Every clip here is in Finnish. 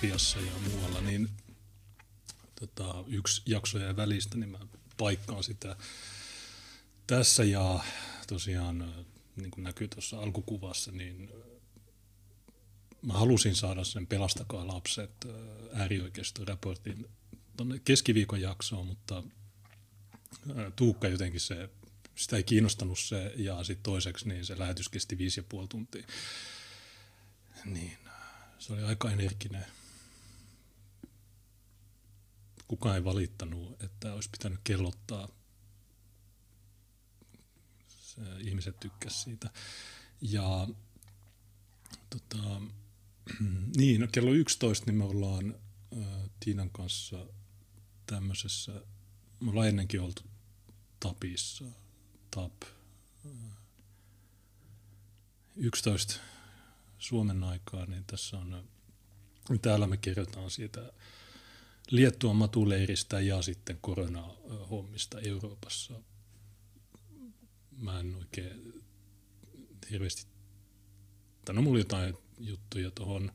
Latviassa ja muualla, niin tota, yksi jakso jäi välistä, niin mä paikkaan sitä tässä ja tosiaan niin kuin näkyy tuossa alkukuvassa, niin mä halusin saada sen Pelastakaa lapset äärioikeistoraportin tuonne keskiviikon jaksoon, mutta Tuukka jotenkin se, sitä ei kiinnostanut se ja sitten toiseksi niin se lähetys kesti viisi ja puoli tuntia. Niin, se oli aika energinen. Kukaan ei valittanut, että olisi pitänyt kellottaa. Se, ihmiset tykkäsivät siitä. Ja tota, niin, no kello 11 niin me ollaan äh, Tiinan kanssa tämmöisessä, me ollaan ennenkin oltu Tapissa, Tap, 11 Suomen aikaa, niin tässä on, täällä me kirjoitetaan siitä Liettuan matuleiristä ja sitten koronahommista Euroopassa. Mä en oikein hirveästi, tai no mulla jotain juttuja tuohon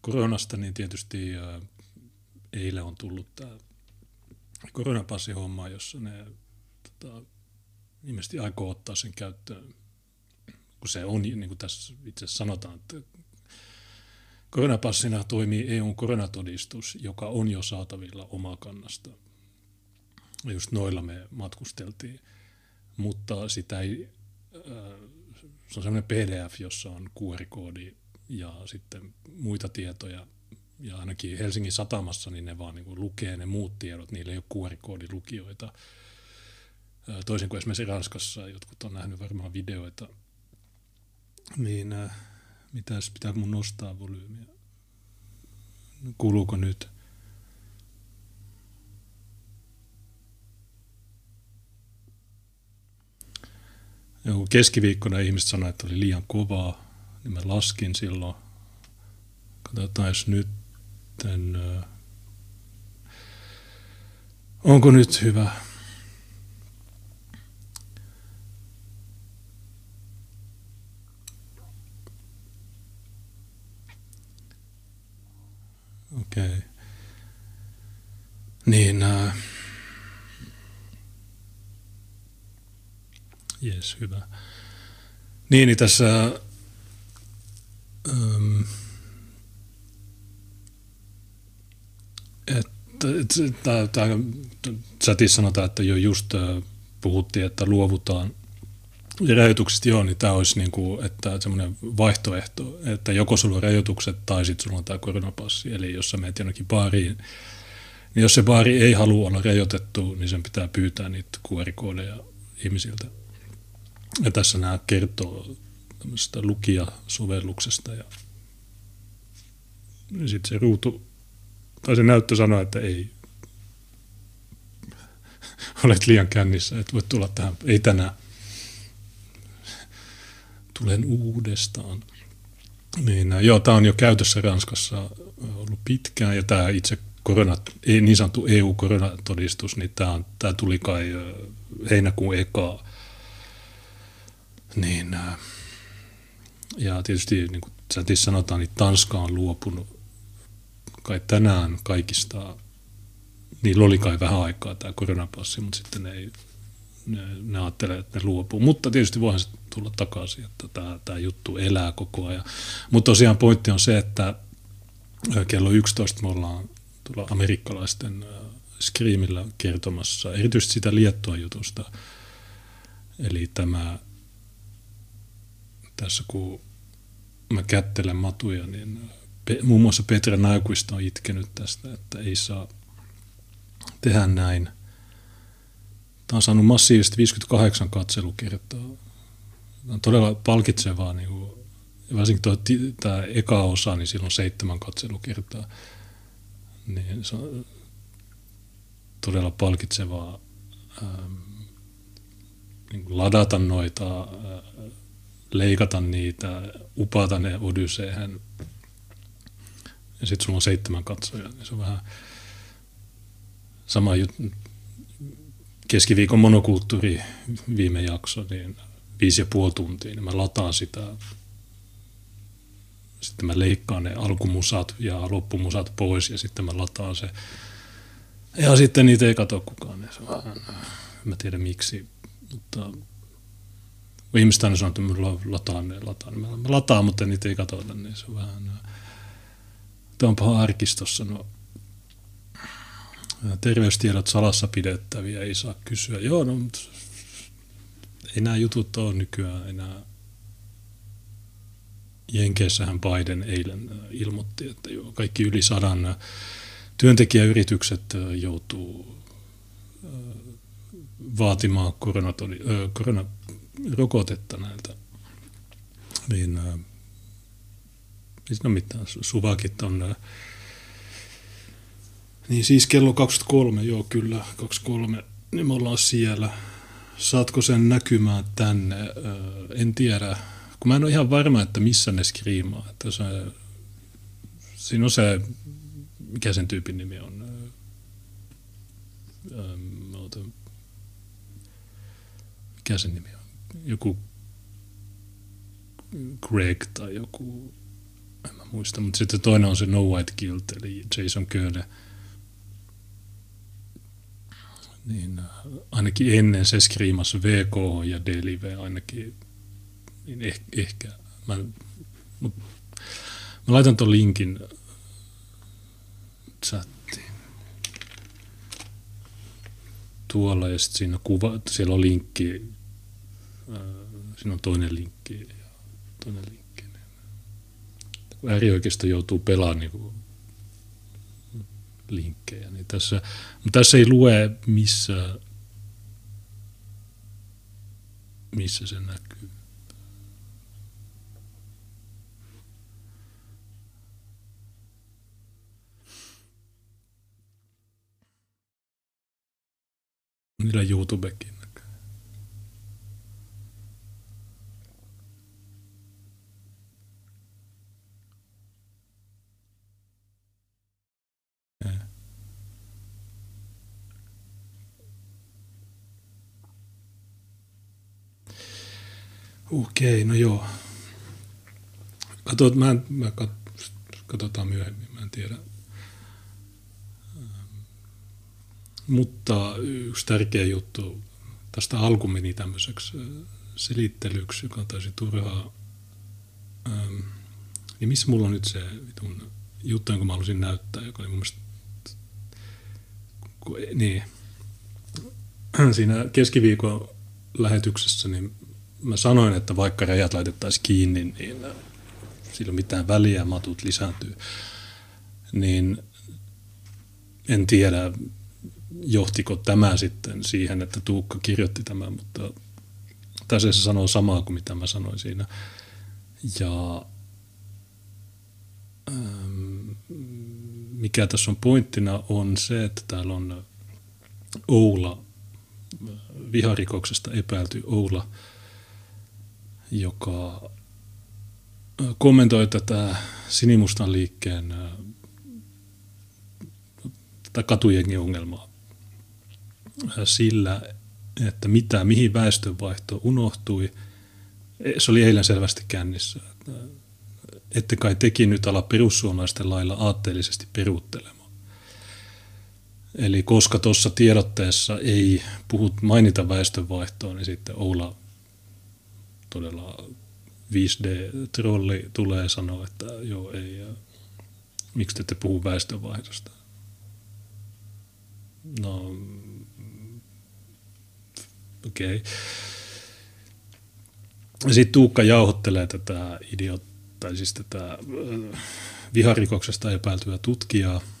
koronasta, niin tietysti eilen on tullut tämä koronapassihomma, jossa ne tota, ilmeisesti aikoo ottaa sen käyttöön, kun se on, niin kuin tässä itse sanotaan, että koronapassina toimii EUn koronatodistus, joka on jo saatavilla omakannasta. Just noilla me matkusteltiin, mutta sitä ei, se on sellainen PDF, jossa on QR-koodi ja sitten muita tietoja – ja ainakin Helsingin satamassa niin ne vaan niin kuin lukee ne muut tiedot, niillä ei ole QR-koodilukijoita. Toisin kuin esimerkiksi Ranskassa, jotkut on nähnyt varmaan videoita, niin äh, mitäs pitää mun nostaa volyymiä? Kuuluuko nyt? Joku keskiviikkona ihmiset sanoivat, että oli liian kovaa, niin mä laskin silloin. Katsotaan, jos nyt sitten, onko nyt hyvä? Okei. Okay. Niin, äh, yes, hyvä. Niin, niin tässä ähm, Tämä chatissa sanotaan, että jo just puhuttiin, että luovutaan rajoituksista, joo, niin tämä olisi niin kuin, että semmoinen vaihtoehto, että joko sulla on rajoitukset tai sitten sulla on tämä koronapassi. Eli jos sä menet jonnekin baariin, niin jos se baari ei halua olla rajoitettu, niin sen pitää pyytää niitä QR-koodeja ihmisiltä. Ja tässä nämä kertoo tämmöisestä lukija-sovelluksesta ja sitten se ruutu tai se näyttö sanoi, että ei, olet liian kännissä, että voit tulla tähän, ei tänään. Tulen uudestaan. Niin, äh, joo, tämä on jo käytössä Ranskassa ollut pitkään ja tämä itse korona, niin sanottu EU-koronatodistus, niin tämä, on, tämä tuli kai äh, heinäkuun eka. Niin, äh, ja tietysti niin kuin sanotaan, niin Tanska on luopunut kai tänään kaikista, niillä oli kai vähän aikaa tämä koronapassi, mutta sitten ne, ei, ne, ne ajattelee, että ne luopuu. Mutta tietysti voihan tulla takaisin, että tämä, tämä juttu elää koko ajan. Mutta tosiaan pointti on se, että kello 11 me ollaan tulla amerikkalaisten Screamilla kertomassa, erityisesti sitä Liettua jutusta. Eli tämä, tässä kun mä kättelen matuja, niin muun muassa Petra Naikuista on itkenyt tästä, että ei saa tehdä näin. Tämä on saanut massiivisesti 58 katselukertaa. On todella palkitsevaa, niin kuin, varsinkin tuo, tämä eka osa, niin silloin seitsemän katselukertaa. Niin se on todella palkitsevaa ähm, niin ladata noita, äh, leikata niitä, upata ne Odysseen ja sitten sulla on seitsemän katsojaa, niin se on vähän, sama jut, keskiviikon monokulttuuri viime jakso, niin viisi ja puoli tuntia, niin mä lataan sitä. Sitten mä leikkaan ne alkumusat ja loppumusat pois ja sitten mä lataan se. Ja sitten niitä ei katso kukaan. Se on, mä tiedän miksi, mutta ihmiset aina sanoo, että mä lataan ne, lataan ne. Mä lataan, mutta niitä ei katsota, niin se on vähän... Tämä on paha arkistossa. No, terveystiedot salassa pidettäviä ei saa kysyä. Joo, no, ei nämä jutut ole nykyään enää. Jenkeissähän Biden eilen ilmoitti, että joo, kaikki yli sadan työntekijäyritykset joutuu vaatimaan koronarokotetta näiltä. Niin, ei siinä mitään. Suvakit on niin siis kello 23, joo kyllä, 23, niin me ollaan siellä. Saatko sen näkymään tänne? En tiedä, kun mä en ole ihan varma, että missä ne skriimaa. Että se, siinä on se, mikä sen tyypin nimi on? mikä sen nimi on? Joku Greg tai joku, en mä muista, mutta sitten toinen on se No White Guilt, eli Jason Köhler – niin äh, ainakin ennen se skriimasi VK ja DLive ainakin, niin eh, ehkä. Mä, mut, mä laitan tuon linkin chattiin. Tuolla ja sitten siinä kuva, siellä on linkki, äh, siinä on toinen linkki ja toinen linkki. Kun äärioikeisto joutuu pelaamaan niin linkkejä. Niin tässä, mutta tässä ei lue, missä, missä se näkyy. Niillä YouTubekin. Okei, no joo. Katsot, mä, mä kat, katsotaan myöhemmin, mä en tiedä. Mutta yksi tärkeä juttu, tästä alku meni tämmöiseksi selittelyksi, joka on täysin turhaa. Ähm, niin missä mulla on nyt se vitun juttu, jonka mä halusin näyttää, joka oli mun mielestä... Niin. Siinä keskiviikon lähetyksessä, niin mä sanoin, että vaikka rajat laitettaisiin kiinni, niin äh, sillä mitään väliä, matut lisääntyy. Niin en tiedä, johtiko tämä sitten siihen, että Tuukka kirjoitti tämän, mutta tässä se sanoo samaa kuin mitä mä sanoin siinä. Ja ähm, mikä tässä on pointtina on se, että täällä on Oula, viharikoksesta epäilty Oula – joka kommentoi tätä sinimustan liikkeen tätä katujengin ongelmaa sillä, että mitä, mihin väestönvaihto unohtui. E, se oli eilen selvästi kännissä. Ette kai teki nyt ala perussuomalaisten lailla aatteellisesti peruuttelemaan. Eli koska tuossa tiedotteessa ei puhut mainita väestönvaihtoa, niin sitten Oula todella 5D-trolli tulee sanoa, että joo ei, miksi te ette puhu väestönvaihdosta? No, okei. Okay. Sitten Tuukka jauhottelee tätä idiot, tai siis tätä äh, viharikoksesta epäiltyä tutkijaa –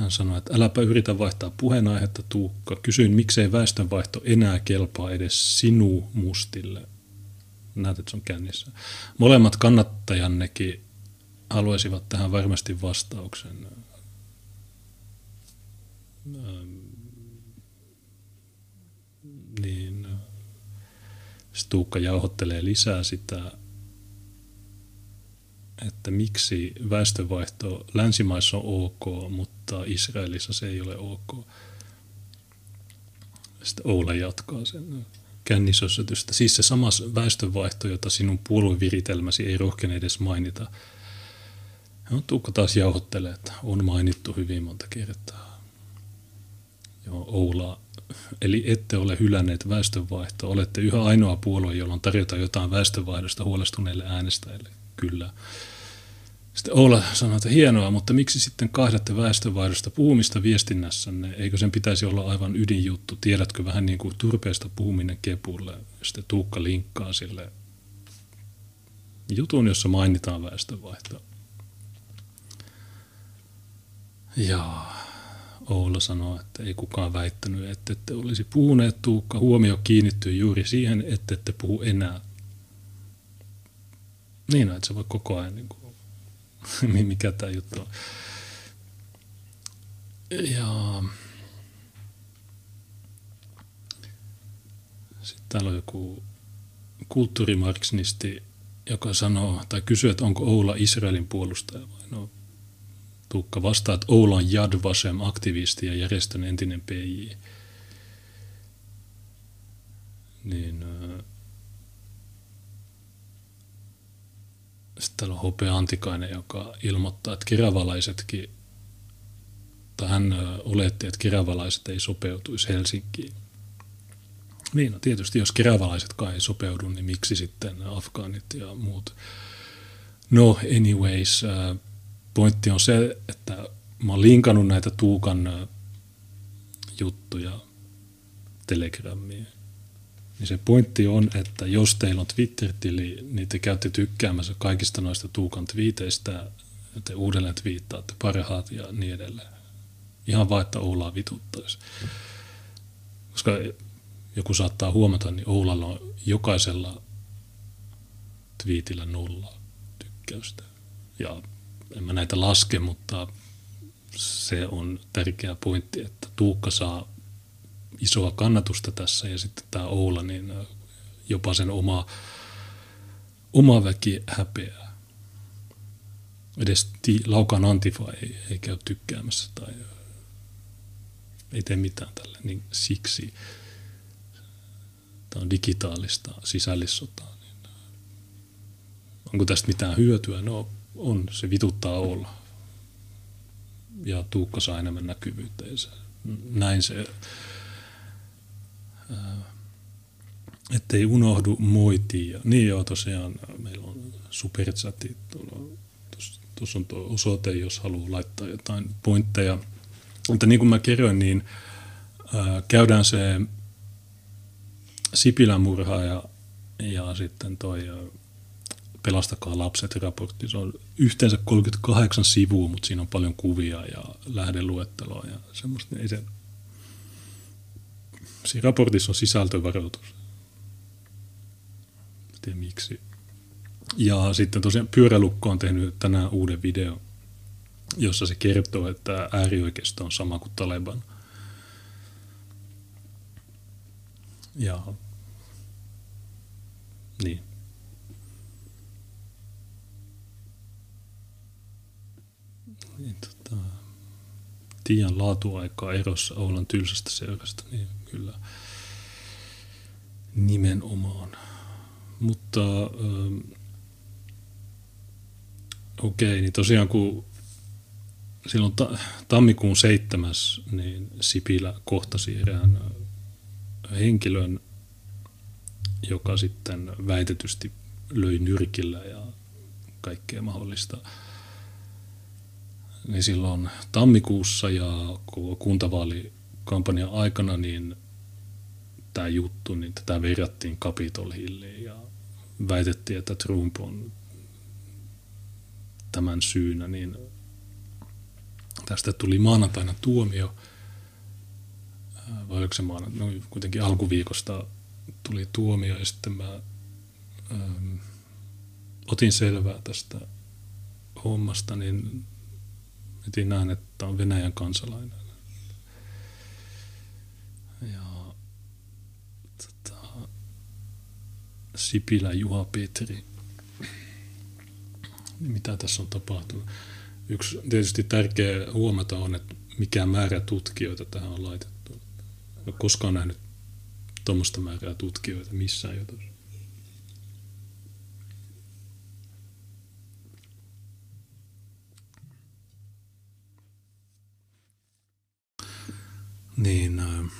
hän sanoi, että äläpä yritä vaihtaa puheenaihetta Tuukka. Kysyin, miksei väestönvaihto enää kelpaa edes sinu mustille. Näet, että se on kännissä. Molemmat kannattajannekin haluaisivat tähän varmasti vastauksen. Ähm, niin Tuukka jauhottelee lisää sitä, että miksi väestönvaihto länsimaissa on ok, mutta Israelissa se ei ole ok. Sitten Oula jatkaa sen kännisössötystä. Siis se sama väestönvaihto, jota sinun puolueviritelmäsi ei rohkene edes mainita. No, Tuukka taas jauhottelee, että on mainittu hyvin monta kertaa. Joo, Oula. Eli ette ole hylänneet väestönvaihtoa. Olette yhä ainoa puolue, jolla on tarjota jotain väestönvaihdosta huolestuneille äänestäjille. Kyllä. Sitten Oula sanoi, että hienoa, mutta miksi sitten kaihdatte väestönvaihdosta puhumista viestinnässänne? Eikö sen pitäisi olla aivan ydinjuttu? Tiedätkö vähän niin kuin turpeesta puhuminen kepulle? Sitten Tuukka linkkaa sille jutun, jossa mainitaan väestönvaihtoa. Ja Oula sanoi, että ei kukaan väittänyt, että ette olisi puhuneet Tuukka. Huomio kiinnittyy juuri siihen, että ette puhu enää. Niin, että se voi koko ajan niin kuin mikä tämä juttu on. Ja sitten täällä on joku kulttuurimarksinisti, joka sanoo tai kysyy, että onko Oula Israelin puolustaja vai no Tuukka vastaa, että Oula on Yad Vashem aktivisti ja järjestön entinen PJ. Niin Sitten täällä on Hope Antikainen, joka ilmoittaa, että kiravalaisetkin, tai hän oletti, että kiravalaiset ei sopeutuisi Helsinkiin. Niin, no tietysti jos kiravalaisetkaan ei sopeudu, niin miksi sitten afgaanit ja muut? No, anyways, pointti on se, että mä oon linkannut näitä Tuukan juttuja Telegrammiin niin se pointti on, että jos teillä on Twitter-tili, niin te käytte tykkäämässä kaikista noista Tuukan twiiteistä, te uudelleen twiittaatte parhaat ja niin edelleen. Ihan vaan, että Oulaa vituttaisi. Koska joku saattaa huomata, niin Oulalla on jokaisella twiitillä nolla tykkäystä. Ja en mä näitä laske, mutta se on tärkeä pointti, että Tuukka saa isoa kannatusta tässä ja sitten tämä Oula, niin jopa sen oma, oma väki häpeää. Edes ti, Laukan Antifa ei, ei käy tykkäämässä tai ei tee mitään tälle, niin siksi tämä on digitaalista sisällissotaa. Niin onko tästä mitään hyötyä? No on, se vituttaa olla. Ja Tuukka saa enemmän näkyvyyttä. Ja se, näin se ettei unohdu moitia. Niin joo, tosiaan meillä on superchatit, tuossa on tuo osoite, jos haluaa laittaa jotain pointteja. Mutta niin kuin mä kerroin, niin ää, käydään se Sipilän murha ja, ja sitten toi Pelastakaa lapset raportti. Se on yhteensä 38 sivua, mutta siinä on paljon kuvia ja lähdeluetteloa ja semmoista. Ei se, Siinä raportissa on sisältövaroitus. Tiedä miksi. Ja sitten tosiaan Pyörälukko on tehnyt tänään uuden video, jossa se kertoo, että äärioikeisto on sama kuin Taleban. Ja niin. niin tota, Tiian laatuaikaa erossa Oulan tylsästä seurasta, niin kyllä. Nimenomaan. Mutta ähm, okei, niin tosiaan kun silloin ta- tammikuun seitsemäs, niin Sipilä kohtasi erään äh, henkilön, joka sitten väitetysti löi nyrkillä ja kaikkea mahdollista. Niin silloin tammikuussa ja kuntavaalikampanjan aikana niin tämä juttu, niin tätä verrattiin Capitol Hilliin ja väitettiin, että Trump on tämän syynä, niin tästä tuli maanantaina tuomio, vai oliko se maanantaina, no kuitenkin alkuviikosta tuli tuomio ja sitten mä ähm, otin selvää tästä hommasta, niin etin näin, että on Venäjän kansalainen. Sipilä Juha Petri. mitä tässä on tapahtunut. Yksi tietysti tärkeä huomata on, että mikä määrä tutkijoita tähän on laitettu. En koskaan nähnyt tuommoista määrää tutkijoita missään jutussa. Niin, äh,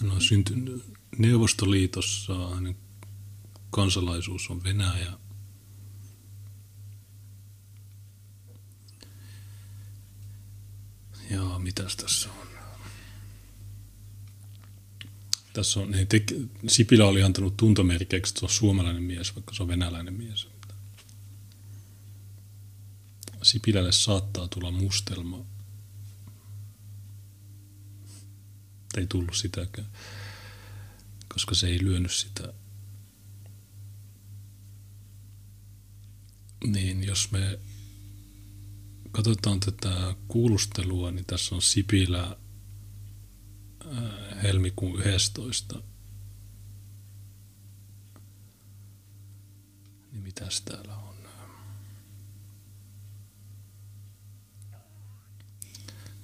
hän on syntynyt Neuvostoliitossa, hänen kansalaisuus on Venäjä. Ja mitäs tässä on? Tässä on, niin Sipilä oli antanut tuntomerkeiksi, että se on suomalainen mies, vaikka se on venäläinen mies. Sipilälle saattaa tulla mustelma. Ei tullut sitäkään, koska se ei lyönyt sitä. Niin jos me katsotaan tätä kuulustelua, niin tässä on Sipilä äh, helmikuun 11. Niin mitäs täällä on?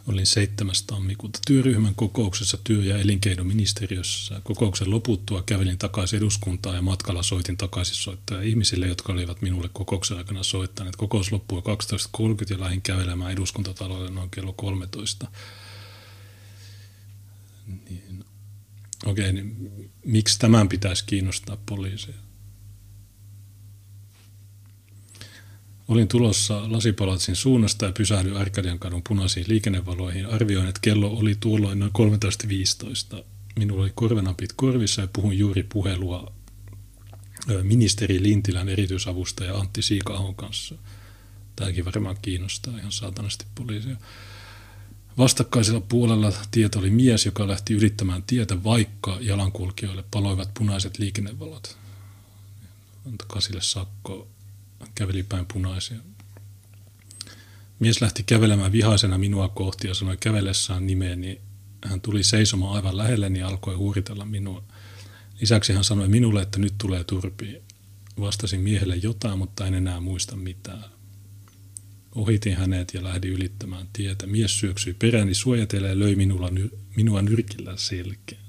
Olin 7. tammikuuta työryhmän kokouksessa työ- ja elinkeinoministeriössä. Kokouksen loputtua kävelin takaisin eduskuntaan ja matkalla soitin takaisin soittaja ihmisille, jotka olivat minulle kokouksen aikana soittaneet. Kokous loppui 12.30 ja lähdin kävelemään eduskuntatalolle noin kello 13. Niin. Okei, niin miksi tämän pitäisi kiinnostaa poliisia? Olin tulossa Lasipalatsin suunnasta ja pysähdyin Arkadian kadun punaisiin liikennevaloihin. Arvioin, että kello oli tuolloin noin 13.15. Minulla oli korvenapit korvissa ja puhun juuri puhelua ministeri Lintilän erityisavustaja Antti Siikahon kanssa. Tämäkin varmaan kiinnostaa ihan saatanasti poliisia. Vastakkaisella puolella tieto oli mies, joka lähti ylittämään tietä, vaikka jalankulkijoille paloivat punaiset liikennevalot. Antakaa sille sakko käveli päin punaisia. Mies lähti kävelemään vihaisena minua kohti ja sanoi kävellessään nimeeni. Niin hän tuli seisomaan aivan lähelle ja alkoi huuritella minua. Lisäksi hän sanoi minulle, että nyt tulee turpi. Vastasin miehelle jotain, mutta en enää muista mitään. Ohitin hänet ja lähdin ylittämään tietä. Mies syöksyi peräni suojatellen ja löi minulla, minua nyrkillä selkeä.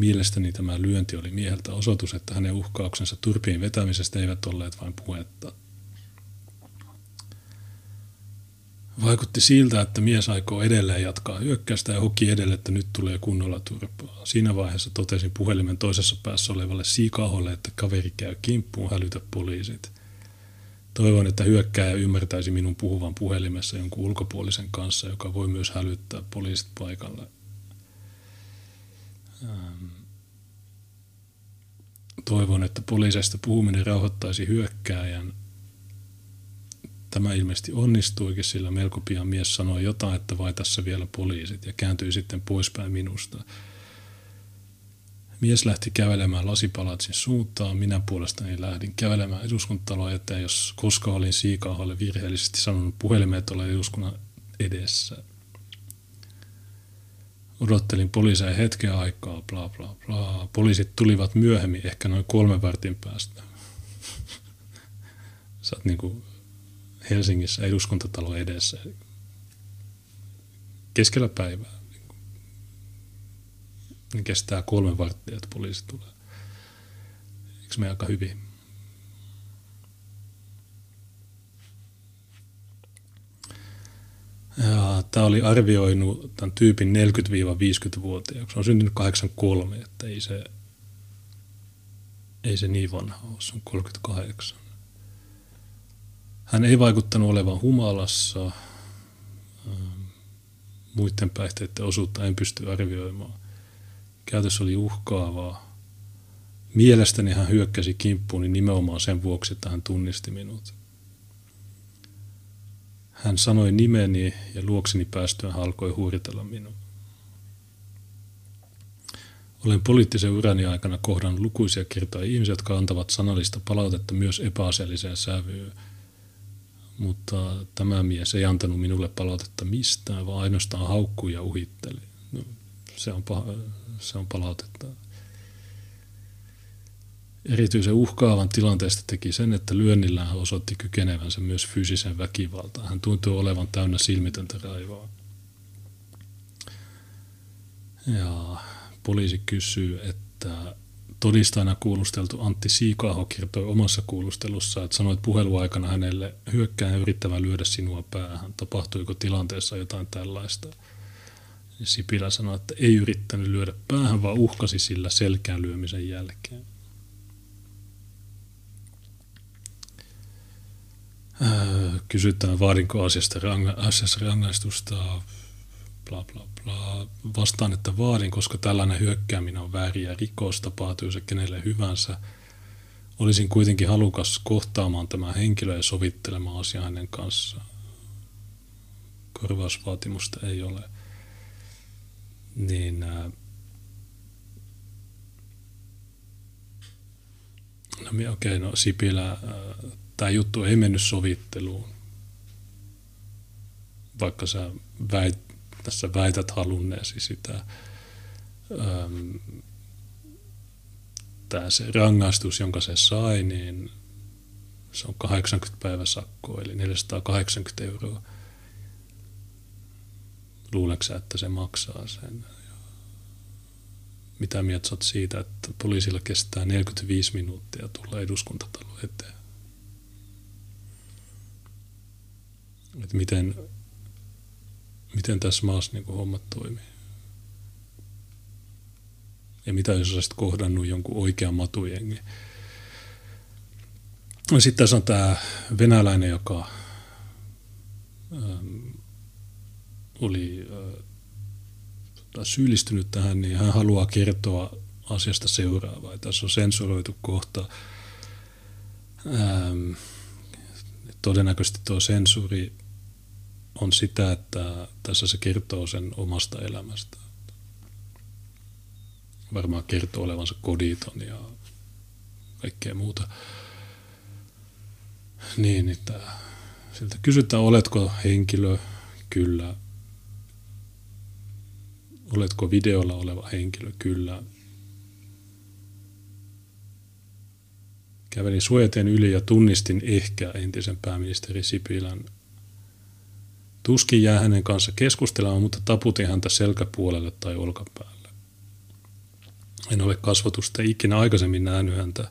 Mielestäni tämä lyönti oli mieheltä osoitus, että hänen uhkauksensa turpiin vetämisestä eivät olleet vain puhetta. Vaikutti siltä, että mies aikoo edelleen jatkaa hyökkäystä ja hoki edelle, että nyt tulee kunnolla turpaa. Siinä vaiheessa totesin puhelimen toisessa päässä olevalle siikaholle, että kaveri käy kimppuun hälytä poliisit. Toivon, että hyökkääjä ymmärtäisi minun puhuvan puhelimessa jonkun ulkopuolisen kanssa, joka voi myös hälyttää poliisit paikalle. Toivon, että poliisista puhuminen rauhoittaisi hyökkääjän. Tämä ilmeisesti onnistuikin, sillä melko pian mies sanoi jotain, että vai tässä vielä poliisit, ja kääntyi sitten poispäin minusta. Mies lähti kävelemään lasipalatsin suuntaan, minä puolestani lähdin kävelemään eduskuntataloa eteen, jos koska olin Siikaaholle virheellisesti sanonut puhelimet olla eduskunnan edessä. Odottelin poliiseja hetken aikaa, bla bla bla. Poliisit tulivat myöhemmin, ehkä noin kolme vartin päästä. Sä oot niinku Helsingissä eduskuntatalon edessä. Keskellä päivää. Niin kestää kolme varttia, että poliisi tulee. Eikö me aika hyvin? Ja tämä oli arvioinut tämän tyypin 40-50-vuotiaaksi. On syntynyt 83, että ei se, ei se niin vanha ole, se on 38. Hän ei vaikuttanut olevan humalassa. Ähm, muiden päihteiden osuutta en pysty arvioimaan. Käytös oli uhkaavaa. Mielestäni hän hyökkäsi kimppuun niin nimenomaan sen vuoksi, että hän tunnisti minut. Hän sanoi nimeni ja luokseni päästyään alkoi huuritella minua. Olen poliittisen urani aikana kohdannut lukuisia kertoja ihmisiä, jotka antavat sanallista palautetta myös epäasialliseen sävyyn. Mutta tämä mies ei antanut minulle palautetta mistään, vaan ainoastaan haukkui ja uhitteli. No, se, on paha, se on palautetta. Erityisen uhkaavan tilanteesta teki sen, että lyönnillään hän osoitti kykenevänsä myös fyysisen väkivaltaan. Hän tuntui olevan täynnä silmitöntä raivoa. Ja poliisi kysyy, että todistajana kuulusteltu Antti Siikaho kertoi omassa kuulustelussa, että sanoit puheluaikana hänelle hyökkään yrittävän lyödä sinua päähän. Tapahtuiko tilanteessa jotain tällaista? Sipilä sanoi, että ei yrittänyt lyödä päähän, vaan uhkasi sillä selkään lyömisen jälkeen. Kysytään, vaadinko asiasta ranga- rangaistusta bla bla bla. Vastaan, että vaadin, koska tällainen hyökkääminen on väärin ja rikos, tapahtuu se kenelle hyvänsä. Olisin kuitenkin halukas kohtaamaan tämä henkilö ja sovittelemaan asiaa hänen kanssaan. Korvausvaatimusta ei ole. Niin ää, No okei, okay, no Sipilä, tämä juttu ei mennyt sovitteluun, vaikka sä väit, tässä väität halunneesi sitä. Ähm, tämä se rangaistus, jonka se sai, niin se on 80 päivä sakkoa, eli 480 euroa. Luuleeko että se maksaa sen? Mitä mieltä siitä, että poliisilla kestää 45 minuuttia tulla eduskuntatalo eteen? Että miten miten tässä maassa niin hommat toimii. Ja mitä jos olisit kohdannut jonkun oikean matujengi. No sitten tässä on tämä venäläinen, joka ähm, oli äh, syyllistynyt tähän, niin hän haluaa kertoa asiasta seuraavaa. Tässä on sensuroitu kohta. Ähm, todennäköisesti tuo sensuuri on sitä, että tässä se kertoo sen omasta elämästä. Varmaan kertoo olevansa koditon ja kaikkea muuta. Niin, että siltä kysytään, oletko henkilö? Kyllä. Oletko videolla oleva henkilö? Kyllä. Kävelin suojateen yli ja tunnistin ehkä entisen pääministeri Sipilän Tuskin jää hänen kanssa keskustelemaan, mutta taputin häntä selkäpuolelle tai olkapäälle. En ole kasvatusta ikinä aikaisemmin nähnyt häntä.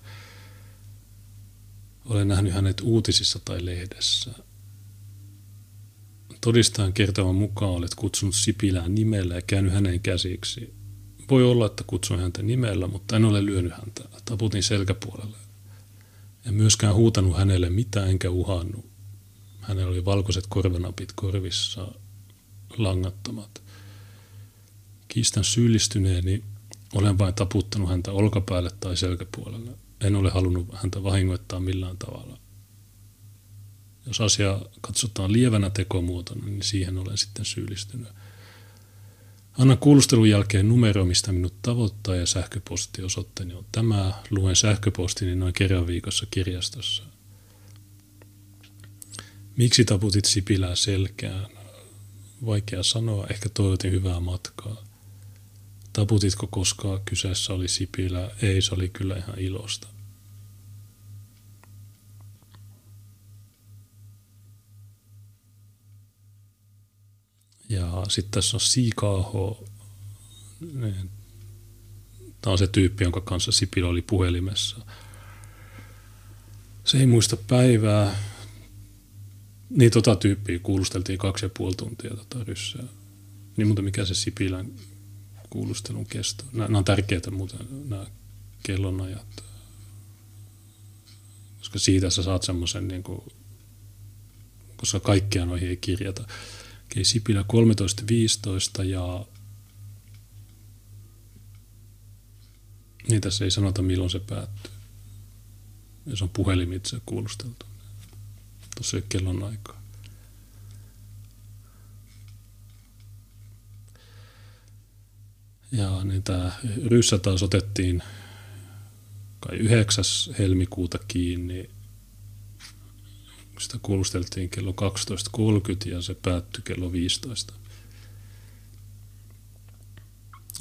Olen nähnyt hänet uutisissa tai lehdessä. Todistajan kertovan mukaan olet kutsunut Sipilää nimellä ja käynyt hänen käsiksi. Voi olla, että kutsuin häntä nimellä, mutta en ole lyönyt häntä. Taputin selkäpuolelle. En myöskään huutanut hänelle mitään enkä uhannut. Hänellä oli valkoiset korvanapit korvissa, langattomat. Kiistan syyllistyneeni olen vain taputtanut häntä olkapäälle tai selkäpuolelle. En ole halunnut häntä vahingoittaa millään tavalla. Jos asia katsotaan lievänä tekomuotona, niin siihen olen sitten syyllistynyt. Anna kuulustelun jälkeen numero, mistä minut tavoittaa ja sähköpostiosoitteeni on tämä. Luen sähköpostini noin kerran viikossa kirjastossa. Miksi taputit Sipilää selkään? Vaikea sanoa, ehkä toivotin hyvää matkaa. Taputitko koskaan kyseessä oli Sipilä? Ei, se oli kyllä ihan ilosta. Ja sitten tässä on Siikaaho. Tämä on se tyyppi, jonka kanssa Sipilä oli puhelimessa. Se ei muista päivää, niin tota tyyppiä kuulusteltiin kaksi ja puoli tuntia tota ryssää. Niin mutta mikä se Sipilän kuulustelun kesto? Nämä, on tärkeitä muuten, nämä kellonajat. Koska siitä sä saat semmoisen, niin kuin, koska kaikkea noihin ei kirjata. Okei, Sipilä 13.15 ja niin tässä ei sanota milloin se päättyy. Jos on puhelimitse kuulusteltu tuossa kellon aikaa. Ja niin tämä ryssä taas otettiin kai 9. helmikuuta kiinni. Sitä kuulusteltiin kello 12.30 ja se päättyi kello 15.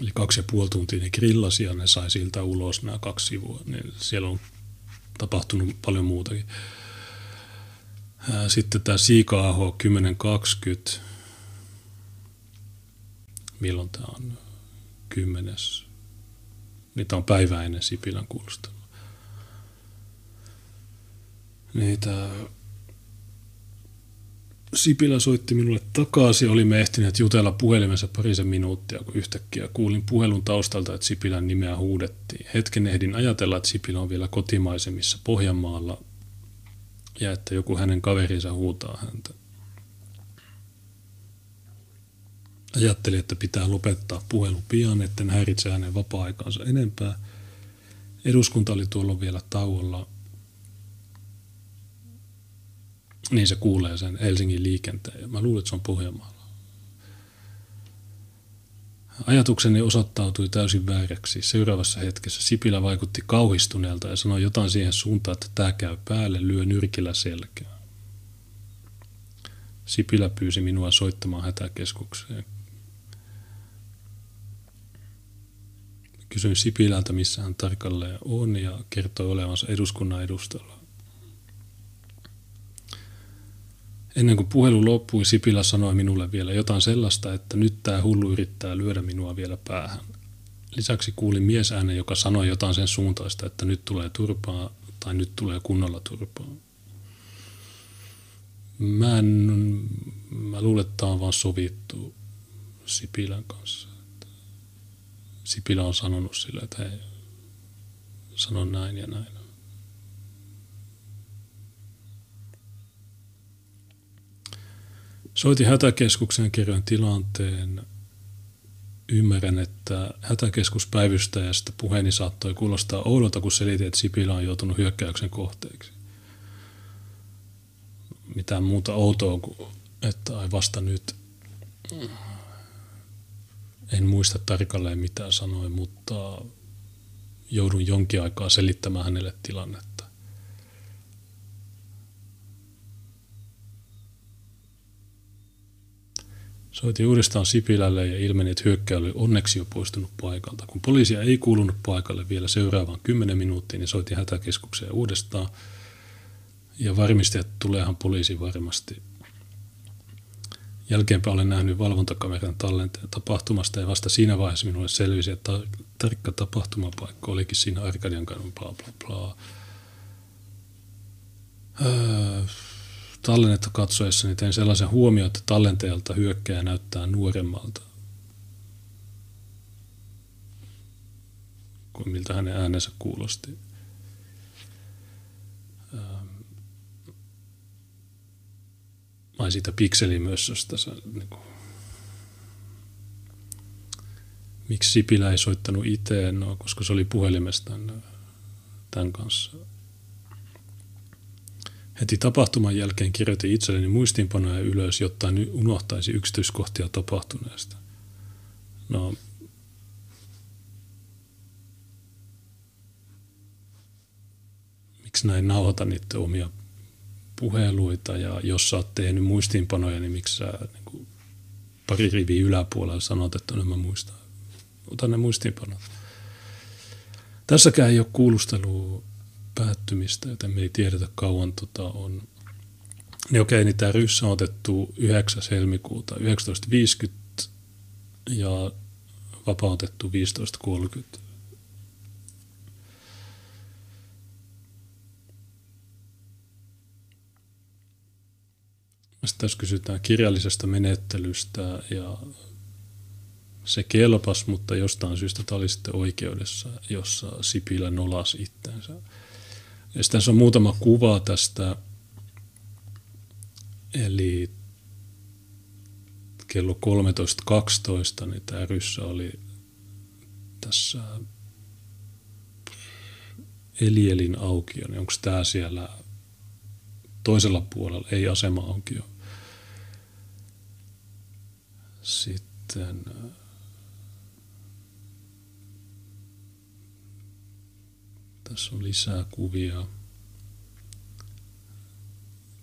Eli kaksi ja puoli tuntia ne grillasi ja ne sai siltä ulos nämä kaksi sivua. Niin siellä on tapahtunut paljon muutakin. Sitten tämä Siika-aho 1020. Milloin tämä on? Kymmenes. Niitä on päivä ennen Sipilän kuulustelua. Niitä Sipilä soitti minulle takaisin, olimme ehtineet jutella puhelimessa parisen minuuttia, kun yhtäkkiä kuulin puhelun taustalta, että Sipilän nimeä huudettiin. Hetken ehdin ajatella, että Sipilä on vielä kotimaisemissa Pohjanmaalla ja että joku hänen kaverinsa huutaa häntä. Ajattelin, että pitää lopettaa puhelu pian, etten häiritse hänen vapaa-aikaansa enempää. Eduskunta oli tuolla vielä tauolla – niin se kuulee sen Helsingin liikenteen. Mä luulen, että se on Pohjanmaalla. Ajatukseni osoittautui täysin vääräksi. Seuraavassa hetkessä Sipilä vaikutti kauhistuneelta ja sanoi jotain siihen suuntaan, että tämä käy päälle, lyö nyrkillä selkää. Sipilä pyysi minua soittamaan hätäkeskukseen. Kysyin Sipilältä, missä hän tarkalleen on ja kertoi olevansa eduskunnan edustalla. Ennen kuin puhelu loppui, Sipilä sanoi minulle vielä jotain sellaista, että nyt tämä hullu yrittää lyödä minua vielä päähän. Lisäksi kuulin miesäänen, joka sanoi jotain sen suuntaista, että nyt tulee turpaa tai nyt tulee kunnolla turpaa. Mä, en, mä luulen, että tämä on vaan sovittu Sipilän kanssa. Sipilä on sanonut sille, että hei, sanon näin ja näin. Soitin hätäkeskukseen kerran tilanteen. Ymmärrän, että hätäkeskuspäivystäjästä puheeni saattoi kuulostaa oudolta, kun selitin, että Sipilä on joutunut hyökkäyksen kohteeksi. Mitään muuta outoa kuin, että ai vasta nyt. En muista tarkalleen mitä sanoin, mutta joudun jonkin aikaa selittämään hänelle tilannetta. Soitin uudestaan Sipilälle ja ilmeni, että hyökkäjä oli onneksi jo poistunut paikalta. Kun poliisia ei kuulunut paikalle vielä seuraavaan 10 minuuttia, niin soitin hätäkeskukseen uudestaan ja varmistin, että tuleehan poliisi varmasti. Jälkeenpäin olen nähnyt valvontakameran tallenteen tapahtumasta ja vasta siinä vaiheessa minulle selvisi, että tar- tarkka tapahtumapaikka olikin siinä Arkadian kadun bla bla bla. Öö, tallennetta katsoessani tein sellaisen huomioon, että tallenteelta hyökkäjä näyttää nuoremmalta kuin miltä hänen äänensä kuulosti. Ähm, ai siitä pikselimössöstä. Niin kuin, miksi Sipilä ei soittanut itse? No, koska se oli puhelimesta tämän kanssa Heti tapahtuman jälkeen kirjoitin itselleni muistiinpanoja ylös, jotta en unohtaisi yksityiskohtia tapahtuneesta. No, miksi näin nauhoita niitä omia puheluita ja jos sä oot tehnyt muistiinpanoja, niin miksi sä niin kuin, pari riviä yläpuolella sanot, että no mä muistan. Ota ne muistiinpanot. Tässäkään ei ole kuulustelua päättymistä, joten me ei tiedetä kauan tota on. Niin okei, niin tämä ryssä on otettu 9. helmikuuta 1950 ja vapautettu 15.30. Sitten tässä kysytään kirjallisesta menettelystä ja se kelpas, mutta jostain syystä tämä oli sitten oikeudessa, jossa Sipilä nolasi itteensä. Ja sitten tässä on muutama kuva tästä, eli kello 13.12, niin tämä ryssä oli tässä Elielin aukio, niin onko tämä siellä toisella puolella, ei asema-aukio. Sitten Tässä on lisää kuvia.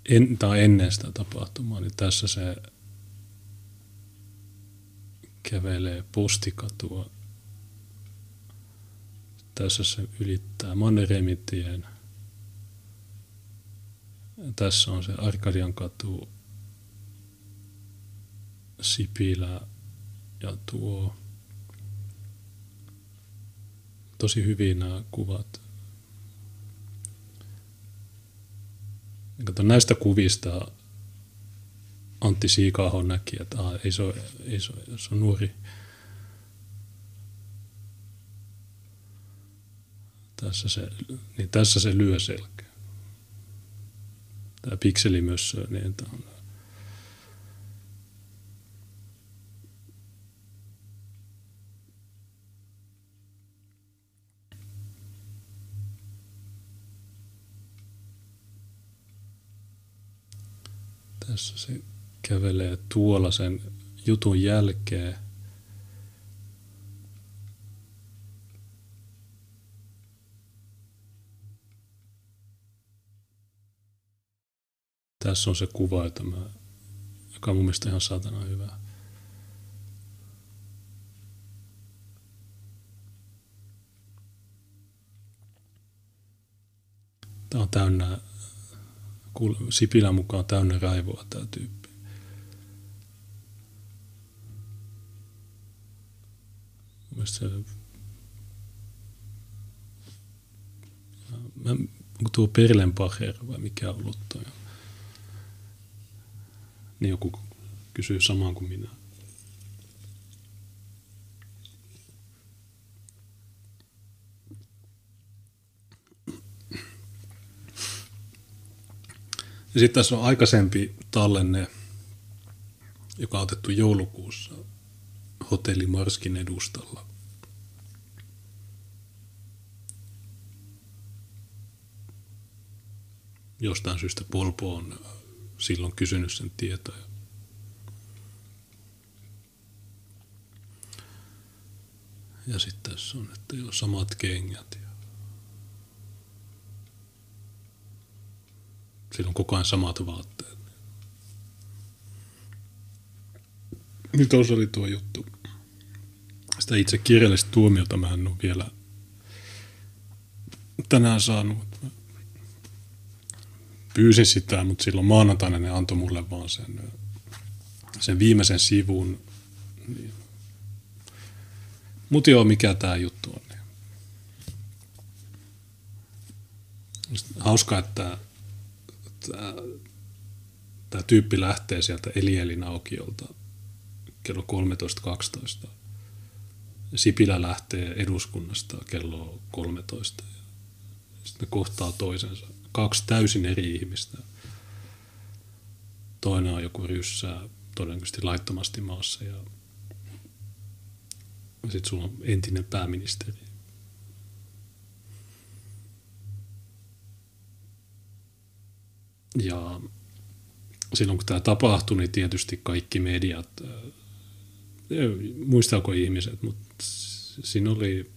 En, tai ennen sitä tapahtumaa, niin tässä se kävelee postikatua Tässä se ylittää Mannerheimitien. Tässä on se Arkadian katu, Sipilä ja tuo. Tosi hyvin nämä kuvat. Kato, näistä kuvista Antti Siikaho näki, että ah, ei se ole, ei se, ole, se on nuori. Tässä se, niin tässä se lyö selkeä. Tämä myös, niin tämä on Tässä se kävelee tuolla sen jutun jälkeen. Tässä on se kuva, jota mä, joka on mun mielestä ihan saatana hyvä. Tämä on täynnä Sipilän mukaan täynnä raivoa tämä tyyppi. mä, onko tuo Perlenbacher vai mikä on ollut toi? Niin joku kysyy samaan kuin minä. Ja sitten tässä on aikaisempi tallenne, joka on otettu joulukuussa hotelli Marskin edustalla. Jostain syystä Polpo on silloin kysynyt sen tietoja. Ja sitten tässä on, että jo samat kengät. Sillä on koko ajan samat vaatteet. Nyt tuossa oli tuo juttu. Sitä itse kirjallista tuomiota mä en ole vielä tänään saanut. Pyysin sitä, mutta silloin maanantaina ne antoi mulle vaan sen, sen viimeisen sivun. Niin. Mutta joo, mikä tämä juttu on. Niin. Hauska, että tämä tyyppi lähtee sieltä Elielin aukiolta kello 13.12. Sipilä lähtee eduskunnasta kello 13. Sitten ne kohtaa toisensa. Kaksi täysin eri ihmistä. Toinen on joku ryssää todennäköisesti laittomasti maassa ja sitten sulla on entinen pääministeri. Ja silloin kun tämä tapahtui, niin tietysti kaikki mediat, äh, muistaako ihmiset, mutta siinä oli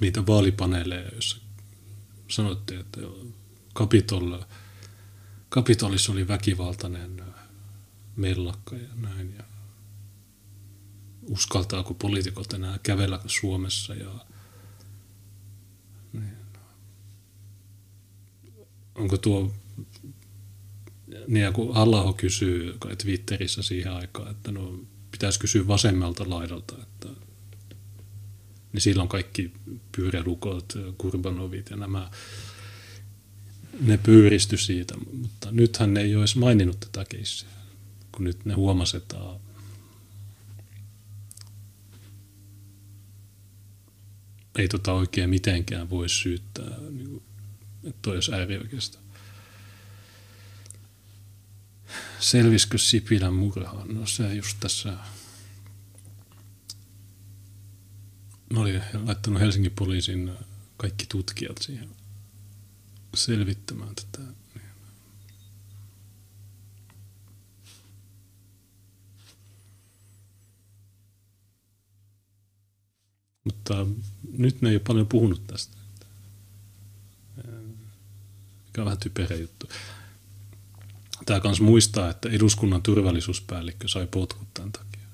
niitä vaalipaneeleja, joissa sanottiin, että Kapitol, Kapitolissa oli väkivaltainen äh, mellakka ja näin. Ja uskaltaako poliitikot enää kävellä Suomessa ja niin. onko tuo niin kun Allaho kysyy Twitterissä siihen aikaan, että no pitäisi kysyä vasemmalta laidalta, että niin silloin kaikki pyyrälukot, kurbanovit ja nämä, ne pyyristy siitä, mutta nythän ne ei edes maininnut tätä keissiä, kun nyt ne huomasetaan. Ei tota oikein mitenkään voi syyttää, niin että toi olisi äärioikeista. Selvisikö Sipilän murhaan? No se just tässä ne oli laittanut Helsingin poliisin kaikki tutkijat siihen selvittämään tätä. Mutta nyt ne ei ole paljon puhunut tästä. Mikä on vähän typerä juttu. Tämä kanssa muistaa, että eduskunnan turvallisuuspäällikkö sai potkut tämän takia.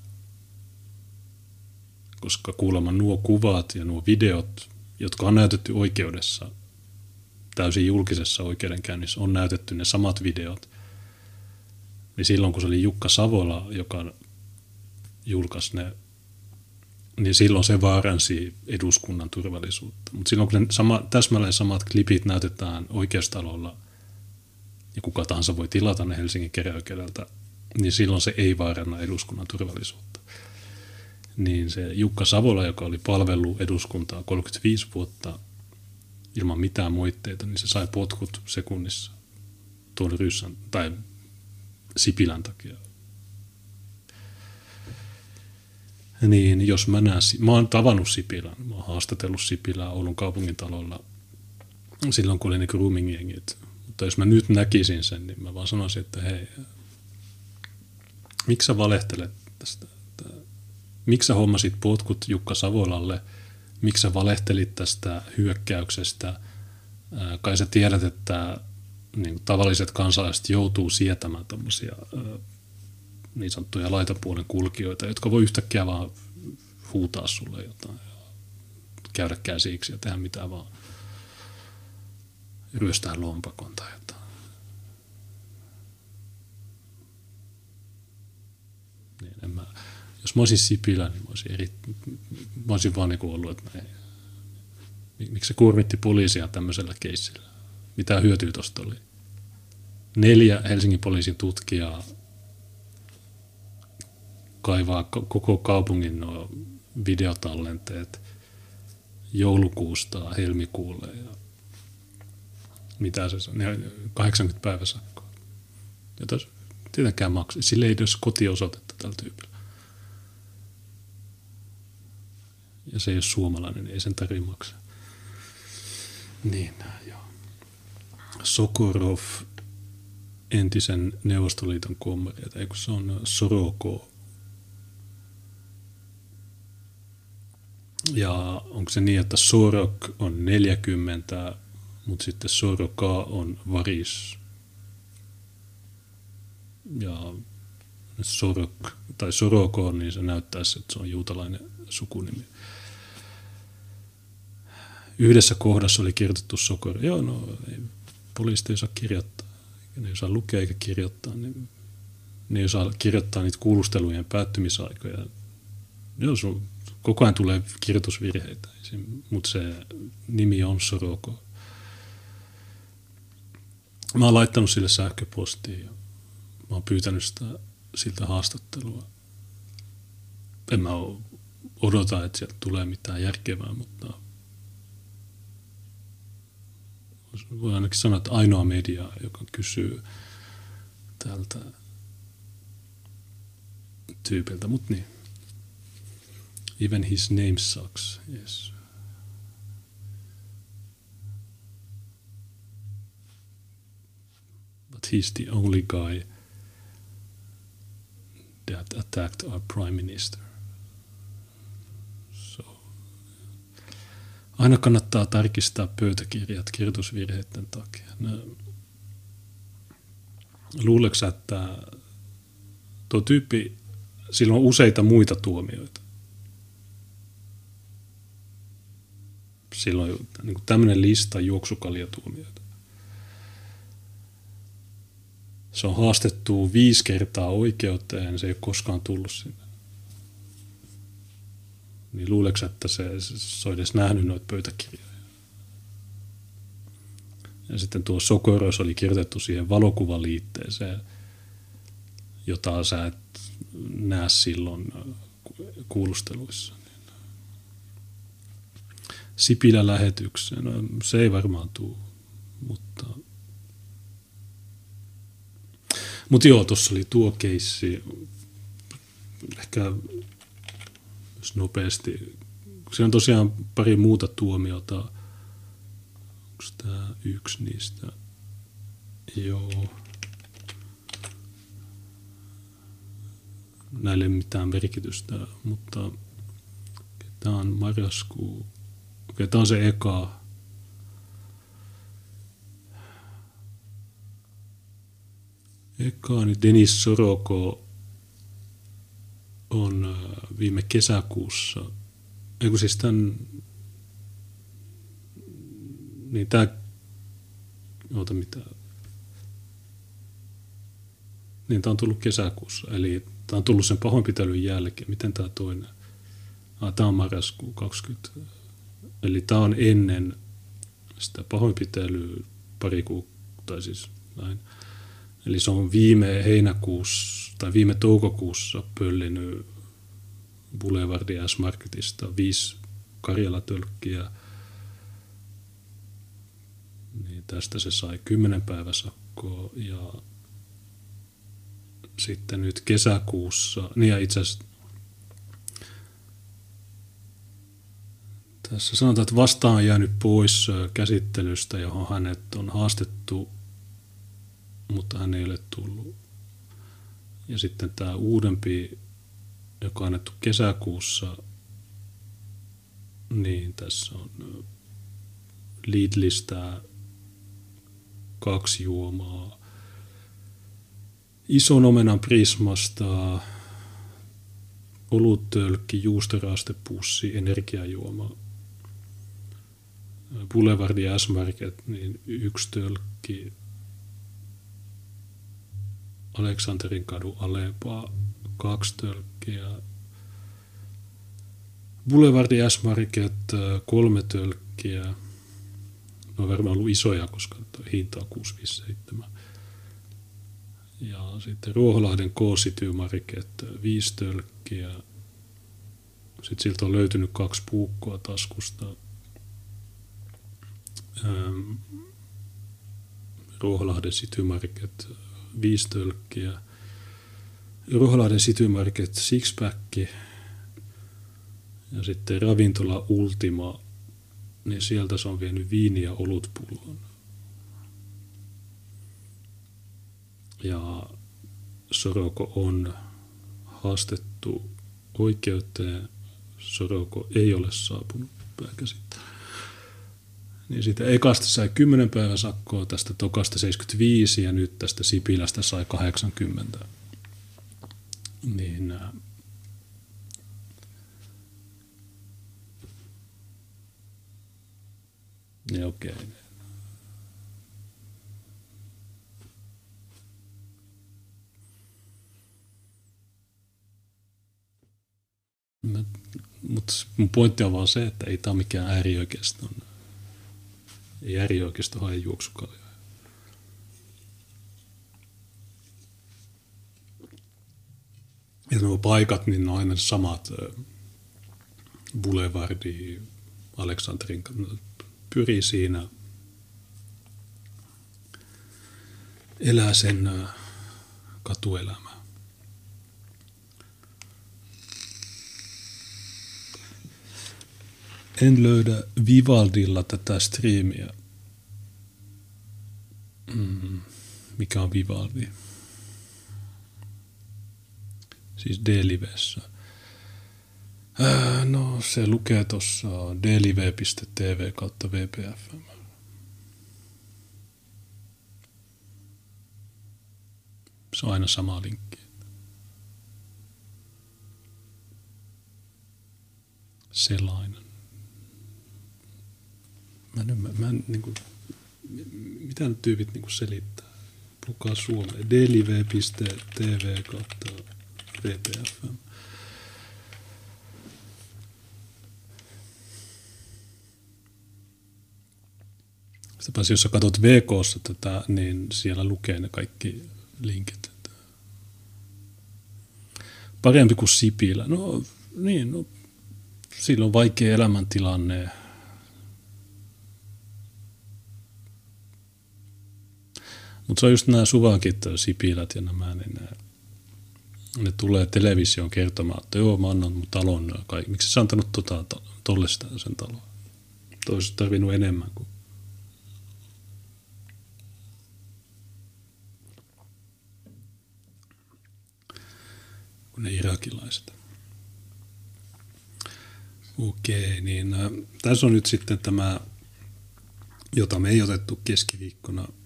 Koska kuulemma nuo kuvat ja nuo videot jotka on näytetty oikeudessa, täysin julkisessa oikeudenkäynnissä, on näytetty ne samat videot, niin silloin kun se oli Jukka Savola, joka julkaisi ne, niin silloin se vaaransi eduskunnan turvallisuutta. Mutta silloin kun ne sama, täsmälleen samat klipit näytetään oikeustalolla, ja kuka tahansa voi tilata ne Helsingin keräoikeudelta, niin silloin se ei vaaranna eduskunnan turvallisuutta. Niin se Jukka Savola, joka oli palvellut eduskuntaa 35 vuotta ilman mitään moitteita, niin se sai potkut sekunnissa tuon ryssän, tai Sipilän takia. Niin jos mä näen, mä oon tavannut Sipilän, mä oon haastatellut Sipilää Oulun kaupungintalolla silloin, kun oli ne grooming-jengit. Mutta jos mä nyt näkisin sen, niin mä vaan sanoisin, että hei, miksi sä valehtelet tästä? Miksi sä hommasit potkut Jukka Savolalle? Miksi sä valehtelit tästä hyökkäyksestä? Kai sä tiedät, että niin tavalliset kansalaiset joutuu sietämään tämmöisiä niin sanottuja laitapuolen kulkijoita, jotka voi yhtäkkiä vaan huutaa sulle jotain ja käydä käsiksi ja tehdä mitä vaan. Ryöstää lompakon tai jotain. Niin, en mä, jos mä olisin Sipilä, niin mä olisin, eri, mä olisin vaan niin ollut, että ei, miksi se kurmitti poliisia tämmöisellä keissillä. Mitä hyötyä tuosta oli? Neljä Helsingin poliisin tutkijaa kaivaa koko kaupungin videotallenteet joulukuusta helmikuulle ja mitä se on, 80 päivä sakkoa. Ja tietenkään maksaa. Sille ei edes kotiosoitetta tällä tyypillä. Ja se ei ole suomalainen, niin ei sen tarvitse maksaa. Niin, joo. Sokorov, entisen Neuvostoliiton kommeri, eikö se on Soroko Ja onko se niin, että Sorok on 40, mutta sitten Soroka on varis. Ja Sorok, tai Soroko, niin se näyttäisi, että se on juutalainen sukunimi. Yhdessä kohdassa oli kirjoitettu Sokor. Joo, no ei, poliisit ei saa kirjoittaa. Ne ei osaa lukea eikä kirjoittaa. Niin ne ei osaa kirjoittaa niitä kuulustelujen päättymisaikoja. Jos on koko ajan tulee kirjoitusvirheitä, mutta se nimi on Soroko. Mä oon laittanut sille sähköpostiin ja mä oon pyytänyt sitä, siltä haastattelua. En mä odota, että sieltä tulee mitään järkevää, mutta voi ainakin sanoa, että ainoa media, joka kysyy tältä tyypiltä, mutta niin. Even his name sucks, yes. But he's the only guy that attacked our prime minister. So. Aina kannattaa tarkistaa pöytäkirjat kirjoitusvirheiden takia. No, luuleeko että tuo tyyppi, sillä on useita muita tuomioita. silloin niin kuin tämmöinen lista juoksukaljatuomioita. Se on haastettu viisi kertaa oikeuteen, se ei ole koskaan tullut sinne. Niin luuleeko, että se, se on edes nähnyt noita pöytäkirjoja? Ja sitten tuo Sokoros oli kirjoitettu siihen valokuvaliitteeseen, jota sä et näe silloin kuulusteluissa. Sipilä lähetykseen. No, se ei varmaan tule, mutta... Mutta joo, tuossa oli tuo keissi. Ehkä jos nopeasti. Se on tosiaan pari muuta tuomiota. Onko tämä yksi niistä? Joo. Näille ei mitään merkitystä, mutta tämä on marraskuu Okei, tämä on se eka. Eka, niin Denis Soroko on äh, viime kesäkuussa, ei kun siis tämän, niin tämä, oota mitä, niin tämä on tullut kesäkuussa, eli tämä on tullut sen pahoinpitelyn jälkeen. Miten tämä toinen? Ah, tämä on marraskuu 20. Eli tämä on ennen sitä pahoinpitelyä pari kuukautta, siis näin. Eli se on viime heinäkuussa tai viime toukokuussa pöllinyt Boulevardi S-Marketista viisi Karjala-tölkkiä. Niin tästä se sai kymmenen päiväsakkoa ja sitten nyt kesäkuussa, niin ja itse asiassa tässä sanotaan, että vastaan on jäänyt pois käsittelystä, johon hänet on haastettu, mutta hän ei ole tullut. Ja sitten tämä uudempi, joka on annettu kesäkuussa, niin tässä on Lidlistä kaksi juomaa, ison omenan prismasta, oluttölkki, juustorastepussi, energiajuoma, Boulevardi S-Market, niin yksi tölkki, Aleksanterin kadu Alepaa, kaksi tölkkiä, Boulevardi S-Market, kolme tölkkiä, ne on varmaan ollut isoja, koska hinta on 657. Ja sitten Ruoholahden K-City-Market, viisi tölkkiä. Sitten siltä on löytynyt kaksi puukkoa taskusta. Ruoholahden City Market, viisi tölkkiä. Ruoholahden City Market, sixpack. Ja sitten ravintola Ultima, niin sieltä se on vienyt viini- ja olutpullon. ja Soroko on haastettu oikeuteen. Soroko ei ole saapunut pääkäsittelyyn. Niin siitä ekasta sai 10 päivän sakkoa, tästä tokasta 75 ja nyt tästä Sipilästä sai 80. Niin niin okei. Okay. Mutta mun pointti on vaan se, että ei tämä mikään äärioikeiston, ei äärioikeisto hae juoksukaljoja. Ja nuo paikat, niin ne on aina samat. Boulevardi, Aleksanterin pyrii siinä. Elää sen katuelämää. En löydä Vivaldilla tätä striimiä. Mm, mikä on Vivaldi? Siis D-livessä. Ää, no se lukee tuossa dlive.tv kautta vpf. Se on aina sama linkki. Sellainen mä en ymmärrä, mä en, niin kuin, mitä nyt tyypit niin kuin selittää? Lukaa Suomeen. delive.tv kautta vpfm. Sitten jos sä katsot VKssa tätä, niin siellä lukee ne kaikki linkit. Parempi kuin Sipilä. No niin, no, sillä on vaikea elämäntilanne Mutta se on just nämä suvakit, Sipilät ja nämä, niin ne, ne tulee televisioon kertomaan, että joo, mä annan mun talon. Kai. Miksi sä antanut tota, tolle sitä, sen talon? Toisi tarvinnut enemmän kuin kuin ne irakilaiset. Okei, niin äh, tässä on nyt sitten tämä, jota me ei otettu keskiviikkona –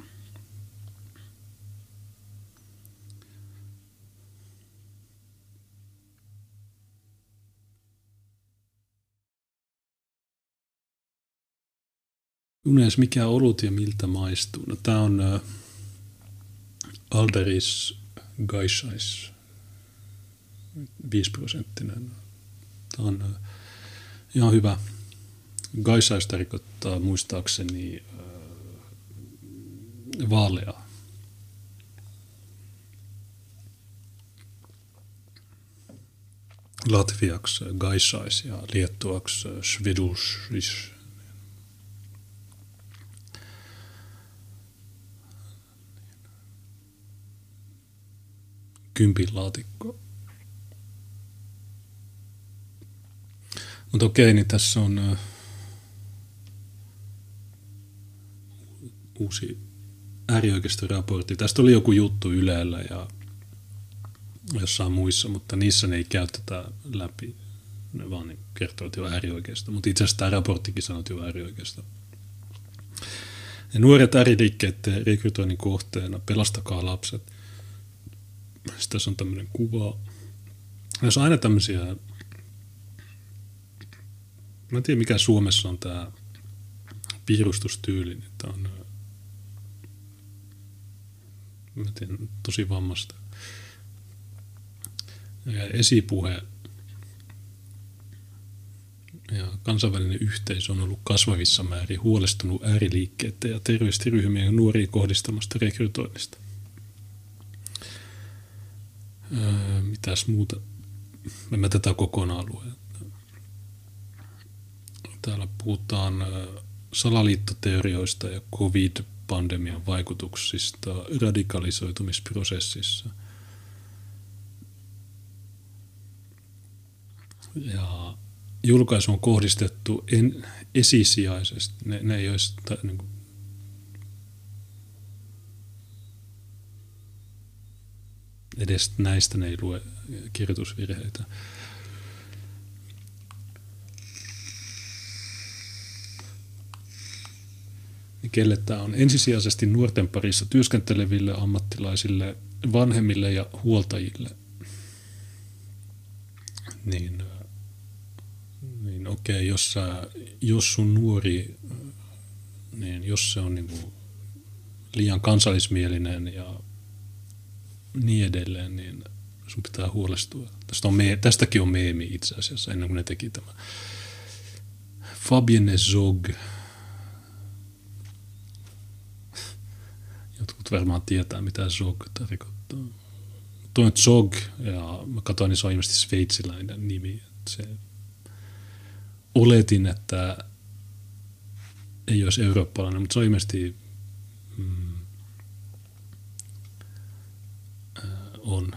Unes, mikä olut ja miltä maistuu? No, tämä on uh, Alderis Gaishais, 5 prosenttinen. Tämä on uh, ihan hyvä. Gaishais tarkoittaa muistaakseni uh, vaalea. Latviaksi Gaishais ja liettuaksi Svidushis kympin laatikko. Mutta okei, niin tässä on uh, uusi äärioikeistoraportti. Tästä oli joku juttu Ylellä ja jossain muissa, mutta niissä ne ei käy tätä läpi. Ne vaan niin kertovat jo äärioikeista. Mutta itse asiassa tämä raporttikin sanot jo äärioikeista. Ja nuoret ääriliikkeiden rekrytoinnin kohteena, pelastakaa lapset – sitten tässä on tämmöinen kuva. Jos aina tämmöisiä, mä en tiedä mikä Suomessa on tämä piirustustyyli, niin tämä on mä tiedän, tosi vammasta. Ja esipuhe ja kansainvälinen yhteisö on ollut kasvavissa määrin huolestunut ääriliikkeiden ja terroristiryhmien nuoriin kohdistamasta rekrytoinnista. Öö, mitäs muuta? En mä tätä kokonaan lue. Täällä puhutaan salaliittoteorioista ja covid-pandemian vaikutuksista radikalisoitumisprosessissa. Ja julkaisu on kohdistettu en, esisijaisesti. Ne, ne olisi niin kuin, edes näistä ne ei lue kirjoitusvirheitä. Kelle tämä on ensisijaisesti nuorten parissa työskenteleville ammattilaisille, vanhemmille ja huoltajille. Niin, niin okei, jos, sä, jos sun nuori, niin jos se on niin kuin liian kansallismielinen ja niin edelleen, niin sun pitää huolestua. Tästä on me- tästäkin on meemi itse asiassa ennen kuin ne teki tämä. Fabienne Zog. Jotkut varmaan tietää, mitä Zog tarkoittaa. Tuo on Zog, ja mä katsoin, niin se on ilmeisesti sveitsiläinen nimi. Se, oletin, että ei olisi eurooppalainen, mutta se on ilmeisesti mm, on.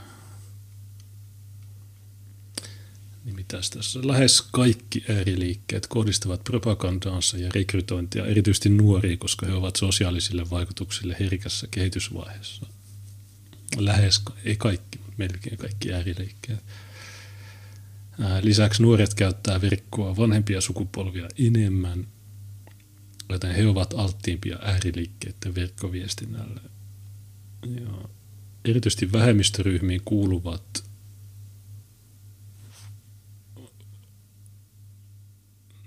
Niin mitäs tässä? Lähes kaikki ääriliikkeet kohdistavat propagandaansa ja rekrytointia erityisesti nuoriin, koska he ovat sosiaalisille vaikutuksille herkässä kehitysvaiheessa. Lähes, ei kaikki, mutta melkein kaikki ääriliikkeet. Lisäksi nuoret käyttää verkkoa vanhempia sukupolvia enemmän, joten he ovat alttiimpia ääriliikkeiden verkkoviestinnälle. Ja erityisesti vähemmistöryhmiin kuuluvat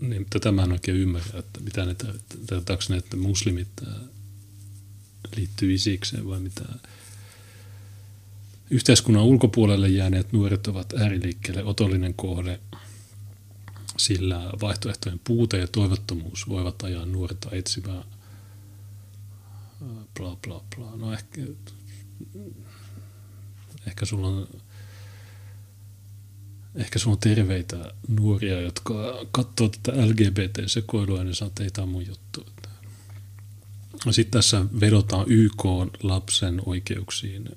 niin, tätä mä en oikein ymmärrä, että mitä ne, tarkoittaako ne, että muslimit liittyy isikseen vai mitä. Yhteiskunnan ulkopuolelle jääneet nuoret ovat ääriliikkeelle otollinen kohde, sillä vaihtoehtojen puute ja toivottomuus voivat ajaa nuorta etsivää bla bla bla. No ehkä ehkä sulla on ehkä sulla on terveitä nuoria, jotka katsoo tätä LGBT-sekoilua ne sanoo, että ei mun juttu. Sitten tässä vedotaan YK lapsen oikeuksiin.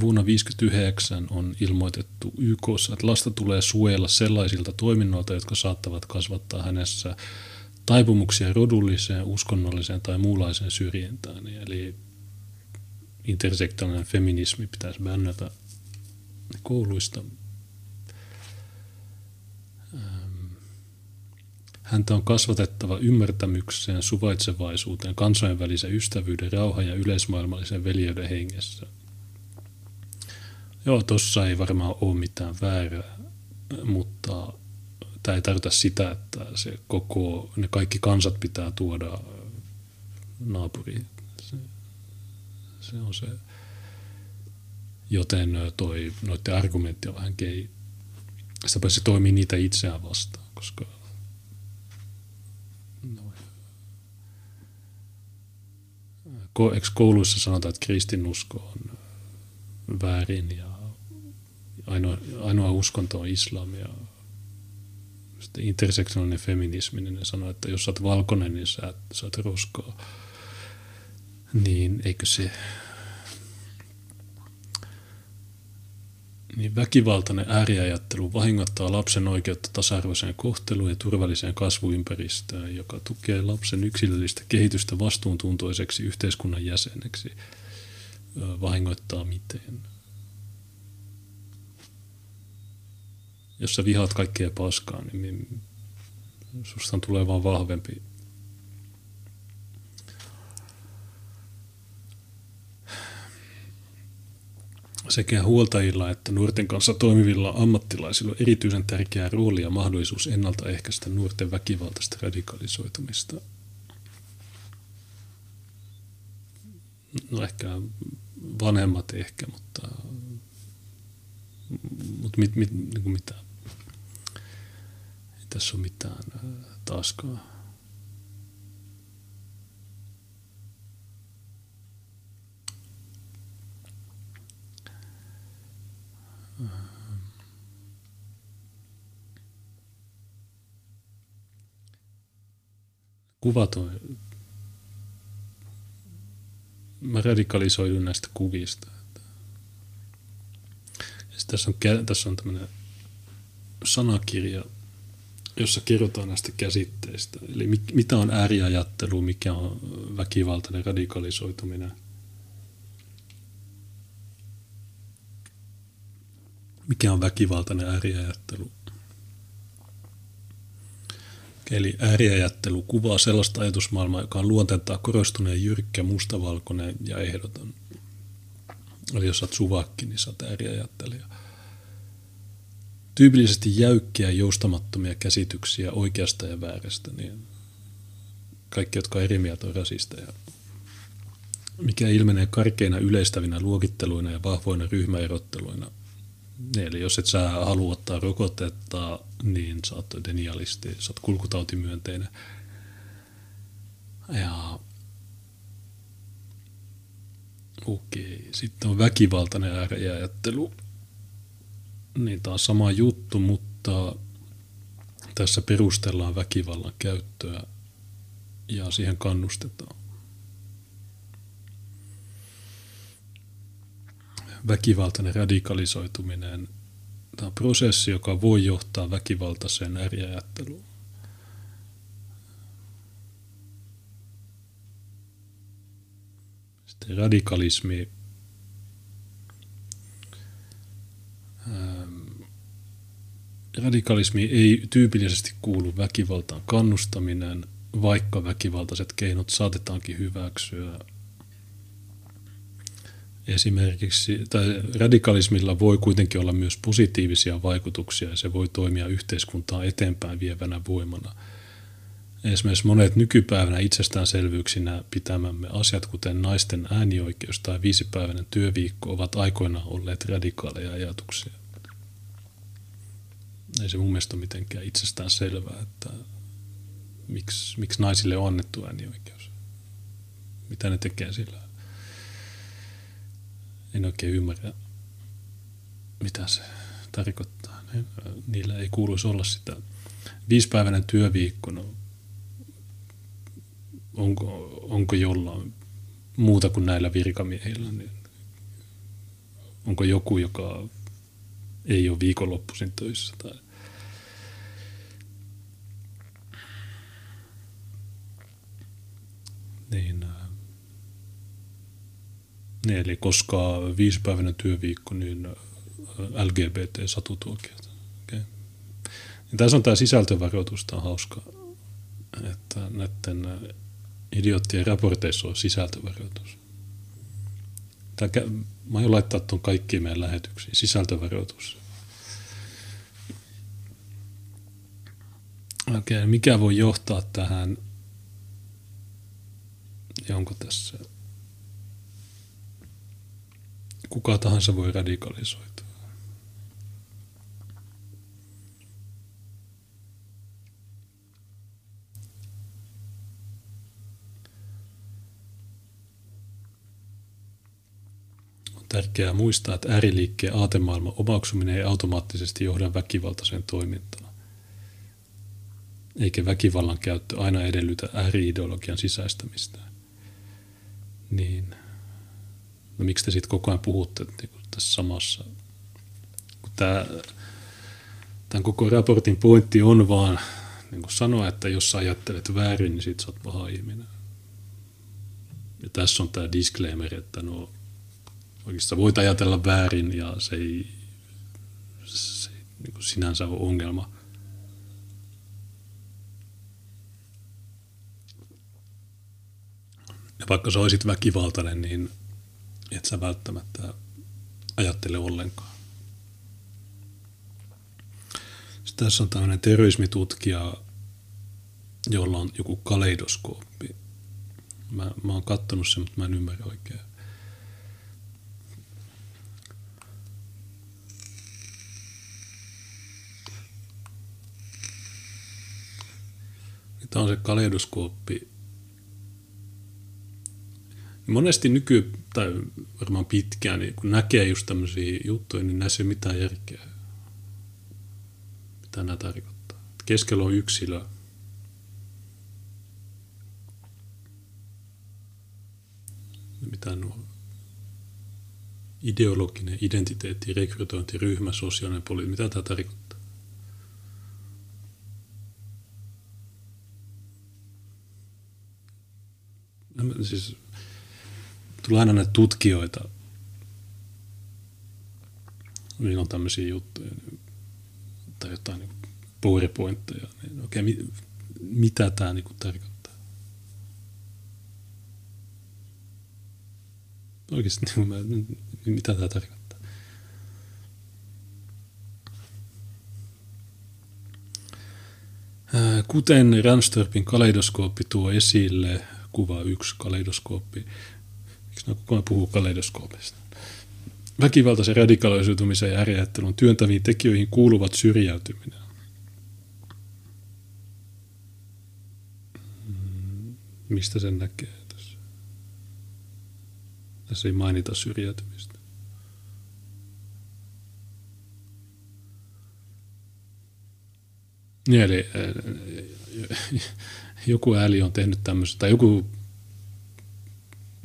Vuonna 1959 on ilmoitettu YKssa, että lasta tulee suojella sellaisilta toiminnoilta, jotka saattavat kasvattaa hänessä taipumuksia rodulliseen, uskonnolliseen tai muunlaiseen syrjintään. Eli intersektionaalinen feminismi pitäisi bännätä kouluista. Häntä on kasvatettava ymmärtämykseen, suvaitsevaisuuteen, kansainvälisen ystävyyden, rauhan ja yleismaailmallisen veljeyden hengessä. Joo, tossa ei varmaan ole mitään väärää, mutta tämä ei tarkoita sitä, että se koko, ne kaikki kansat pitää tuoda naapuri. Se, on se. Joten toi, noiden argumentti on vähän kei. Sitä se toimii niitä itseään vastaan, koska eikö kouluissa sanotaan, että kristinusko on väärin ja ainoa, ainoa uskonto on islam ja sitten intersektionaalinen feminismi, niin ne sanoo, että jos sä oot valkoinen, niin sä, sä oot roskaa. Niin eikö se... Niin väkivaltainen ääriajattelu vahingoittaa lapsen oikeutta tasa-arvoiseen kohteluun ja turvalliseen kasvuympäristöön, joka tukee lapsen yksilöllistä kehitystä vastuuntuntoiseksi yhteiskunnan jäseneksi. Vahingoittaa miten? jos sä vihaat kaikkea paskaa, niin susta tulee vaan vahvempi. Sekä huoltajilla että nuorten kanssa toimivilla ammattilaisilla erityisen tärkeä rooli ja mahdollisuus ennaltaehkäistä nuorten väkivaltaista radikalisoitumista. No ehkä vanhemmat ehkä, mutta, mutta mit, mit, niin kuin mitä tässä ole mitään taaskaan. Kuvat on... Mä radikalisoidun näistä kuvista. Tässä on, tässä on tämmöinen sanakirja jossa kerrotaan näistä käsitteistä. Eli mitä on ääriajattelu, mikä on väkivaltainen radikalisoituminen. Mikä on väkivaltainen ääriajattelu. Eli ääriajattelu kuvaa sellaista ajatusmaailmaa, joka on luonteeltaan korostuneen jyrkkä, mustavalkoinen ja ehdoton. Eli jos olet suvakki, niin sä oot ääriajattelija tyypillisesti jäykkiä, joustamattomia käsityksiä oikeasta ja väärästä, niin kaikki, jotka on eri mieltä, on rasisteja. Mikä ilmenee karkeina yleistävinä luokitteluina ja vahvoina ryhmäerotteluina. Eli jos et sä halua ottaa rokotetta, niin sä oot denialisti, sä oot kulkutautimyönteinen. Ja okei, sitten on väkivaltainen ääriajattelu niin tämä on sama juttu, mutta tässä perustellaan väkivallan käyttöä ja siihen kannustetaan. Väkivaltainen radikalisoituminen tämä on prosessi, joka voi johtaa väkivaltaiseen ääriajatteluun. Sitten radikalismi radikalismi ei tyypillisesti kuulu väkivaltaan kannustaminen, vaikka väkivaltaiset keinot saatetaankin hyväksyä. Esimerkiksi, tai radikalismilla voi kuitenkin olla myös positiivisia vaikutuksia ja se voi toimia yhteiskuntaa eteenpäin vievänä voimana. Esimerkiksi monet nykypäivänä itsestäänselvyyksinä pitämämme asiat, kuten naisten äänioikeus tai viisipäiväinen työviikko, ovat aikoinaan olleet radikaaleja ajatuksia ei se mun mielestä ole mitenkään itsestään selvää, että miksi, miksi naisille on annettu äänioikeus. Mitä ne tekee sillä? En oikein ymmärrä, mitä se tarkoittaa. Niillä ei kuuluisi olla sitä viisipäiväinen työviikko. No, onko, onko jollain muuta kuin näillä virkamiehillä, niin onko joku, joka ei ole viikonloppuisin töissä tai Niin, niin, eli koska viisipäiväinen työviikko, niin äh, LGBT-satutuokiot. Okay. Niin tässä on tämä sisältövaroitus, tämä on hauska, että näiden äh, idioottien raporteissa on sisältövaroitus. Tämä, mä aion laittaa tuon kaikkiin meidän lähetyksiin, sisältövaroitus. Okei, okay, mikä voi johtaa tähän onko tässä kuka tahansa voi radikalisoitua. On tärkeää muistaa, että ääriliikkeen aatemaailman omaksuminen ei automaattisesti johda väkivaltaiseen toimintaan. Eikä väkivallan käyttö aina edellytä ääriideologian sisäistämistä. Niin no miksi te sitten koko ajan puhutte niin kuin tässä samassa? Tämä, tämän koko raportin pointti on vaan niin kuin sanoa, että jos sä ajattelet väärin, niin sit sä oot paha ihminen. Ja tässä on tämä disclaimer, että no oikeastaan voit ajatella väärin ja se ei, se ei niin kuin sinänsä ole ongelma. Ja vaikka sä olisit väkivaltainen, niin et sä välttämättä ajattele ollenkaan. Sitten tässä on tämmöinen terrorismitutkija, jolla on joku kaleidoskooppi. Mä, mä oon kattonut sen, mutta mä en ymmärrä oikein. Tämä on se kaleidoskooppi, monesti nyky, tai varmaan pitkään, niin kun näkee just tämmöisiä juttuja, niin näissä ei ole mitään järkeä. Mitä nämä tarkoittaa. Keskellä on yksilö. Mitä nuo ideologinen identiteetti, rekrytointi, ryhmä, sosiaalinen poli, mitä tämä tarkoittaa? Siis tulee aina näitä tutkijoita, niin on tämmöisiä juttuja, niin, tai jotain niin PowerPointteja, niin okei, okay, mitä tämä niin kuin tarkoittaa? Oikeasti, niin mä, mitä tämä tarkoittaa? Kuten Ranstorpin kaleidoskooppi tuo esille, kuva yksi kaleidoskooppi, Miksi ne koko ajan puhuu kaleidoskoopista? Väkivaltaisen radikalisoitumisen ja ääriajattelun työntäviin tekijöihin kuuluvat syrjäytyminen. Hmm, mistä sen näkee tässä? Tässä ei mainita syrjäytymistä. Niin, eli joku ääli on tehnyt tämmöistä, tai joku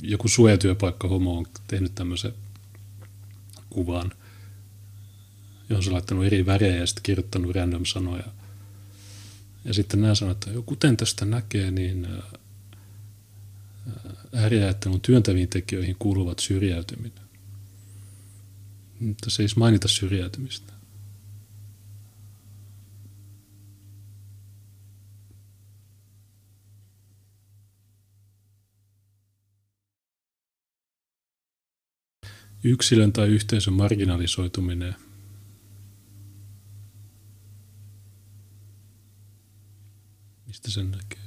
joku suojatyöpaikka homo on tehnyt tämmöisen kuvan, johon se on laittanut eri värejä ja sitten kirjoittanut random sanoja. Ja sitten nämä sanovat, että kuten tästä näkee, niin ääriajattelun työntäviin tekijöihin kuuluvat syrjäytyminen. Mutta se ei mainita syrjäytymistä. Yksilön tai yhteisön marginalisoituminen mistä sen näkee?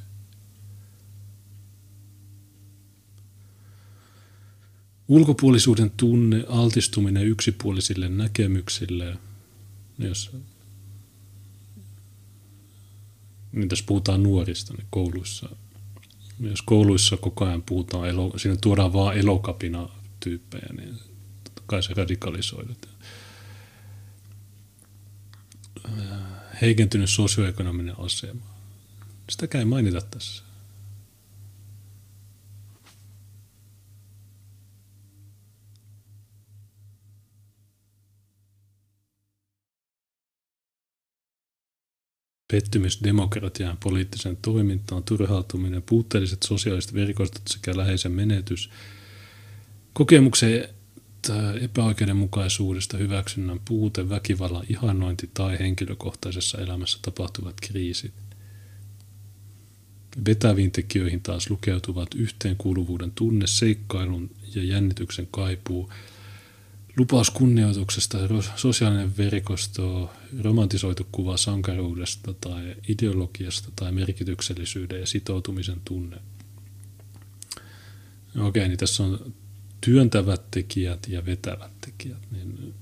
Ulkopuolisuuden tunne, altistuminen yksipuolisille näkemyksille, jos niin tässä puhutaan nuorista niin kouluissa. Jos kouluissa koko ajan puhutaan, siinä tuodaan vaan elokapina tyyppejä, niin kai se radikalisoidut. Heikentynyt sosioekonominen asema. Sitäkään ei mainita tässä. pettymys demokratiaan, poliittiseen toimintaan, turhautuminen, puutteelliset sosiaaliset verkostot sekä läheisen menetys, kokemuksen epäoikeudenmukaisuudesta, hyväksynnän puute, väkivallan ihannointi tai henkilökohtaisessa elämässä tapahtuvat kriisit. Vetäviin tekijöihin taas lukeutuvat yhteenkuuluvuuden tunne, seikkailun ja jännityksen kaipuu, lupaus kunnioituksesta, sosiaalinen verkosto, romantisoitu kuva sankaruudesta tai ideologiasta tai merkityksellisyyden ja sitoutumisen tunne – okei, niin tässä on työntävät tekijät ja vetävät tekijät. Niin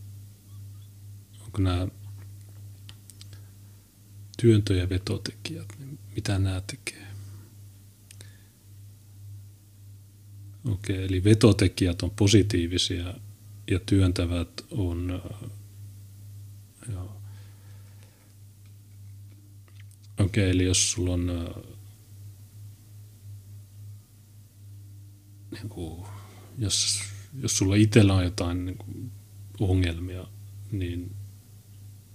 onko nämä työntö- ja vetotekijät, niin mitä nämä tekee? Okei, eli vetotekijät on positiivisia ja työntävät on joo. Okei, eli jos sulla on niin kuin, jos, jos sulla itsellä on jotain niin kuin, ongelmia, niin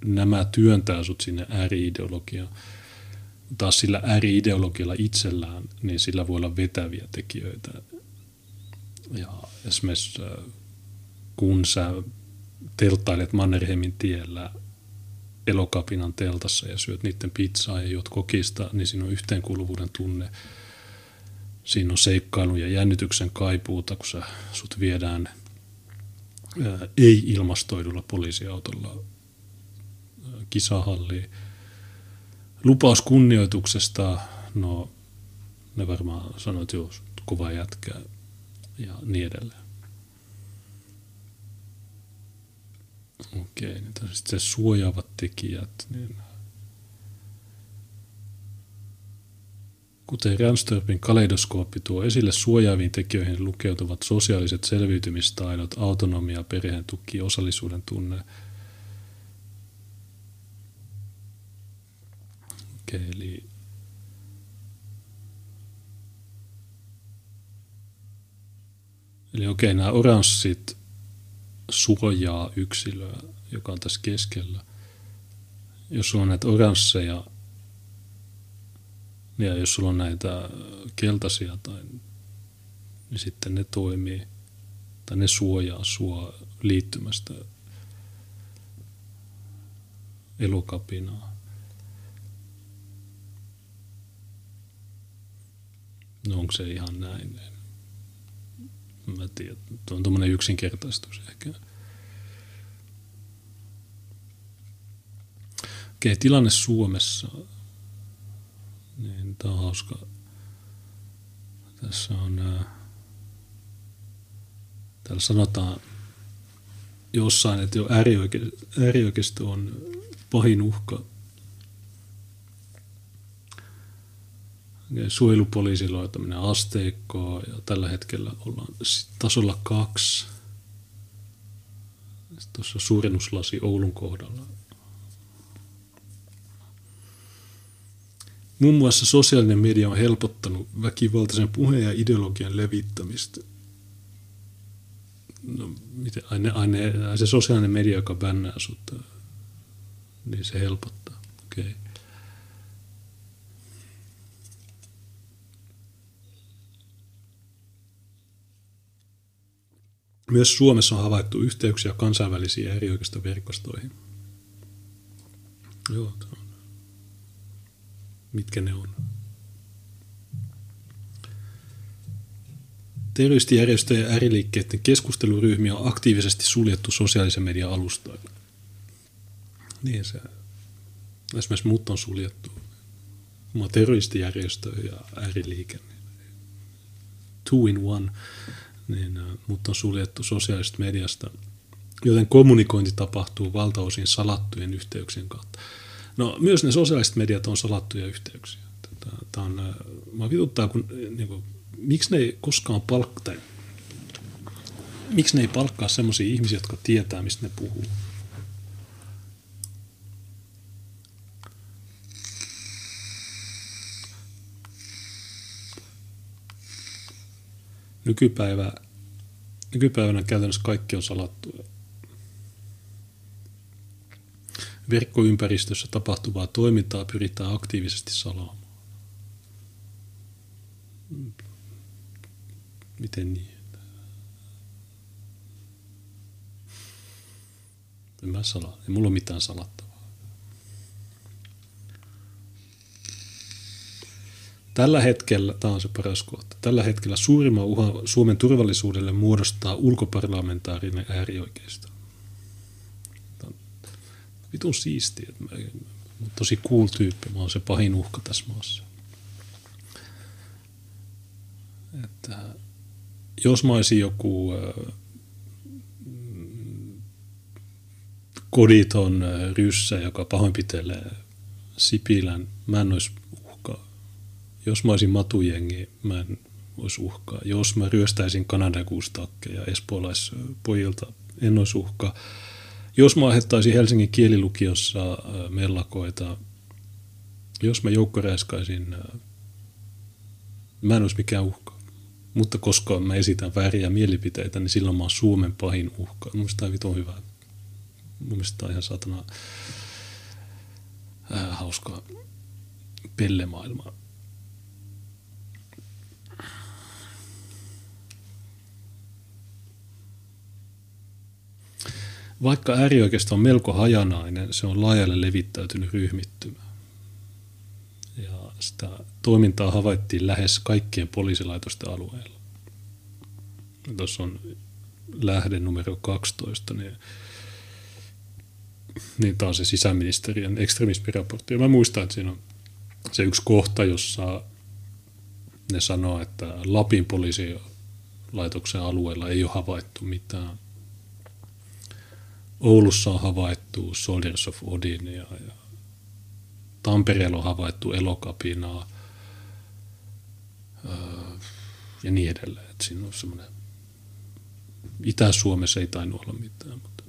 nämä työntää sut sinne ääriideologiaan. Taas sillä ääriideologialla itsellään, niin sillä voi olla vetäviä tekijöitä. Ja esimerkiksi kun sä telttailet Mannerheimin tiellä elokapinan teltassa ja syöt niiden pizzaa ja juot kokista, niin siinä on yhteenkuuluvuuden tunne. Siinä on seikkailun ja jännityksen kaipuuta, kun sä, sut viedään ää, ei-ilmastoidulla poliisiautolla kisahalliin. Lupaus kunnioituksesta, no ne varmaan sanoit, että joo, kova jätkä ja niin edelleen. Okei, niin sitten se suojaavat tekijät, niin Kuten Ramstorpin kaleidoskooppi tuo esille suojaaviin tekijöihin lukeutuvat sosiaaliset selviytymistaidot, autonomia, perheen tuki, osallisuuden tunne. Okei, eli Eli okei, nämä oranssit suojaa yksilöä, joka on tässä keskellä. Jos on näitä oransseja, ja jos sulla on näitä keltaisia, tai, niin sitten ne toimii, tai ne suojaa sua liittymästä elokapinaa. No onko se ihan näin? Mä tiedän, tuo on tuommoinen yksinkertaistus ehkä. Okei, tilanne Suomessa. Niin, tää on hauska. Tässä on, ää, täällä sanotaan jossain, että jo äärioikeisto on pahin uhka suojelupoliisilla on tämmöinen asteikko ja tällä hetkellä ollaan tasolla kaksi. Tuossa suurennuslasi Oulun kohdalla. Muun muassa sosiaalinen media on helpottanut väkivaltaisen puheen ja ideologian levittämistä. No, miten, aine, aine, se sosiaalinen media, joka bännää sut, niin se helpottaa. Okei. Okay. Myös Suomessa on havaittu yhteyksiä kansainvälisiin äärioikeistoverkostoihin. Joo, on. Mitkä ne on? Terroristijärjestöjen ja ääriliikkeiden keskusteluryhmiä on aktiivisesti suljettu sosiaalisen median alustoilla. Niin se, esimerkiksi mut on suljettu. Mä terroristijärjestö ja ääriliike. Two in one niin, mutta on suljettu sosiaalisesta mediasta, joten kommunikointi tapahtuu valtaosin salattujen yhteyksien kautta. No myös ne sosiaaliset mediat on salattuja yhteyksiä. Tämä on, mä vituttaa, kun, niin kuin, miksi ne ei koskaan palkkaa, miksi ne ei palkkaa sellaisia ihmisiä, jotka tietää, mistä ne puhuu. Nykypäivä, nykypäivänä käytännössä kaikki on salattu. Verkkoympäristössä tapahtuvaa toimintaa pyritään aktiivisesti salaamaan. Miten niin? En mä salaa. Ei mulla ole mitään salattua. Tällä hetkellä, tämä on se paras kohta, tällä hetkellä suurimman uhan Suomen turvallisuudelle muodostaa ulkoparlamentaarinen äärioikeisto. Vitun siistiä. Mä, tosi cool tyyppi. Mä oon se pahin uhka tässä maassa. Että jos mä olisin joku koditon ryssä, joka pahoinpitelee Sipilän, mä en olisi uhkaa. Jos mä olisin matujengi, mä en olisi uhkaa. Jos mä ryöstäisin kanadakuustakkeja espoolaispojilta, en olisi uhkaa. Jos mä aiheuttaisin Helsingin kielilukiossa mellakoita, jos mä joukkoräiskaisin, mä en olisi mikään uhka. Mutta koska mä esitän vääriä mielipiteitä, niin silloin mä oon Suomen pahin uhka. Mun mielestä tämä on hyvä. Mun mielestä tämä on ihan satana äh, hauskaa pellemaailmaa. Vaikka äärioikeisto on melko hajanainen, se on laajalle levittäytynyt ryhmittymä. Ja sitä toimintaa havaittiin lähes kaikkien poliisilaitosten alueella. Tuossa on lähde numero 12, niin, niin taas se sisäministeriön ekstremismiraportti. Ja mä muistan, että siinä on se yksi kohta, jossa ne sanoo, että Lapin poliisilaitoksen alueella ei ole havaittu mitään Oulussa on havaittu Soldiers of Odin ja, Tampereella on havaittu elokapinaa öö, ja niin edelleen. Et siinä on semmoinen, Itä-Suomessa ei tainnut olla mitään. Mutta.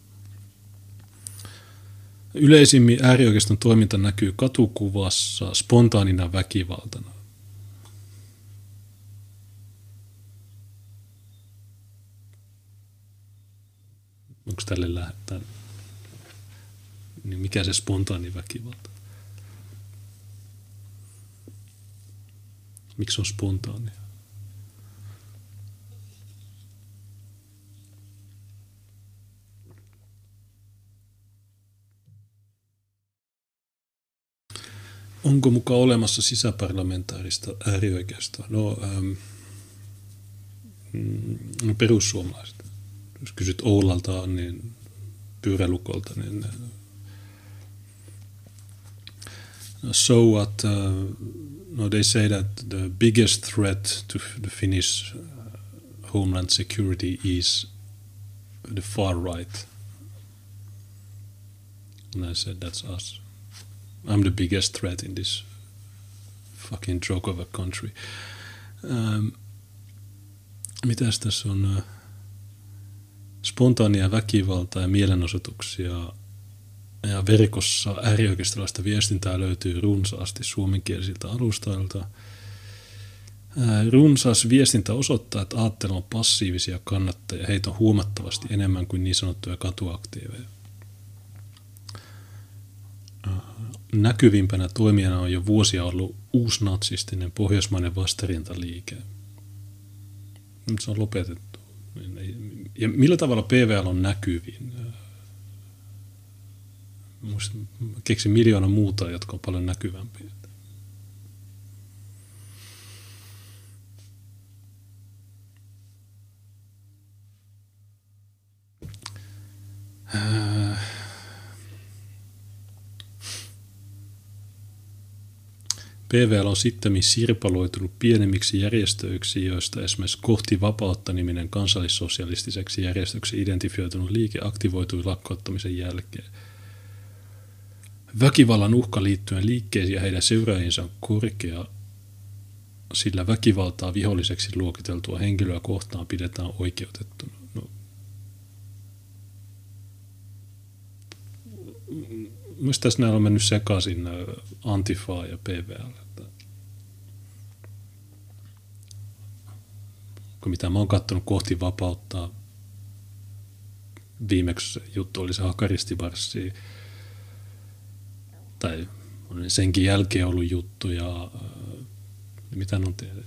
Yleisimmin äärioikeiston toiminta näkyy katukuvassa spontaanina väkivaltana. Onko tälle lähettää, niin mikä se spontaani väkivalta? Miksi on spontaania? Onko mukaan olemassa sisäparlamentaarista äärioikeistoa? No, ähm, mm, perussuomalaiset jos kysyt Oulalta, niin Pyrälukolta, niin so what, uh, no they say that the biggest threat to the Finnish uh, homeland security is the far right. And I said, that's us. I'm the biggest threat in this fucking joke of a country. Um, mitäs tässä on? Uh, spontaania väkivaltaa ja mielenosoituksia ja verkossa äärioikeistolaista viestintää löytyy runsaasti suomenkielisiltä alustoilta. Runsas viestintä osoittaa, että aattelu on passiivisia kannattajia. Heitä on huomattavasti enemmän kuin niin sanottuja katuaktiiveja. Näkyvimpänä toimijana on jo vuosia ollut uusnatsistinen pohjoismainen vastarintaliike. Nyt se on lopetettu. Ja millä tavalla PVL on näkyvin? Keksin miljoona muuta, jotka on paljon näkyvämpiä. Äh, PVL on sitten sirpaloitunut pienemmiksi järjestöiksi, joista esimerkiksi Kohti vapautta-niminen kansallissosialistiseksi järjestöksi identifioitunut liike aktivoitui lakkauttamisen jälkeen. Väkivallan uhka liittyen liikkeisiin ja heidän seuraajiinsa on korkea, sillä väkivaltaa viholliseksi luokiteltua henkilöä kohtaan pidetään oikeutettuna. No. Tässä näillä on mennyt sekaisin Antifa ja PVL. Kun mitä mä oon katsonut kohti vapauttaa, viimeksi juttu oli se hakaristivarssi, tai on senkin jälkeen ollut juttu ja mitä on tehnyt.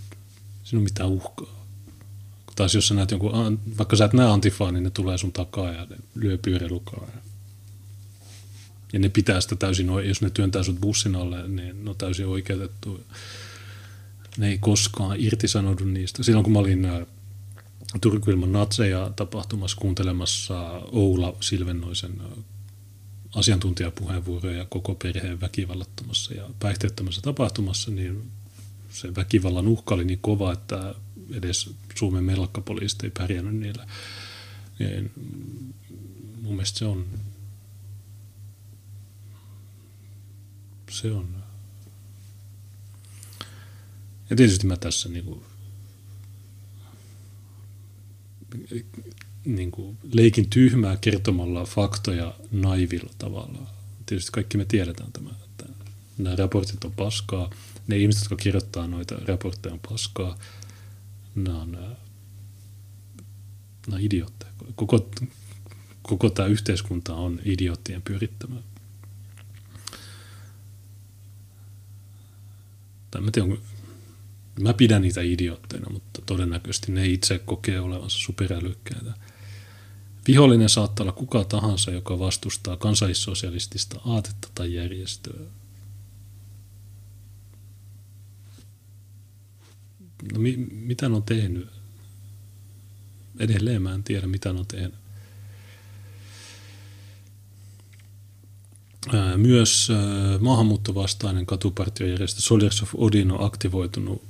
Siinä on mitään uhkaa. Kun taas jos sä näet jonkun, vaikka sä et näe antifaa, niin ne tulee sun takaa ja ne lyö pyöräilukaa. Ja ne pitää sitä täysin, jos ne työntää sut bussin alle, niin ne on täysin oikeutettu. Ne ei koskaan irtisanoudu niistä. Silloin kun mä olin äh, Turku ilman natseja tapahtumassa kuuntelemassa Oula Silvennoisen äh, asiantuntijapuheenvuoroja koko perheen väkivallattomassa ja päihteettömässä tapahtumassa, niin se väkivallan uhka oli niin kova, että edes Suomen mellakkapoliisit ei pärjännyt niillä. Niin mun mielestä se on, se on. Ja tietysti mä tässä niin kuin, niin kuin leikin tyhmää kertomalla faktoja naivilla tavalla. Tietysti kaikki me tiedetään tämä, että nämä raportit on paskaa. Ne ihmiset, jotka kirjoittaa noita raportteja on paskaa. Nämä on, nämä on idiootteja. Koko, koko tämä yhteiskunta on idioottien pyörittämä. Tai mä, tiedän, mä pidän niitä idiootteina, mutta todennäköisesti ne itse kokee olevansa superälykkäitä. Vihollinen saattaa olla kuka tahansa, joka vastustaa kansallissosialistista aatetta tai järjestöä. No mi- mitä ne on tehnyt? Edelleen mä en tiedä, mitä ne on tehnyt. Myös maahanmuuttovastainen katupartiojärjestö Soldiers of Odin on aktivoitunut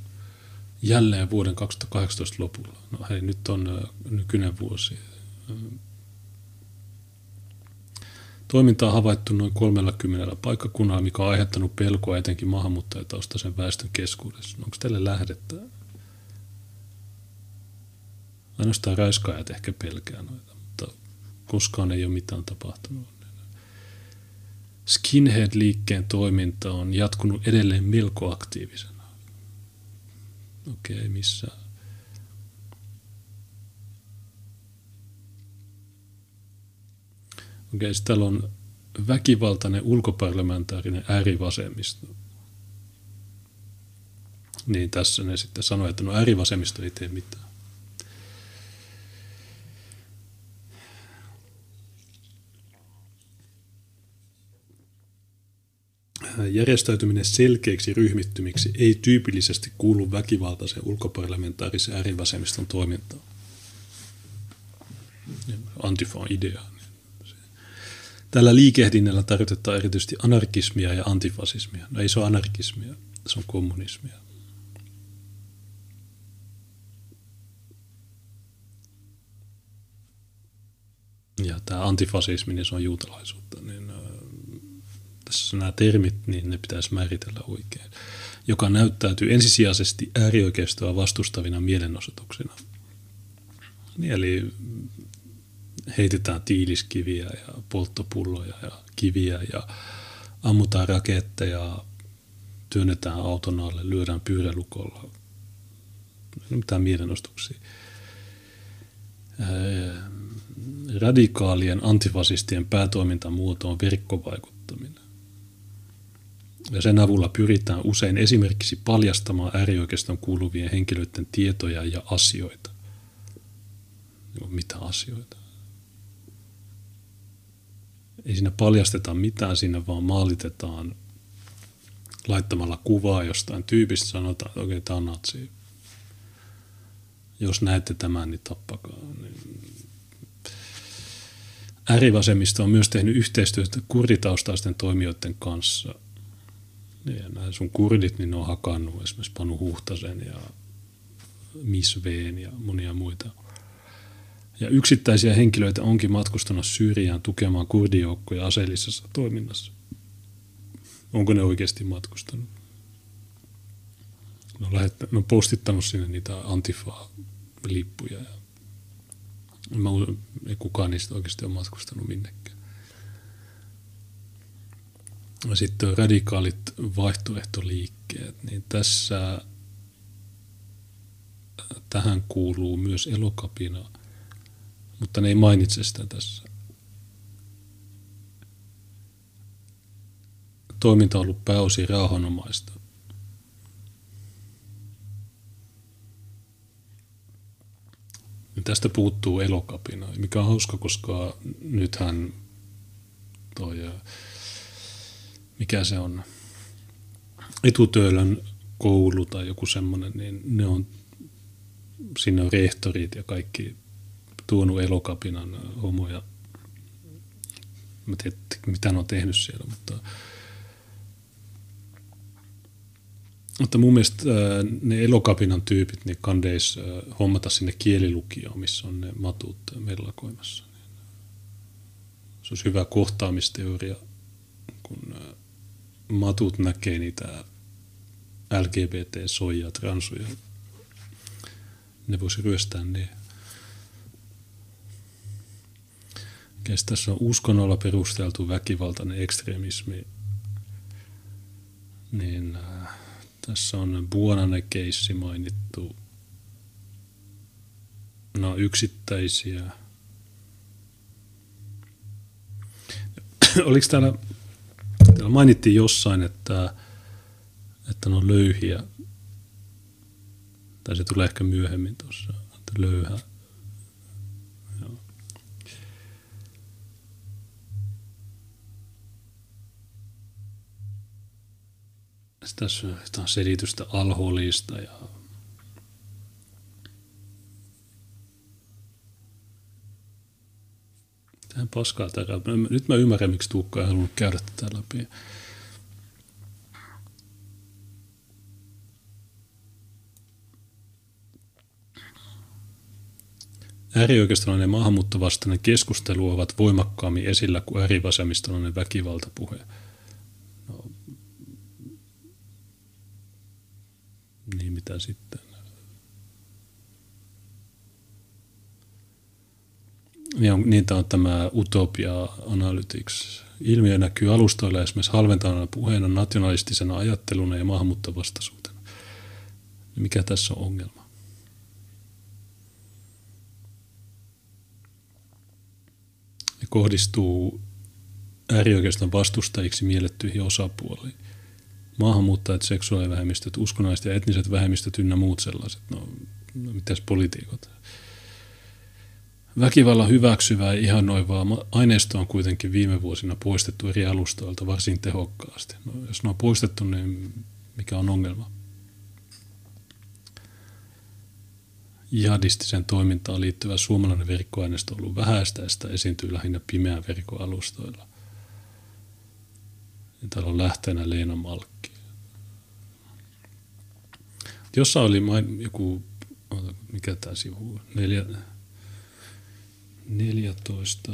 jälleen vuoden 2018 lopulla. No hei, nyt on nykyinen vuosi. Toiminta on havaittu noin 30 paikkakunnalla, mikä on aiheuttanut pelkoa etenkin maahanmuuttajataustaisen väestön keskuudessa. Onko teille lähdettä? Ainoastaan raiskaajat ehkä pelkää noita, mutta koskaan ei ole mitään tapahtunut. Skinhead-liikkeen toiminta on jatkunut edelleen melko aktiivisena. Okei, okay, missä? Okei, okay, täällä on väkivaltainen ulkoparlamentaarinen äärivasemmisto. Niin tässä ne sitten sanoi, että no äärivasemmisto ei tee mitään. Järjestäytyminen selkeiksi ryhmittymiksi ei tyypillisesti kuulu väkivaltaisen ulkoparlamentaarisen äärivasemmiston toimintaan. Antifa on idea. Tällä liikehdinnällä tarkoitetaan erityisesti anarkismia ja antifasismia. No ei se ole anarkismia, se on kommunismia. Ja tämä antifasismi, niin se on juutalaisuutta. Niin tässä nämä termit, niin ne pitäisi määritellä oikein, joka näyttäytyy ensisijaisesti äärioikeistoa vastustavina mielenosoituksina. Niin, eli heitetään tiiliskiviä ja polttopulloja ja kiviä ja ammutaan raketteja, työnnetään auton alle, lyödään pyörälukolla. Mitään mielenostuksia. Radikaalien antifasistien päätoimintamuoto on verkkovaikuttaminen ja sen avulla pyritään usein esimerkiksi paljastamaan äärioikeiston kuuluvien henkilöiden tietoja ja asioita. Mitä asioita? Ei siinä paljasteta mitään, siinä vaan maalitetaan laittamalla kuvaa jostain tyypistä, sanotaan, että okei, okay, tämä on natsi. Jos näette tämän, niin tappakaa. Niin Äärivasemmisto on myös tehnyt yhteistyötä kurditaustaisten toimijoiden kanssa – ja nämä sun kurdit, niin ne on hakannut esimerkiksi Panu Huhtasen ja Miss Veen ja monia muita. Ja yksittäisiä henkilöitä onkin matkustanut Syyriaan tukemaan kurdijoukkoja aseellisessa toiminnassa. Onko ne oikeasti matkustanut? Ne on, lähettä, ne on postittanut sinne niitä antifaa-lippuja. Ja mä, ei kukaan niistä oikeasti ole matkustanut minnekään. Sitten radikaalit vaihtoehtoliikkeet, niin tässä tähän kuuluu myös elokapina, mutta ne ei mainitse sitä tässä. Toiminta on ollut pääosin rauhanomaista. Ja tästä puuttuu elokapina, mikä on hauska, koska nythän toi mikä se on, etutöölön koulu tai joku semmoinen, niin ne on, sinne on rehtorit ja kaikki tuonut elokapinan homoja. Mä tiedän, mitä ne on tehnyt siellä, mutta mutta mun mielestä ne elokapinan tyypit, niin kandeis hommata sinne kielilukioon, missä on ne matut mellakoimassa. Se olisi hyvä kohtaamisteoria, kun matut näkee niitä LGBT-soijia, transuja. Ne voisi ryöstää ne. Kes tässä on uskonnolla perusteltu väkivaltainen ekstremismi, niin äh, tässä on Buonanen keissi mainittu. No yksittäisiä. Oliko täällä, täällä mainittiin jossain, että, että ne on löyhiä. Tai se tulee ehkä myöhemmin tuossa, että löyhä tässä on selitystä alholista ja Tähän paskaa täällä. Nyt mä ymmärrän, miksi Tuukka ei halunnut käydä tätä läpi. Äärioikeistolainen maahanmuuttovastainen keskustelu ovat voimakkaammin esillä kuin äärivasemmistolainen väkivaltapuhe. niin mitä sitten. Niin, on, tämä on tämä Utopia Analytics. Ilmiö näkyy alustoilla esimerkiksi halventavana puheena, nationalistisena ajatteluna ja maahanmuuttovastaisuutena. Mikä tässä on ongelma? Ne kohdistuu äärioikeiston vastustajiksi miellettyihin osapuoliin maahanmuuttajat, seksuaalivähemmistöt, uskonnolliset ja etniset vähemmistöt ynnä muut sellaiset. No, no mitäs politiikot? Väkivallan hyväksyvää ja ihannoivaa aineisto on kuitenkin viime vuosina poistettu eri alustoilta varsin tehokkaasti. No, jos ne on poistettu, niin mikä on ongelma? Jihadistiseen toimintaan liittyvä suomalainen verkkoaineisto on ollut vähäistä ja sitä esiintyy lähinnä pimeän verkkoalustoilla. Ja täällä on lähteenä Leena Malkki. Jossain oli main, joku, mikä tämä sivu, neljä, 14,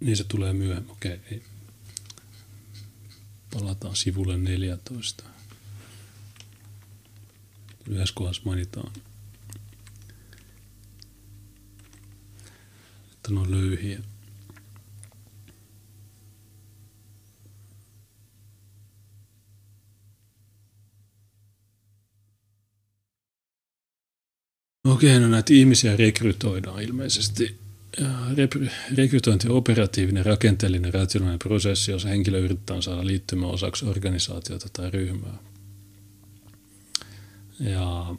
Niin se tulee myöhemmin. Okei, ei. Palataan sivulle 14. Yhdessä kohdassa mainitaan että ne on löyhiä. Okei, no näitä ihmisiä rekrytoidaan ilmeisesti. Rekrytointi on operatiivinen, rakenteellinen, rationaalinen prosessi, jossa henkilö yrittää saada liittymään osaksi organisaatiota tai ryhmää. Ja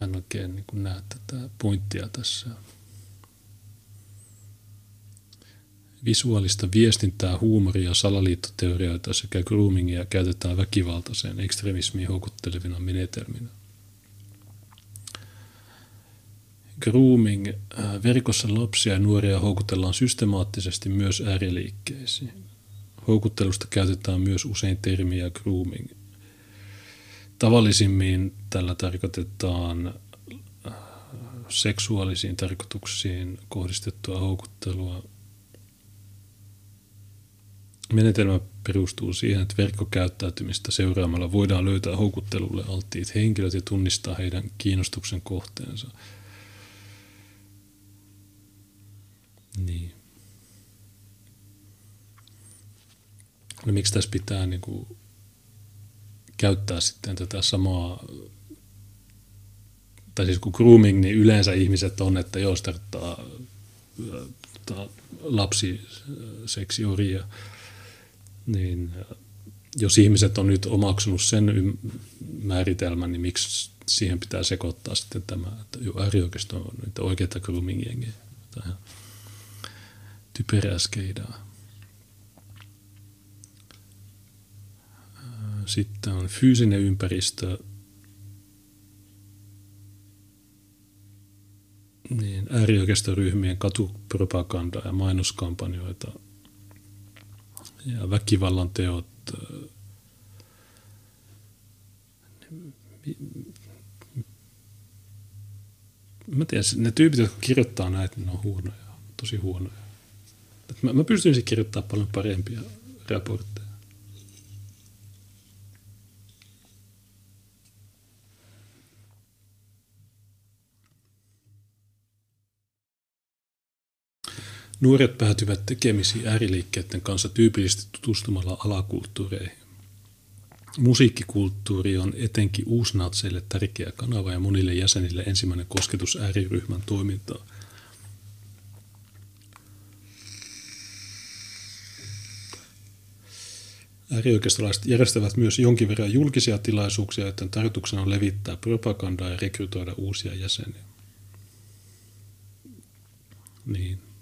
en oikein niin näe tätä pointtia tässä. Visuaalista viestintää, huumoria, salaliittoteorioita sekä groomingia käytetään väkivaltaiseen ekstremismiin houkuttelevina menetelminä. Grooming. Äh, verkossa lapsia ja nuoria houkutellaan systemaattisesti myös ääriliikkeisiin. Houkuttelusta käytetään myös usein termiä grooming – Tavallisimmin tällä tarkoitetaan äh, seksuaalisiin tarkoituksiin kohdistettua houkuttelua. Menetelmä perustuu siihen, että verkkokäyttäytymistä seuraamalla voidaan löytää houkuttelulle alttiit henkilöt ja tunnistaa heidän kiinnostuksen kohteensa. Niin. No miksi tässä pitää niin kuin käyttää sitten tätä samaa, tai siis kun grooming, niin yleensä ihmiset on, että jos tarkoittaa lapsiseksiuria, niin äh, jos ihmiset on nyt omaksunut sen määritelmän, niin miksi siihen pitää sekoittaa sitten tämä, että jo äärioikeisto on niitä oikeita grooming-jengejä. Typerää skeidaa. Äh, sitten on fyysinen ympäristö. Niin, äärioikeistoryhmien katupropaganda ja mainoskampanjoita – ja väkivallan teot. Mä tiedän, ne tyypit, jotka kirjoittaa näitä, ne on huonoja, tosi huonoja. Mä, mä pystyisin kirjoittamaan paljon parempia raportteja. Nuoret päätyvät tekemisiin ääriliikkeiden kanssa tyypillisesti tutustumalla alakulttuureihin. Musiikkikulttuuri on etenkin uusnatseille tärkeä kanava ja monille jäsenille ensimmäinen kosketus ääriryhmän toimintaan. Äärioikeistolaiset järjestävät myös jonkin verran julkisia tilaisuuksia, joiden tarkoituksena on levittää propagandaa ja rekrytoida uusia jäseniä. Niin.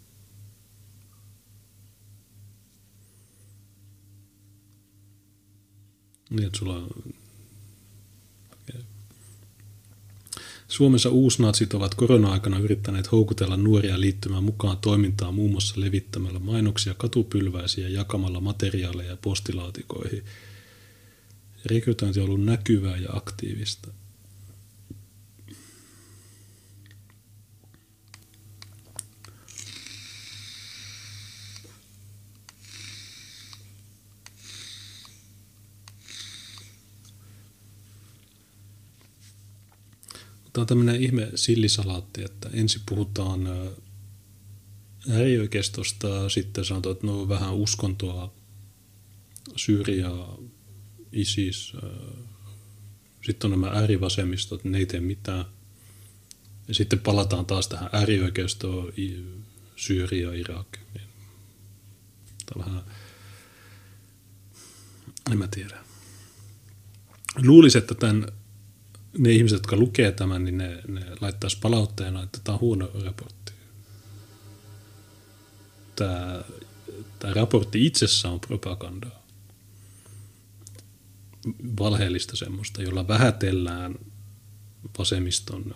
Niin, että sulla on... Suomessa uusnatsit ovat korona-aikana yrittäneet houkutella nuoria liittymään mukaan toimintaan muun muassa levittämällä mainoksia katupylväisiä jakamalla materiaaleja postilaatikoihin. Rekrytointi on ollut näkyvää ja aktiivista. Tämä on tämmöinen ihme sillisalaatti, että ensin puhutaan äärioikeistosta, sitten sanotaan, että no vähän uskontoa, Syyria, ISIS, sitten on nämä äärivasemmistot, ne ei tee mitään. Ja sitten palataan taas tähän äärioikeistoon, Syyria, Irak. Niin tämä vähän, en mä tiedä. Luulisin, että tämän ne ihmiset, jotka lukee tämän, niin ne, ne laittaisi palautteena, että tämä on huono raportti. Tämä, tämä raportti itsessään on propagandaa. Valheellista semmoista, jolla vähätellään vasemmiston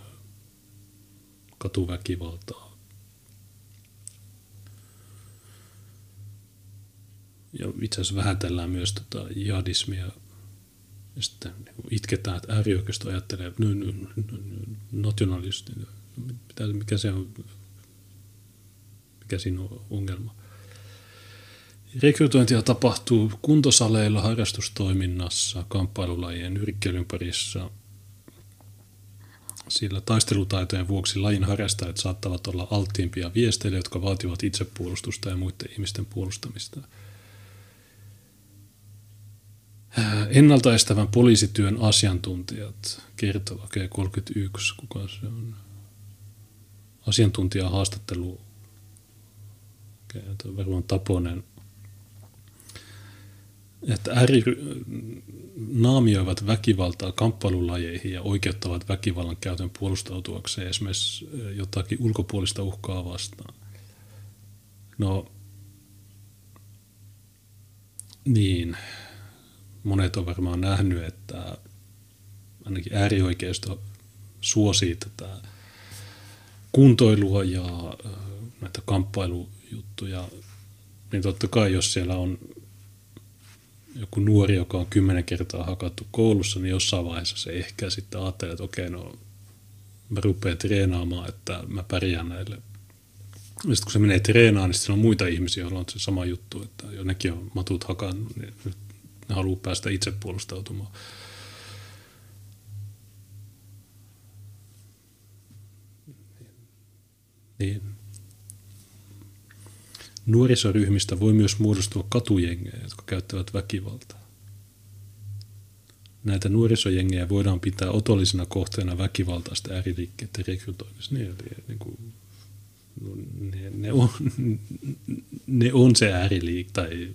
katuväkivaltaa. Ja itse asiassa vähätellään myös tota jihadismia – ja sitten niin itketään, että äärioikeisto ajattelee, että nationalisti, mikä se on, mikä siinä on ongelma. Rekrytointia tapahtuu kuntosaleilla, harrastustoiminnassa, kamppailulajien nyrkkeilyn parissa. Sillä taistelutaitojen vuoksi lajin harrastajat saattavat olla alttiimpia viesteille, jotka vaativat itsepuolustusta ja muiden ihmisten puolustamista – ennaltaestävän poliisityön asiantuntijat okay, 31, kuka se on? Asiantuntijahaastattelu, okei, okay, varmaan Taponen, että ääri naamioivat väkivaltaa kamppailulajeihin ja oikeuttavat väkivallan käytön puolustautuakseen esimerkiksi jotakin ulkopuolista uhkaa vastaan. No, niin monet on varmaan nähnyt, että ainakin äärioikeisto suosii tätä kuntoilua ja näitä kamppailujuttuja, niin totta kai jos siellä on joku nuori, joka on kymmenen kertaa hakattu koulussa, niin jossain vaiheessa se ehkä sitten ajattelee, että okei, no mä rupean treenaamaan, että mä pärjään näille. Ja sitten kun se menee treenaamaan, niin sitten on muita ihmisiä, joilla on se sama juttu, että jo nekin on matut hakannut, niin nyt ne haluaa päästä itse puolustautumaan. Niin. Nuorisoryhmistä voi myös muodostua katujengejä, jotka käyttävät väkivaltaa. Näitä nuorisojengejä voidaan pitää otollisena kohteena väkivaltaista ääriliikkeiden rekrytoinnissa. Niin, eli, niin kuin, no, ne, ne, on, ne on se ääriliik tai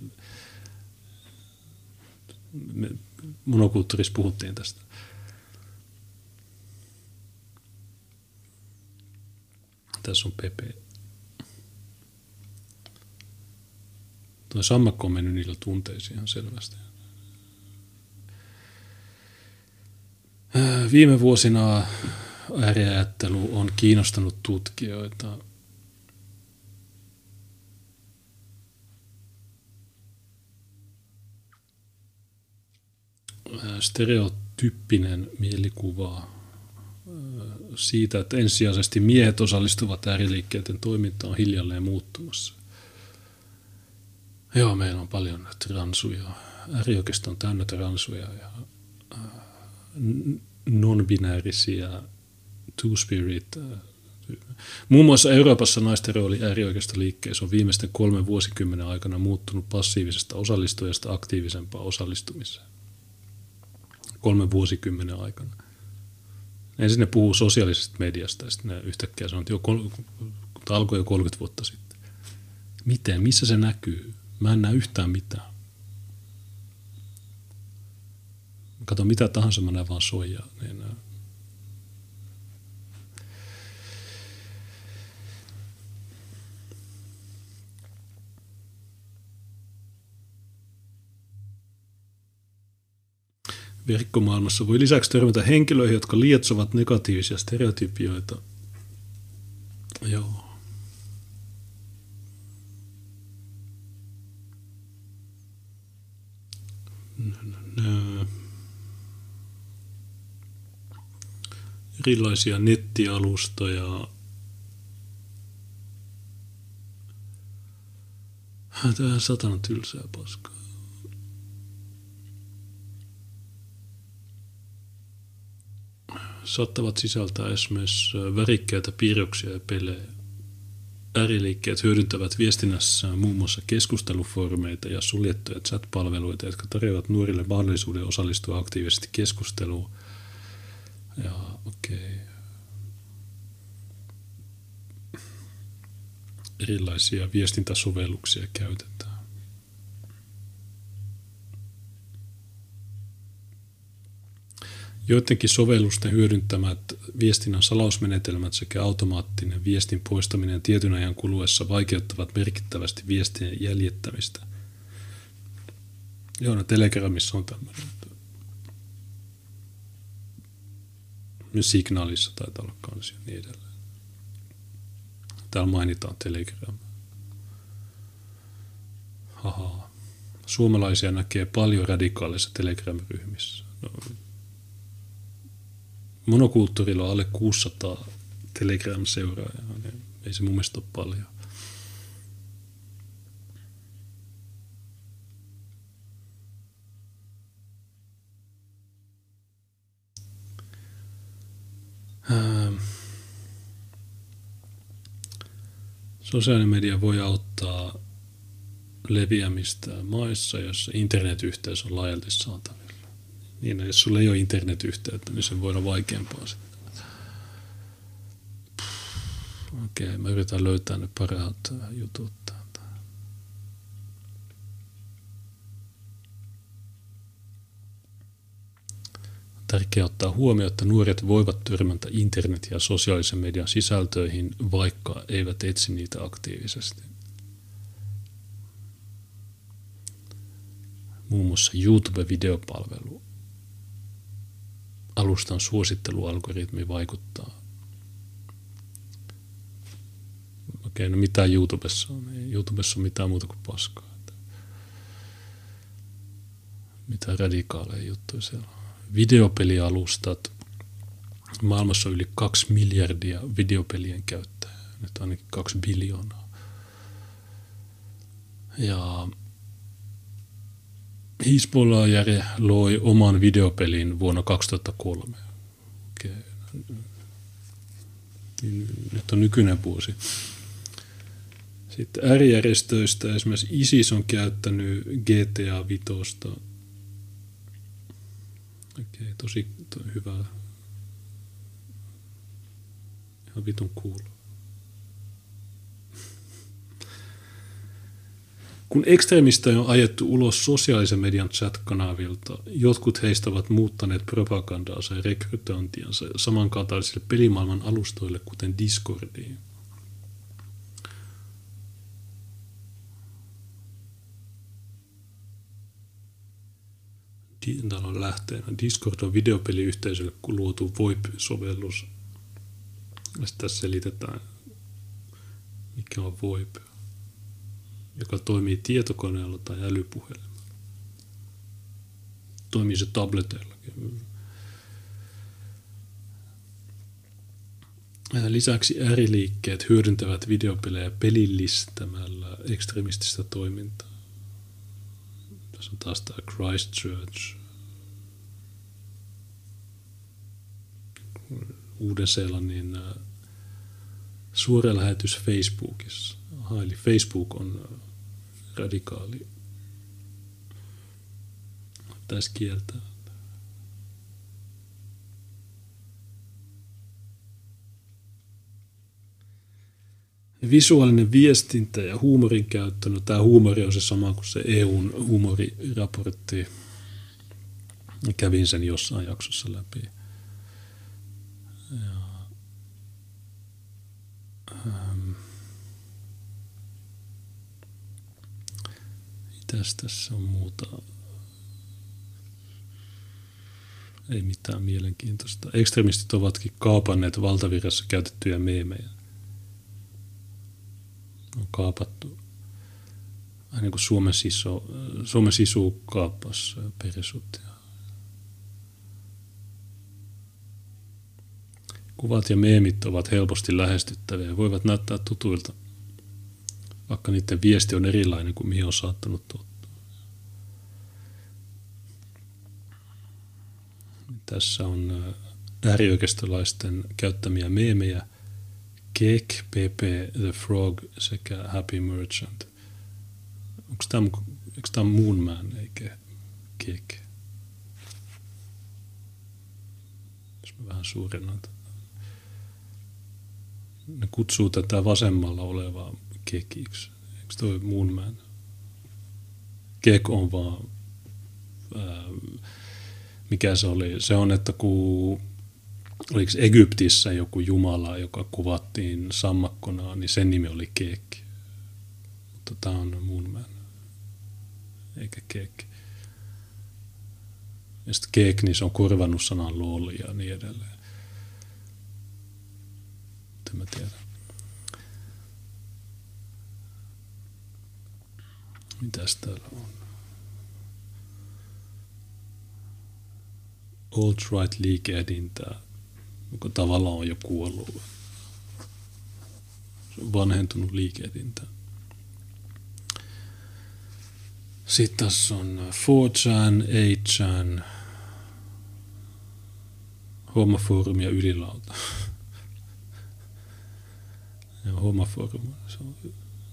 monokulttuurissa puhuttiin tästä. Tässä on Pepe. Tuo sammakko on mennyt niillä tunteisiin ihan selvästi. Viime vuosina ääriajattelu on kiinnostanut tutkijoita. Stereotyyppinen mielikuva siitä, että ensisijaisesti miehet osallistuvat ääriliikkeiden toimintaan hiljalleen muuttumassa. Joo, meillä on paljon transuja. Äärioikeisto on täynnä transuja ja non-binäärisiä, two-spirit. Muun muassa Euroopassa naisten rooli äärioikeistoliikkeessä on viimeisten kolmen vuosikymmenen aikana muuttunut passiivisesta osallistujasta aktiivisempaan osallistumiseen. Kolmen vuosikymmenen aikana. Ensin ne puhuu sosiaalisesta mediasta ja sitten ne yhtäkkiä sanoo, että jo, alkoi jo 30 vuotta sitten. Miten? Missä se näkyy? Mä en näe yhtään mitään. Kato mitä tahansa, mä näen vaan soijaa. Niin, Verkkomaailmassa voi lisäksi törmätä henkilöihin, jotka lietsovat negatiivisia stereotypioita. Joo. Erilaisia nettialustoja. Tämä satana tylsää paskaa. Saattavat sisältää esimerkiksi värikkäitä piirroksia ja pelejä. Ääriliikkeet hyödyntävät viestinnässä muun muassa keskustelufoorumeita ja suljettuja chat-palveluita, jotka tarjoavat nuorille mahdollisuuden osallistua aktiivisesti keskusteluun. Ja okei. Okay. Erilaisia viestintäsovelluksia käytetään. Joidenkin sovellusten hyödyntämät viestinnän salausmenetelmät sekä automaattinen viestin poistaminen tietyn ajan kuluessa vaikeuttavat merkittävästi viestien jäljittämistä. Joo, no Telegramissa on tämmöinen. Signaalissa taitaa olla kansia niin edelleen. Täällä mainitaan Telegram. Ahaa. Suomalaisia näkee paljon radikaalissa Telegram-ryhmissä. No, monokulttuurilla on alle 600 Telegram-seuraajaa, niin ei se mun mielestä ole paljon. Ähm. Sosiaalinen media voi auttaa leviämistä maissa, joissa internetyhteys on laajalti saatavilla. Niin, no, jos sulla ei ole internetyhteyttä, niin se voi olla vaikeampaa sitten. Okei, okay, mä yritän löytää ne parhaat äh, jutut täältä. Tärkeää ottaa huomioon, että nuoret voivat törmätä internet- ja sosiaalisen median sisältöihin, vaikka eivät etsi niitä aktiivisesti. Muun muassa YouTube-videopalvelu alustan suosittelualgoritmi vaikuttaa. Okei, no mitä YouTubessa on? Ei YouTubessa on mitään muuta kuin paskaa. Mitä radikaaleja juttuja siellä on. Videopelialustat. Maailmassa on yli kaksi miljardia videopelien käyttäjää. Nyt ainakin kaksi biljoonaa. Ja Hezbollah Jere loi oman videopelin vuonna 2003. Okay. Nyt on nykyinen vuosi. Sitten äärijärjestöistä esimerkiksi ISIS on käyttänyt GTA 5. Okei, okay, tosi to, hyvä. Ihan vitun cool. Kun ekstremisteja on ajettu ulos sosiaalisen median chat-kanavilta, jotkut heistä ovat muuttaneet propagandaansa ja rekrytointiansa samankaltaisille pelimaailman alustoille, kuten Discordiin. Täällä on lähteenä. Discord on videopeliyhteisölle luotu VoIP-sovellus. Sitten tässä selitetään, mikä on VoIP, joka toimii tietokoneella tai älypuhelimella. Toimii se tabletellakin. Lisäksi ääriliikkeet hyödyntävät videopelejä pelillistämällä ekstremististä toimintaa. Tässä on taas tämä Christchurch. Uuden-Seelannin äh, suoralähetys Facebookissa. Aha, eli Facebook on äh, radikaali. Tässä kieltää. Visuaalinen viestintä ja huumorin käyttö. No, tämä huumori on se sama kuin se EUn huumoriraportti. Kävin sen jossain jaksossa läpi. Ja, ähm, mitäs tässä on muuta? Ei mitään mielenkiintoista. Ekstremistit ovatkin kaapanneet valtavirrassa käytettyjä meemejä on kaapattu. Aina kuin Suomen, siso, Suomen sisu kaapas perisut. Kuvat ja meemit ovat helposti lähestyttäviä ja voivat näyttää tutuilta, vaikka niiden viesti on erilainen kuin mihin on saattanut tottua. Tässä on äärioikeistolaisten käyttämiä meemejä – Cake, Pepe, The Frog sekä Happy Merchant. Onko tämä, tämä Moon Man eikä Cake? Jos mä vähän suurennan. Ne kutsuu tätä vasemmalla olevaa kekiksi. Eikö toi Moon Man? Kek on vaan, ää, mikä se oli? Se on, että kun oliko Egyptissä joku jumala, joka kuvattiin sammakkona, niin sen nimi oli Kek. Mutta tämä on mun man, eikä Kek. Ja sitten Kek, niin se on korvannut sanan lol ja niin edelleen. Mutta mä tiedän. Mitäs täällä on? Alt-right liikehdintää joka tavallaan on jo kuollut. Se on vanhentunut liikehdintä. Sitten tässä on 4chan, 8chan, Hommaforum ja Ylilauta. ja Hommaforum, se on,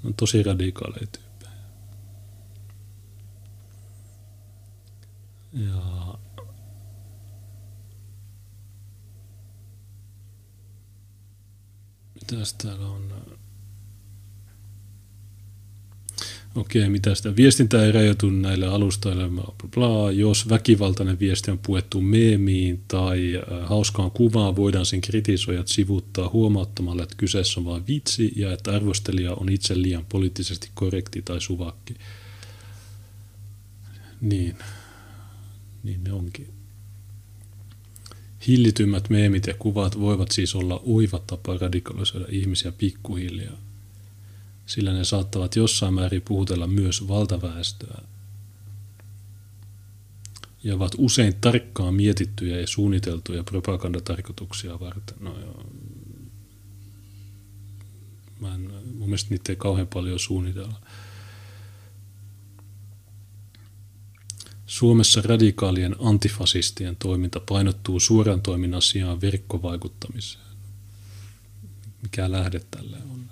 on tosi radikaaleja tyyppejä. Ja Mitäs täällä on? Okei, mitä sitä viestintää ei rajoitu näille alustoille, bla, bla, jos väkivaltainen viesti on puettu meemiin tai äh, hauskaan kuvaan, voidaan sen kritisoijat sivuttaa huomauttamalla, että kyseessä on vain vitsi ja että arvostelija on itse liian poliittisesti korrekti tai suvakki. Niin, niin ne onkin. Hillitymmät meemit ja kuvat voivat siis olla uiva tapa radikalisoida ihmisiä pikkuhiljaa, sillä ne saattavat jossain määrin puhutella myös valtaväestöä ja ovat usein tarkkaan mietittyjä ja suunniteltuja propagandatarkoituksia varten. No joo. Mä en, mun mielestä niitä ei kauhean paljon suunnitella. Suomessa radikaalien antifasistien toiminta painottuu suoran toiminnan sijaan verkkovaikuttamiseen. Mikä lähde tälle on?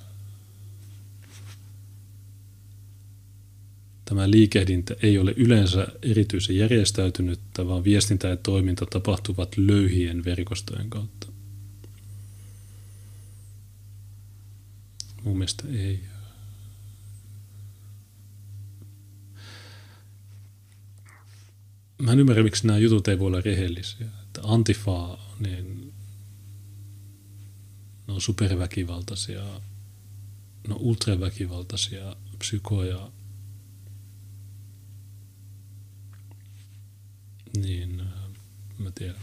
Tämä liikehdintä ei ole yleensä erityisen järjestäytynyttä, vaan viestintä ja toiminta tapahtuvat löyhien verkostojen kautta. Mun mielestä ei. Mä en ymmärrä, miksi nämä jutut ei voi olla rehellisiä. Että Antifa, niin ne on superväkivaltaisia, ne on ultraväkivaltaisia psykoja. Niin, mä tiedän.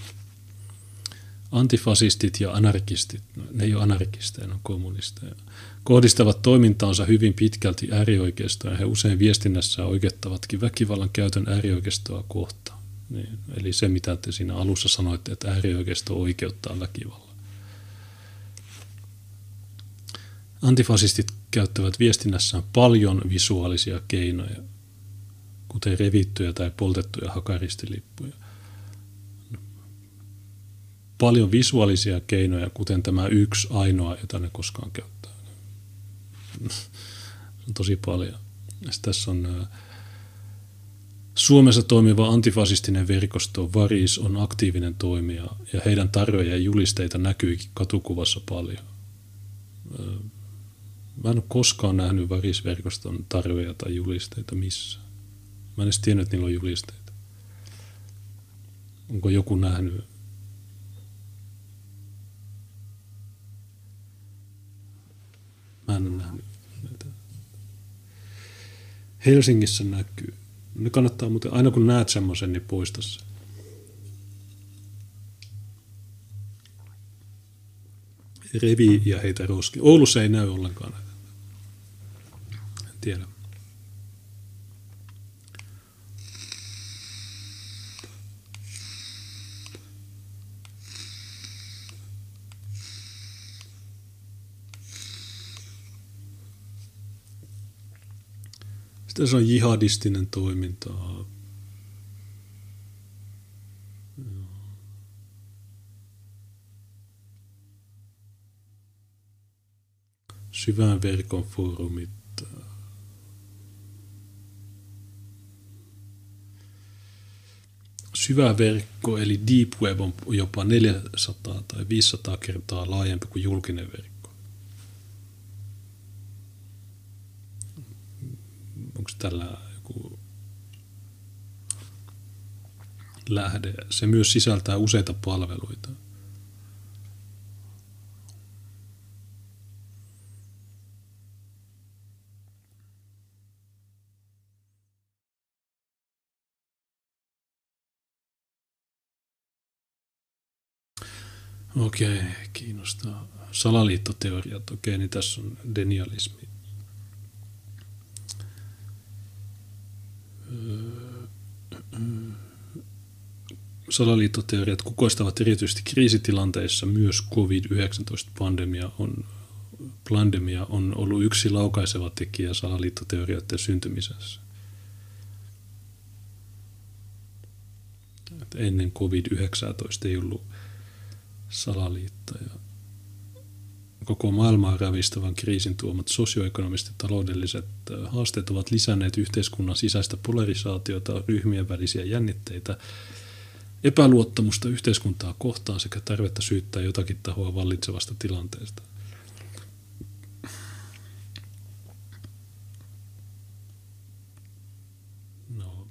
Antifasistit ja anarkistit, no, ne ei ole anarkisteja, ne on kommunisteja, kohdistavat toimintaansa hyvin pitkälti äärioikeistoon ja he usein viestinnässä oikeuttavatkin väkivallan käytön äärioikeistoa kohtaan. Niin, eli se, mitä te siinä alussa sanoitte, että äärioikeisto oikeuttaa väkivallan. Antifasistit käyttävät viestinnässään paljon visuaalisia keinoja, kuten revittyjä tai poltettuja hakaristilippuja. Paljon visuaalisia keinoja, kuten tämä yksi ainoa, jota ne koskaan käyttää. on tosi paljon. Sitten tässä on Suomessa toimiva antifasistinen verkosto Varis on aktiivinen toimija ja heidän tarjoja ja julisteita näkyykin katukuvassa paljon. Mä en ole koskaan nähnyt Varis-verkoston tarjoja tai julisteita missään. Mä en edes tiennyt, että niillä on julisteita. Onko joku nähnyt? Mä en ole nähnyt. Helsingissä näkyy. Ne kannattaa muuten, aina kun näet semmoisen, niin poista se. Revi ja heitä roski. Oulussa ei näy ollenkaan. En tiedä. Sitten se on jihadistinen toiminta. Syvän verkon foorumit. Syvä verkko eli deep web on jopa 400 tai 500 kertaa laajempi kuin julkinen verkko. Onko tällä joku lähde. Se myös sisältää useita palveluita. Okei, kiinnostaa. Salaliittoteoriat, okei, niin tässä on denialismi. Salaliittoteoriat kukoistavat erityisesti kriisitilanteissa. Myös COVID-19-pandemia on, pandemia on ollut yksi laukaiseva tekijä salaliittoteorioiden syntymisessä. ennen COVID-19 ei ollut salaliittoja koko maailmaa ravistavan kriisin tuomat sosioekonomiset ja taloudelliset haasteet ovat lisänneet yhteiskunnan sisäistä polarisaatiota, ryhmien välisiä jännitteitä, epäluottamusta yhteiskuntaa kohtaan sekä tarvetta syyttää jotakin tahoa vallitsevasta tilanteesta. No.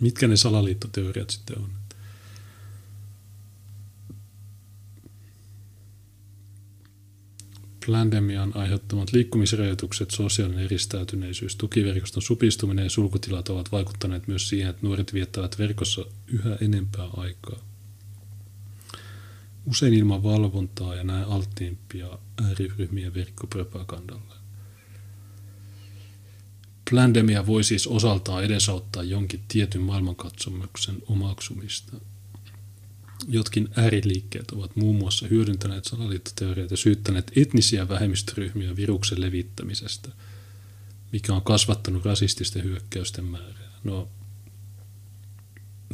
Mitkä ne salaliittoteoriat sitten on? Pandemian aiheuttamat liikkumisrajoitukset, sosiaalinen eristäytyneisyys, tukiverkoston supistuminen ja sulkutilat ovat vaikuttaneet myös siihen, että nuoret viettävät verkossa yhä enempää aikaa. Usein ilman valvontaa ja näin alttiimpia ääriryhmien verkkopropagandalle. Plandemia voi siis osaltaan edesauttaa jonkin tietyn maailmankatsomuksen omaksumista – Jotkin ääriliikkeet ovat muun muassa hyödyntäneet salaliittoteorioita ja syyttäneet etnisiä vähemmistöryhmiä viruksen levittämisestä, mikä on kasvattanut rasististen hyökkäysten määrää. No,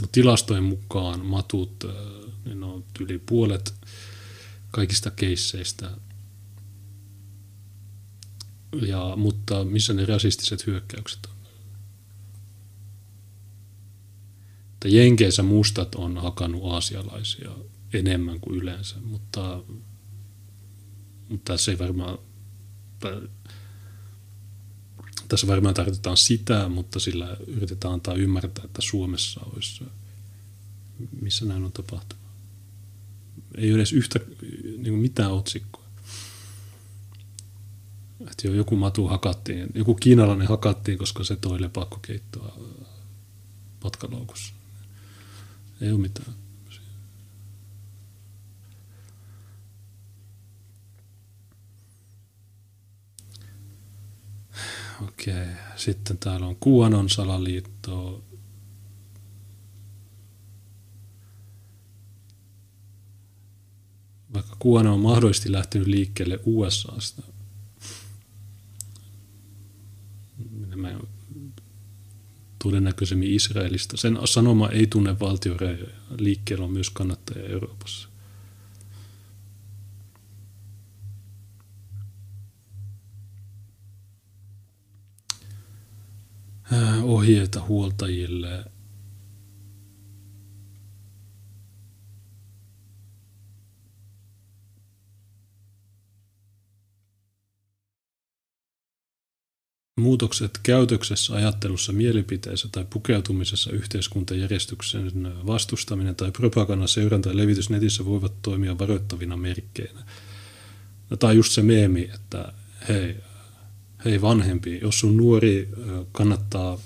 no tilastojen mukaan matut, niin on yli puolet kaikista keisseistä. Ja, mutta missä ne rasistiset hyökkäykset on? Että Jenkeissä mustat on hakannut aasialaisia enemmän kuin yleensä, mutta, mutta tässä ei varmaan, tässä varmaan tarkoitetaan sitä, mutta sillä yritetään antaa ymmärtää, että Suomessa olisi, missä näin on tapahtunut. Ei ole edes yhtä, niin mitään otsikkoa. Että jo joku matu hakattiin, joku kiinalainen hakattiin, koska se toi lepakkokeittoa matkaloukussa. Ei ole mitään. Okei. Sitten täällä on Kuonon salaliitto. Vaikka Kuono on mahdollisesti lähtenyt liikkeelle USAsta. Minä mä en todennäköisemmin Israelista. Sen sanoma ei tunne valtiorajoja. Liikkeellä on myös kannattajia Euroopassa. ohjeita huoltajille. Muutokset käytöksessä, ajattelussa, mielipiteessä tai pukeutumisessa yhteiskuntajärjestyksen vastustaminen tai propagandan seuranta ja levitys netissä voivat toimia varoittavina merkkeinä. No, tai just se meemi, että hei, hei vanhempi, jos sun nuori kannattaa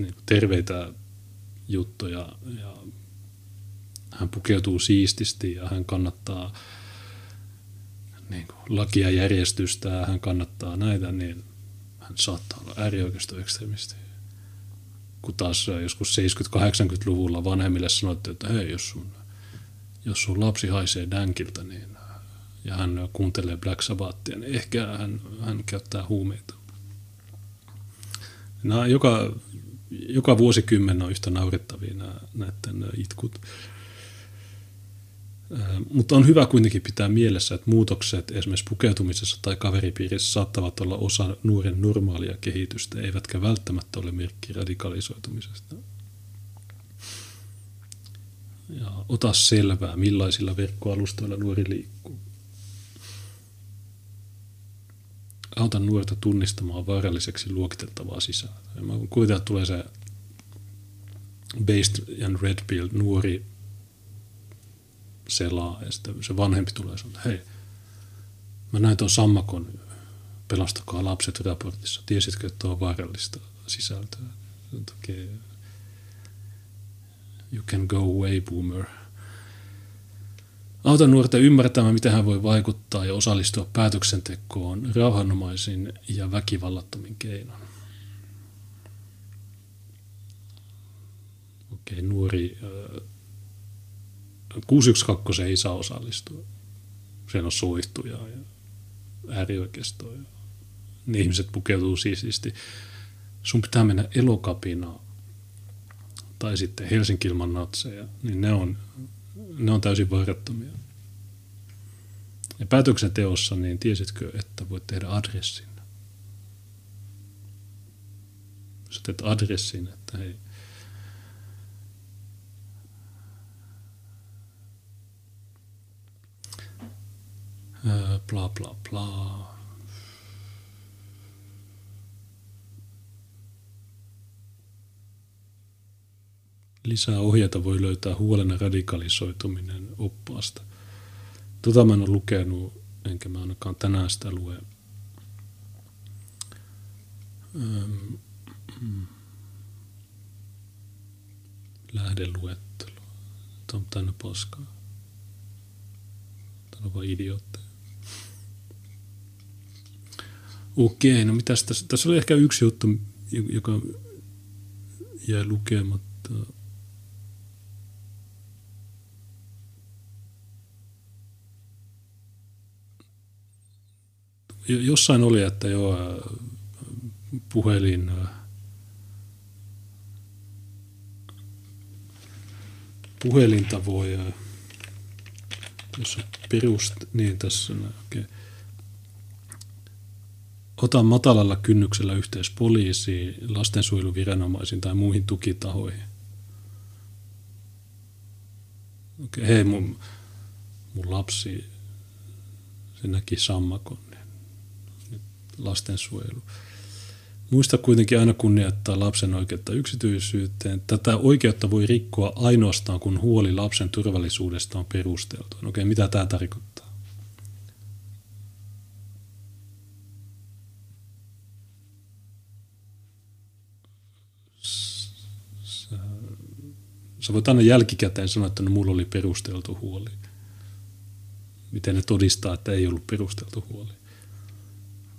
niin terveitä juttuja ja hän pukeutuu siististi ja hän kannattaa niin kuin, lakia järjestystä ja hän kannattaa näitä, niin hän saattaa olla äärioikeistoekstremisti. Kun taas joskus 70-80-luvulla vanhemmille sanottiin, että hei, jos sun, jos sun lapsi haisee dänkiltä, niin ja hän kuuntelee Black Sabbathia, niin ehkä hän, hän käyttää huumeita. Nämä joka, joka vuosikymmen on yhtä naurettavia nämä, näiden itkut. Mutta on hyvä kuitenkin pitää mielessä, että muutokset esimerkiksi pukeutumisessa tai kaveripiirissä saattavat olla osa nuoren normaalia kehitystä, eivätkä välttämättä ole merkki radikalisoitumisesta. Ja ota selvää, millaisilla verkkoalustoilla nuori liikkuu. auta nuorta tunnistamaan vaaralliseksi luokiteltavaa sisältöä. Mä kuvitellaan, tulee se Based and Red Pill nuori selaa ja sitten se vanhempi tulee sanoa, hei, mä näin tuon sammakon pelastakaa lapset raportissa. Tiesitkö, että on vaarallista sisältöä? Okay. You can go away, boomer. Auta nuorta ymmärtämään, miten hän voi vaikuttaa ja osallistua päätöksentekoon rauhanomaisin ja väkivallattomin keinon. Okei, okay, nuori 612 ei saa osallistua. Sen on soihtuja ja äärioikeistoja. Ne ihmiset pukeutuu siististi. Sun pitää mennä elokapinaan tai sitten Helsinki ilman natseja, niin ne on ne on täysin vaarattomia. Ja päätöksenteossa, niin tiesitkö, että voit tehdä adressin? Jos teet adressin, että hei, bla bla bla. Lisää ohjeita voi löytää huolena radikalisoituminen oppaasta. Tota mä en ole lukenut, enkä mä ainakaan tänään sitä lue. Öm, mm. Lähdeluettelo. Tämä on tänne paskaa. Tämä on vaan idiootteja. Okei, no mitäs tässä? Tässä oli ehkä yksi juttu, joka jäi lukematta. jossain oli, että joo, puhelin, puhelinta voi, jos on perust, niin tässä on, okay. Ota matalalla kynnyksellä yhteys poliisiin, lastensuojeluviranomaisiin tai muihin tukitahoihin. Okei, hei mun, mun lapsi, se näki sammakon lastensuojelu. Muista kuitenkin aina kunnioittaa lapsen oikeutta yksityisyyteen. Tätä oikeutta voi rikkoa ainoastaan, kun huoli lapsen turvallisuudesta on perusteltu. Okei, mitä tämä tarkoittaa? Sä, sä voit aina jälkikäteen sanoa, että no, mulla oli perusteltu huoli. Miten ne todistaa, että ei ollut perusteltu huoli?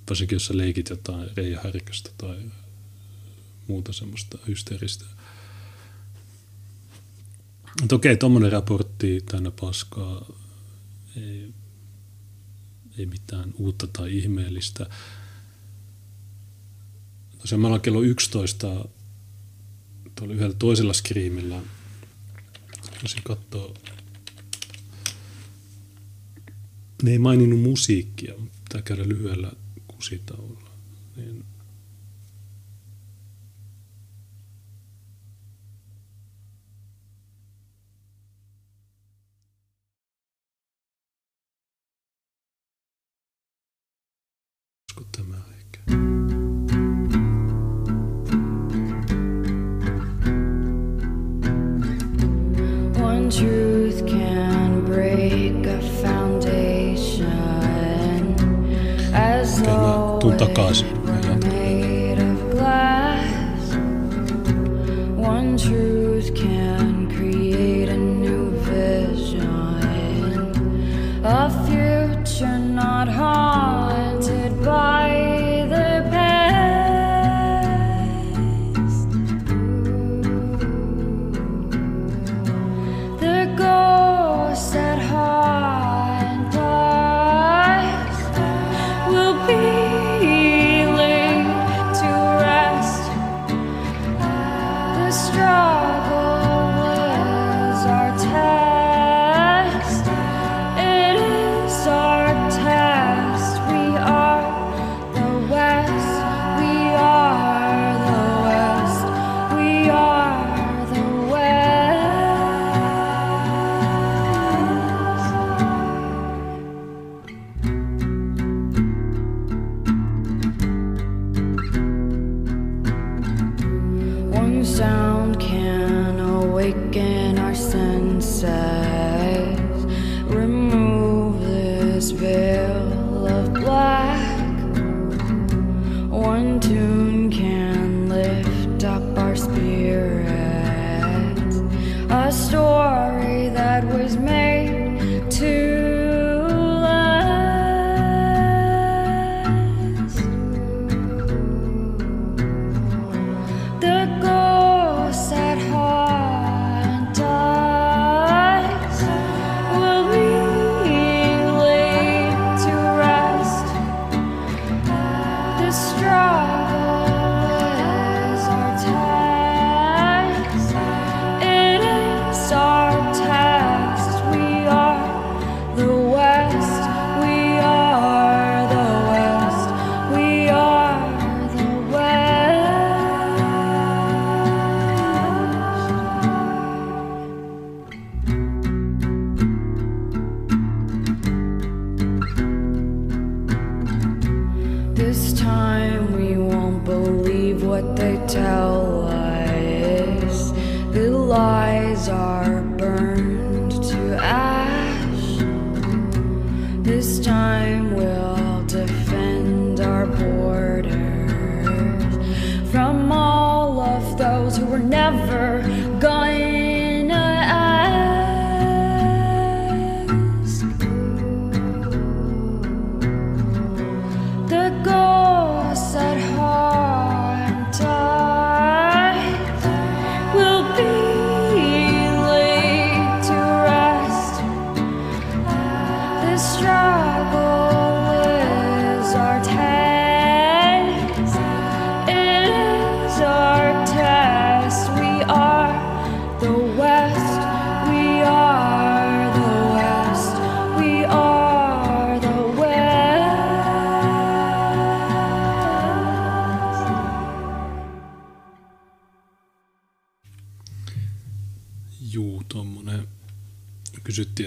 varsinkin jos sä leikit jotain Reija Härköstä tai muuta semmoista hysteeristä. Mutta okei, tuommoinen raportti tänne paskaa. Ei, ei mitään uutta tai ihmeellistä. Tosiaan ollaan kello 11 tuolla yhdellä toisella skriimillä. Voisin katsoa. Ne ei maininnut musiikkia, mutta pitää käydä lyhyellä kusitauolla. Niin olisiko tämä truth can break a foundation as Okei, mä though tuun it takaisin. Mä were jatkan. made of glass. One truth can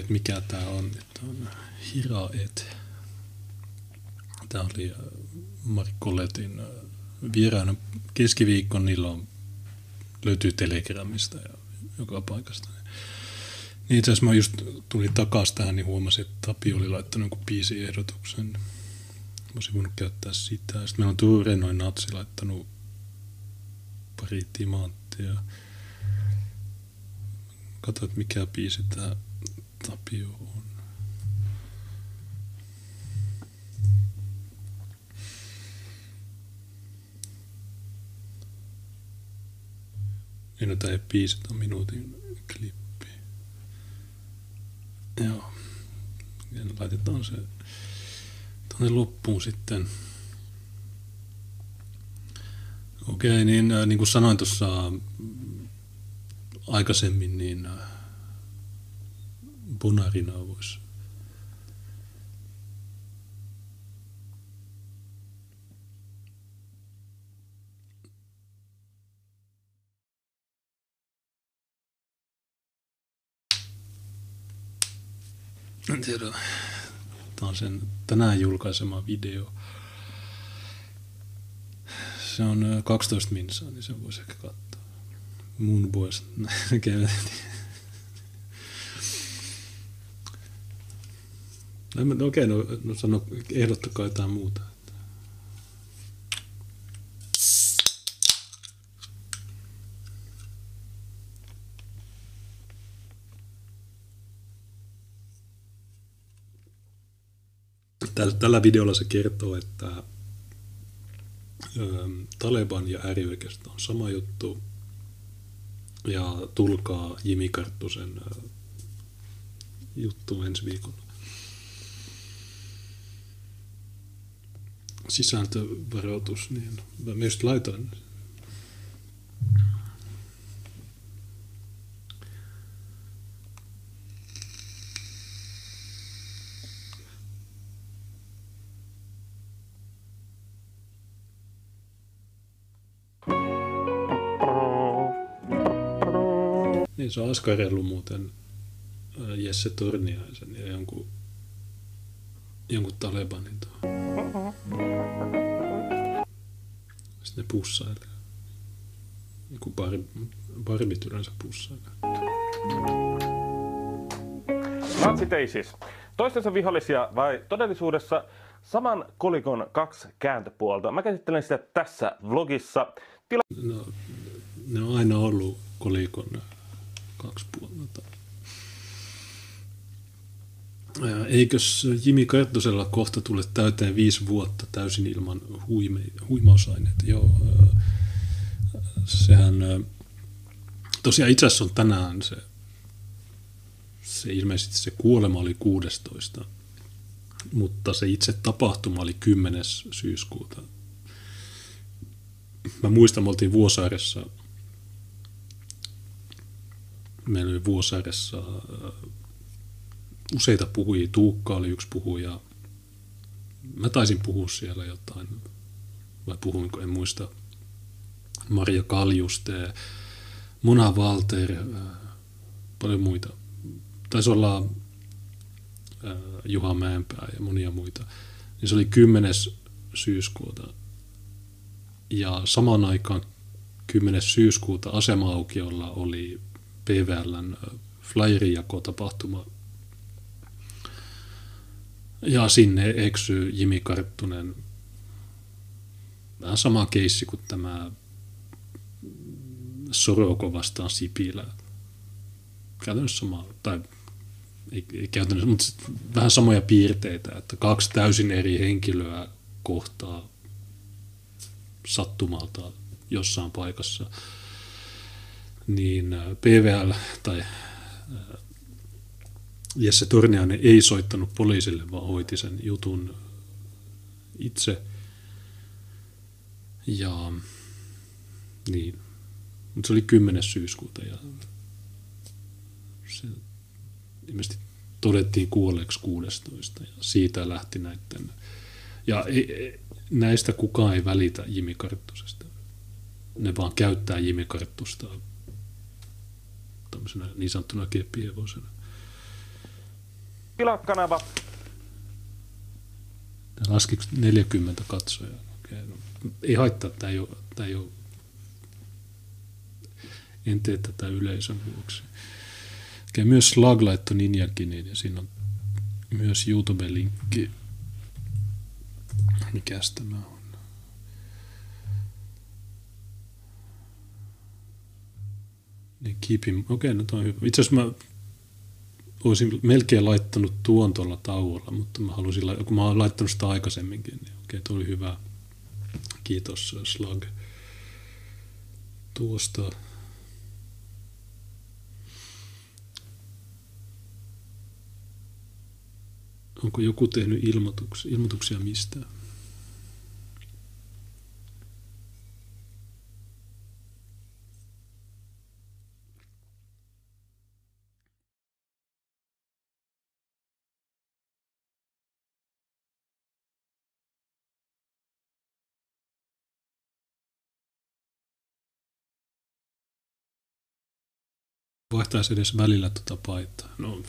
että mikä tämä on. Että on Hiraet. Tämä oli äh, Markko Letin äh, vieraana keskiviikko. Niillä on, löytyy Telegramista ja joka paikasta. Niin itse asiassa mä just tulin takaisin tähän, niin huomasin, että Tapi oli laittanut jonkun biisiehdotuksen. Mä olisin voinut käyttää sitä. Sitten meillä on Ture noin Natsi laittanut pari timanttia. Kato, että mikä biisi tää Tapio on. Niin, no, tää ei 500 minuutin klippi. Joo. Ja laitetaan se tuonne loppuun sitten. Okei, niin äh, niin kuin sanoin tuossa aikaisemmin, niin äh, Bonarina voisi En tiedä. Tämä on sen tänään julkaisema video. Se on ö, 12 minsaa, niin sen voisi ehkä katsoa. Mun boys No, no okei, no, no sano, ehdottakaa jotain muuta. Tällä, tällä videolla se kertoo, että ö, Taleban ja äärioikeisto on sama juttu. Ja tulkaa Jimi Karttusen ö, juttu ensi viikolla. Sisältövaroitus, niin mä myös laitoin Niin se on askarellut muuten ää, Jesse Torniaisen ja jonkun, jonkun Talebanin tuohon. Sitten ne pussailee. Joku bar, barbit yleensä pussailee. Natsit ei siis. Toistensa vihollisia vai todellisuudessa saman kolikon kaksi kääntöpuolta. Mä käsittelen sitä tässä vlogissa. Tila- No, ne on aina ollut kolikon kaksi puolta. Eikös Jimi Karttusella kohta tule täyteen viisi vuotta täysin ilman huime, huimausaineita? Joo, sehän tosiaan itse asiassa on tänään se, se ilmeisesti se kuolema oli 16, mutta se itse tapahtuma oli 10. syyskuuta mä muistan, me oltiin Vuosaaressa, meillä oli Vuosaaressa useita puhujia, Tuukka oli yksi puhuja, mä taisin puhua siellä jotain, vai puhuinko, en muista, Maria Kaljuste, Mona Walter, äh, paljon muita. Taisi olla äh, Juha Mäenpää ja monia muita. Niin se oli 10. syyskuuta ja samaan aikaan 10. syyskuuta asema-aukiolla oli PVLn flyerijakotapahtuma. Ja sinne eksyi Jimi Karttunen. Vähän sama keissi kuin tämä Soroko vastaan Sipilä. Käytännössä sama, tai ei, ei käytännössä, mutta vähän samoja piirteitä, että kaksi täysin eri henkilöä kohtaa sattumalta jossain paikassa, niin äh, PVL tai äh, Jesse Torniainen ei soittanut poliisille, vaan hoiti sen jutun itse. Ja niin, mutta se oli 10. syyskuuta ja se ilmeisesti todettiin kuolleeksi 16 ja siitä lähti näiden ja ei, ei- näistä kukaan ei välitä Jimi Karttusesta. Ne vaan käyttää Jimi Karttusta tämmöisenä niin sanottuna keppihevosena. Tilakanava. Tää laskiko 40 katsojaa? Okei, no, ei haittaa, tämä ei ole, tämä ei ole en tee tätä yleisön vuoksi. Okei, myös Slag laittoi Ninjakinin ja siinä on myös YouTube-linkki. Mikäs tämä on? Niin keep him. Okei, no toi on hyvä. Itse asiassa mä olisin melkein laittanut tuon tuolla tauolla, mutta mä halusin, kun mä olen laittanut sitä aikaisemminkin, niin okei, tuo oli hyvä. Kiitos äh, Slug tuosta. Onko joku tehnyt ilmoituksia, ilmoituksia mistään? Vaihtaisi edes välillä tuota paitaa. No,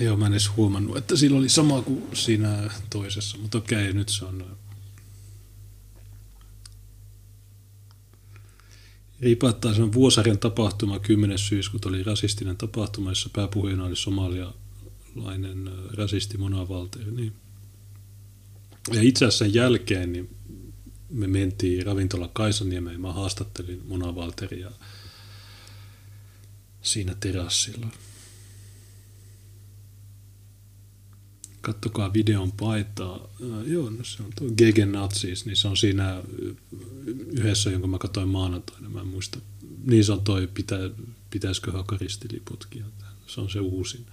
Joo, mä en edes huomannut, että sillä oli sama kuin siinä toisessa, mutta okei, nyt se on... Ripattaa sen Vuosarjan tapahtuma 10. syyskuuta oli rasistinen tapahtuma, jossa pääpuhujana oli somalialainen rasisti Mona Valteri. Niin. Ja itse asiassa sen jälkeen niin me mentiin ravintola Kaisaniemeen, mä haastattelin Mona Valteria siinä terassilla. Kattokaa videon paitaa. Äh, joo, no se on tuo Gegen Nazis, niin se on siinä yhdessä, jonka mä katsoin maanantaina. Mä en muista. Niin se on toi, pitä, pitäisikö hakaristiliputkia. Se on se uusin.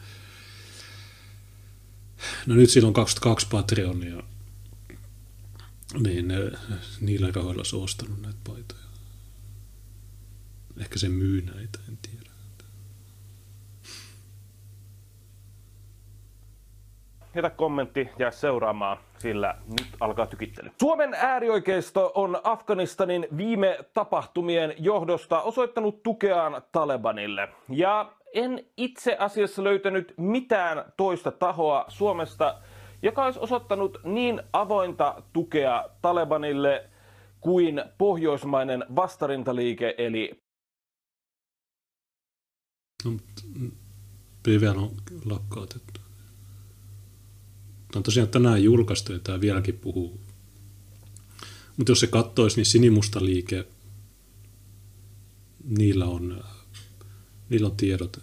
No nyt on 22 Patreonia niin ne, niillä rahoilla olisi ostanut näitä paitoja. Ehkä se myy näitä, en tiedä. Jätä kommentti, jää seuraamaan, sillä nyt alkaa tykittely. Suomen äärioikeisto on Afganistanin viime tapahtumien johdosta osoittanut tukeaan Talebanille. Ja en itse asiassa löytänyt mitään toista tahoa Suomesta, joka olisi osoittanut niin avointa tukea Talebanille kuin pohjoismainen vastarintaliike, eli no, on lakkautettu. Tämä on tosiaan tänään julkaistu ja tämä vieläkin puhuu. Mutta jos se kattoisi, niin sinimusta liike, niillä on, niillä on tiedot.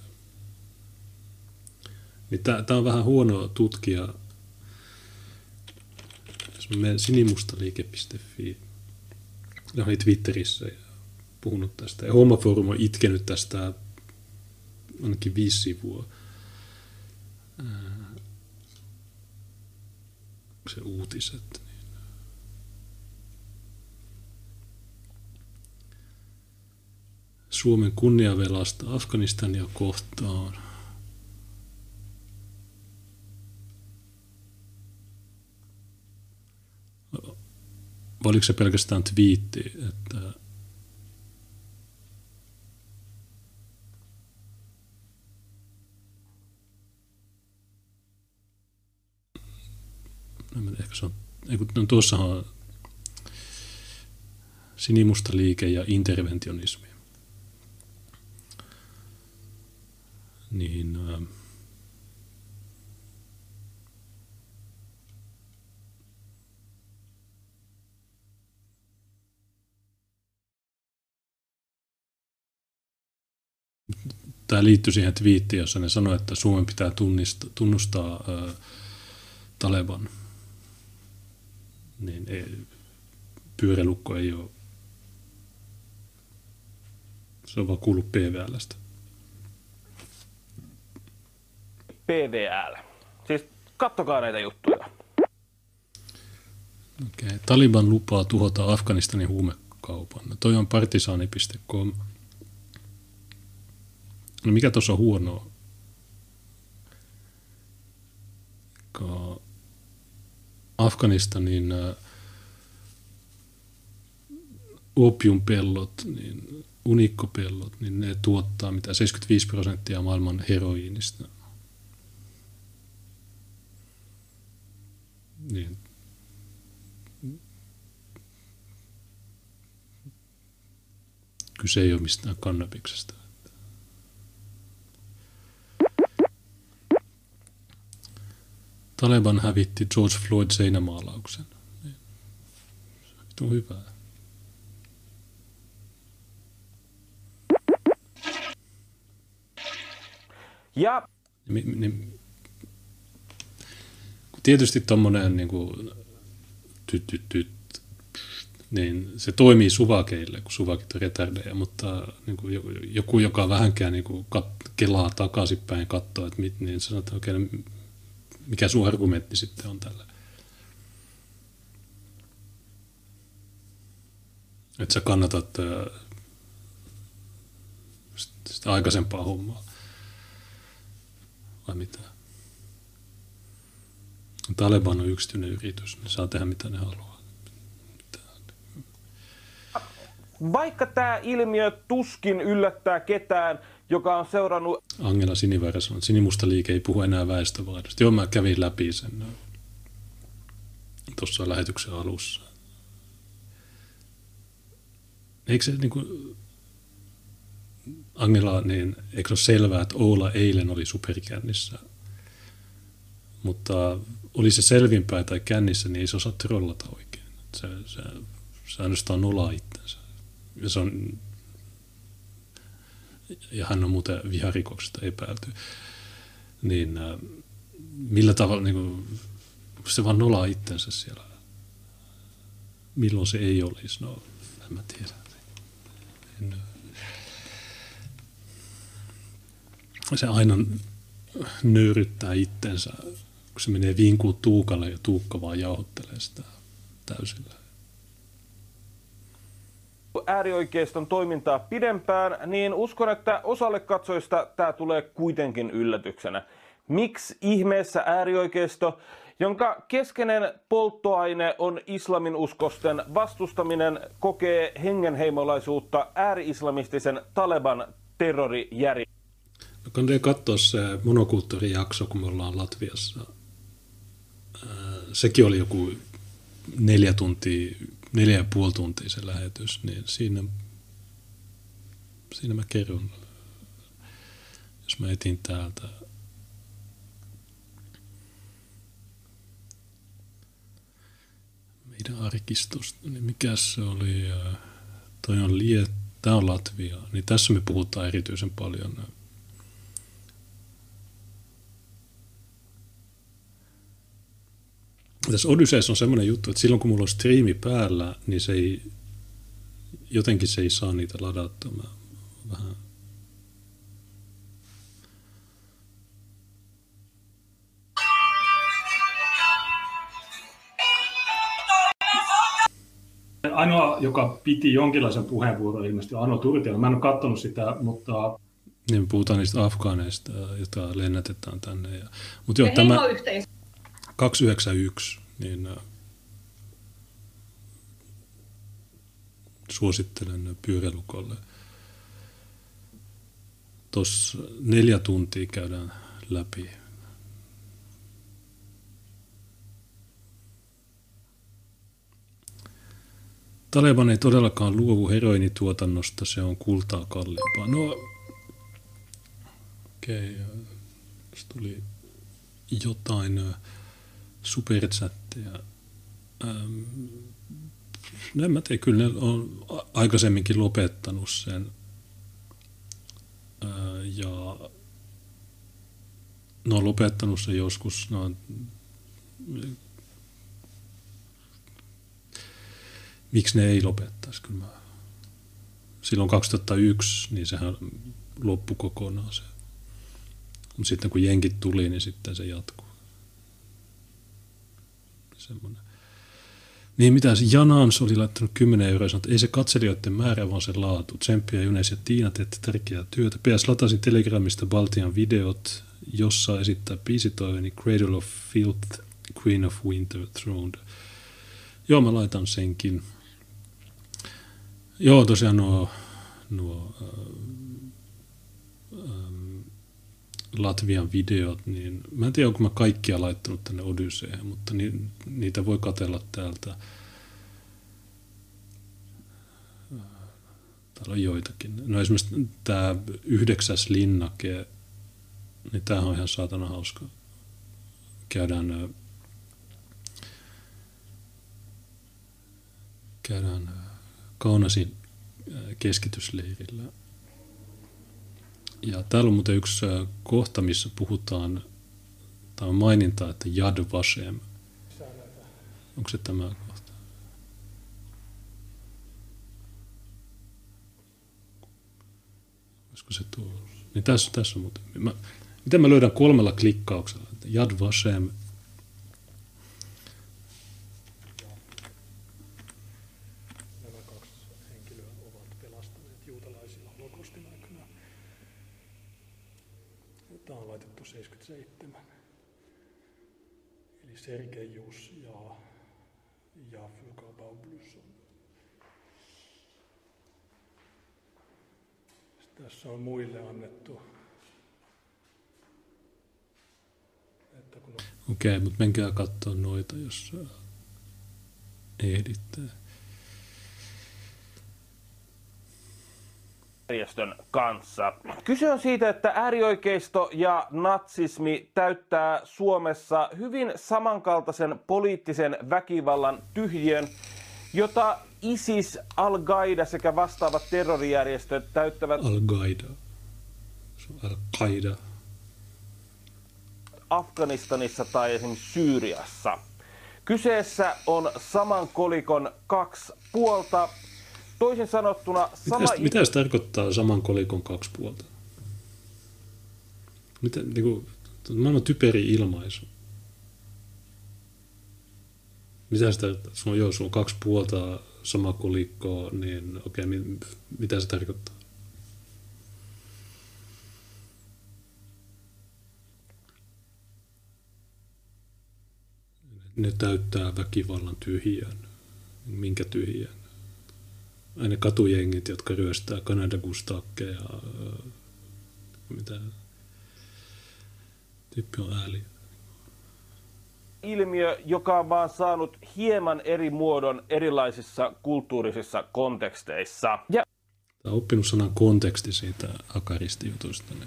Niin tämä on vähän huono tutkia menen sinimustaliike.fi. Ne oli Twitterissä ja puhunut tästä. Ja Hommaforum on itkenyt tästä ainakin viisi sivua. Se uutiset. Niin. Suomen kunniavelasta Afganistania kohtaan – vai oliko se pelkästään twiitti, että ehkä se on, ei, no, tuossahan on sinimusta liike ja interventionismi. Niin, äh, tämä liittyy siihen twiittiin, jossa ne sanoi, että Suomen pitää tunnista, tunnustaa ää, Taleban. Niin ei, pyörälukko ei ole, se on vaan kuullut PVLstä. PVL. Siis kattokaa näitä juttuja. Okei. Okay. Taliban lupaa tuhota Afganistanin huumekaupan. No toi on partisaani.com. No mikä tuossa on huonoa? Afganistanin äh, opiumpellot, niin unikkopellot, niin ne tuottaa mitä 75 prosenttia maailman heroiinista. Niin. Kyse ei ole mistään kannabiksesta. Taleban hävitti George Floyd seinämaalauksen. Se on hyvä. Ja... Niin, niin, tietysti tommonen niin kuin, tyt, tyt, tyt, niin se toimii suvakeille, kun suvakit on retardeja, mutta niin kuin joku, joka vähänkään niin kuin kat, kelaa takaisinpäin katsoo, että mit, niin sanoo, että okay, mikä sun argumentti sitten on tällä. Että sä kannatat sitä aikaisempaa hommaa. Vai mitä? Taleban on yksityinen yritys, ne saa tehdä mitä ne haluaa. Vaikka tämä ilmiö tuskin yllättää ketään, joka on seurannut... Angela Siniväärä sanoi, että sinimusta liike ei puhu enää väestövaihdosta. Joo, mä kävin läpi sen tuossa lähetyksen alussa. Eikö se niin kuin, Angela, niin eikö se ole selvää, että Oula eilen oli superkännissä? Mutta oli se selvinpäin tai kännissä, niin ei se osaa trollata oikein. Se, se, se ainoastaan nolaa itsensä. Se on, ja hän on muuten viharikoksesta epäilty. Niin äh, millä tavalla niin kuin, se vaan nolaa itsensä siellä. Milloin se ei olisi? No, en mä tiedä. En, se aina nöyryttää itsensä kun se menee vinkuu Tuukalle ja Tuukka vaan jauhottelee sitä täysillä. Äärioikeiston toimintaa pidempään, niin uskon, että osalle katsojista tämä tulee kuitenkin yllätyksenä. Miksi ihmeessä äärioikeisto, jonka keskeinen polttoaine on islamin uskosten vastustaminen, kokee hengenheimolaisuutta ääri-islamistisen Taleban terrorijärjestelmän? No kannattaa katsoa se monokulttuurijakso, kun me ollaan Latviassa sekin oli joku neljä tuntia, neljä ja puoli tuntia se lähetys, niin siinä, siinä mä kerron, jos mä etin täältä. Meidän arkistosta, niin mikä se oli, toi on Liet, tämä on Latvia, niin tässä me puhutaan erityisen paljon tässä Odysseessa on semmoinen juttu, että silloin kun mulla on striimi päällä, niin se ei, jotenkin se ei saa niitä ladattua. Mä vähän Ainoa, joka piti jonkinlaisen puheenvuoron ilmeisesti Ano Turtiala. Mä en ole katsonut sitä, mutta... Niin puhutaan niistä afgaaneista, joita lennätetään tänne. Ja, mutta joo, ja tämä... 291, niin äh, suosittelen pyöräilukolle. Tuossa neljä tuntia käydään läpi. Taleban ei todellakaan luovu heroinituotannosta, se on kultaa kalliimpaa. No, okei, okay, tuli jotain äh, superchatteja. Ähm, no en mä tiedä, kyllä ne on aikaisemminkin lopettanut sen. Ja ne on lopettanut sen joskus, ne on, miksi ne ei lopettaisi, kyllä mä, silloin 2001, niin sehän loppui kokonaan se. Mutta sitten kun jenkit tuli, niin sitten se jatkuu semmoinen. Niin mitä se Janans oli laittanut 10 euroa sanoi, että ei se katselijoiden määrä, vaan se laatu. Tsemppiä Junes ja Tiina teette tärkeää työtä. PS latasin Telegramista Baltian videot, jossa esittää biisitoiveni Cradle of Filth, Queen of Winter Throne. Joo, mä laitan senkin. Joo, tosiaan nuo, nuo äh, Latvian videot, niin mä en tiedä, onko mä kaikkia laittanut tänne Odysseen, mutta ni, niitä voi katella täältä. Täällä on joitakin. No esimerkiksi tämä yhdeksäs linnake, niin tämähän on ihan saatana hauska. Käydään, käydään Kaunasin keskitysleirillä – ja täällä on muuten yksi äh, kohta, missä puhutaan, tämä maininta, että Jad Vashem. Onko se tämä kohta? Olisiko se tuolla? Niin tässä, tässä on muuten. Mä, miten mä löydän kolmella klikkauksella? Jad Vashem – Tässä on muille annettu. Että kun on Okei, mutta menkää katsoa noita, jos äh, ehditte. järjestön kanssa. Kyse on siitä, että äärioikeisto ja natsismi täyttää Suomessa hyvin samankaltaisen poliittisen väkivallan tyhjön, jota ISIS, Al-Qaida sekä vastaavat terrorijärjestöt täyttävät Al-Qaida. Al-Qaida. Afganistanissa tai esimerkiksi Syyriassa. Kyseessä on saman kolikon kaksi puolta. Toisin sanottuna sama... Mitä, mitä se tarkoittaa saman kolikon kaksi puolta? Mitä, niin kuin, maailman typeri ilmaisu. Mitä tarkoittaa? Sulla joo, sulla on kaksi puolta sama kolikko, niin okei, mi, mitä se tarkoittaa? Ne täyttää väkivallan tyhjän. Minkä tyhjän? Aina katujengit, jotka ryöstää Kanada Gustakkeja. ää, Mitä? Tyyppi on ääli. Ilmiö, joka on vaan saanut hieman eri muodon erilaisissa kulttuurisissa konteksteissa. Ja Tämä on oppinut sanan konteksti siitä akaristijutusta. Ne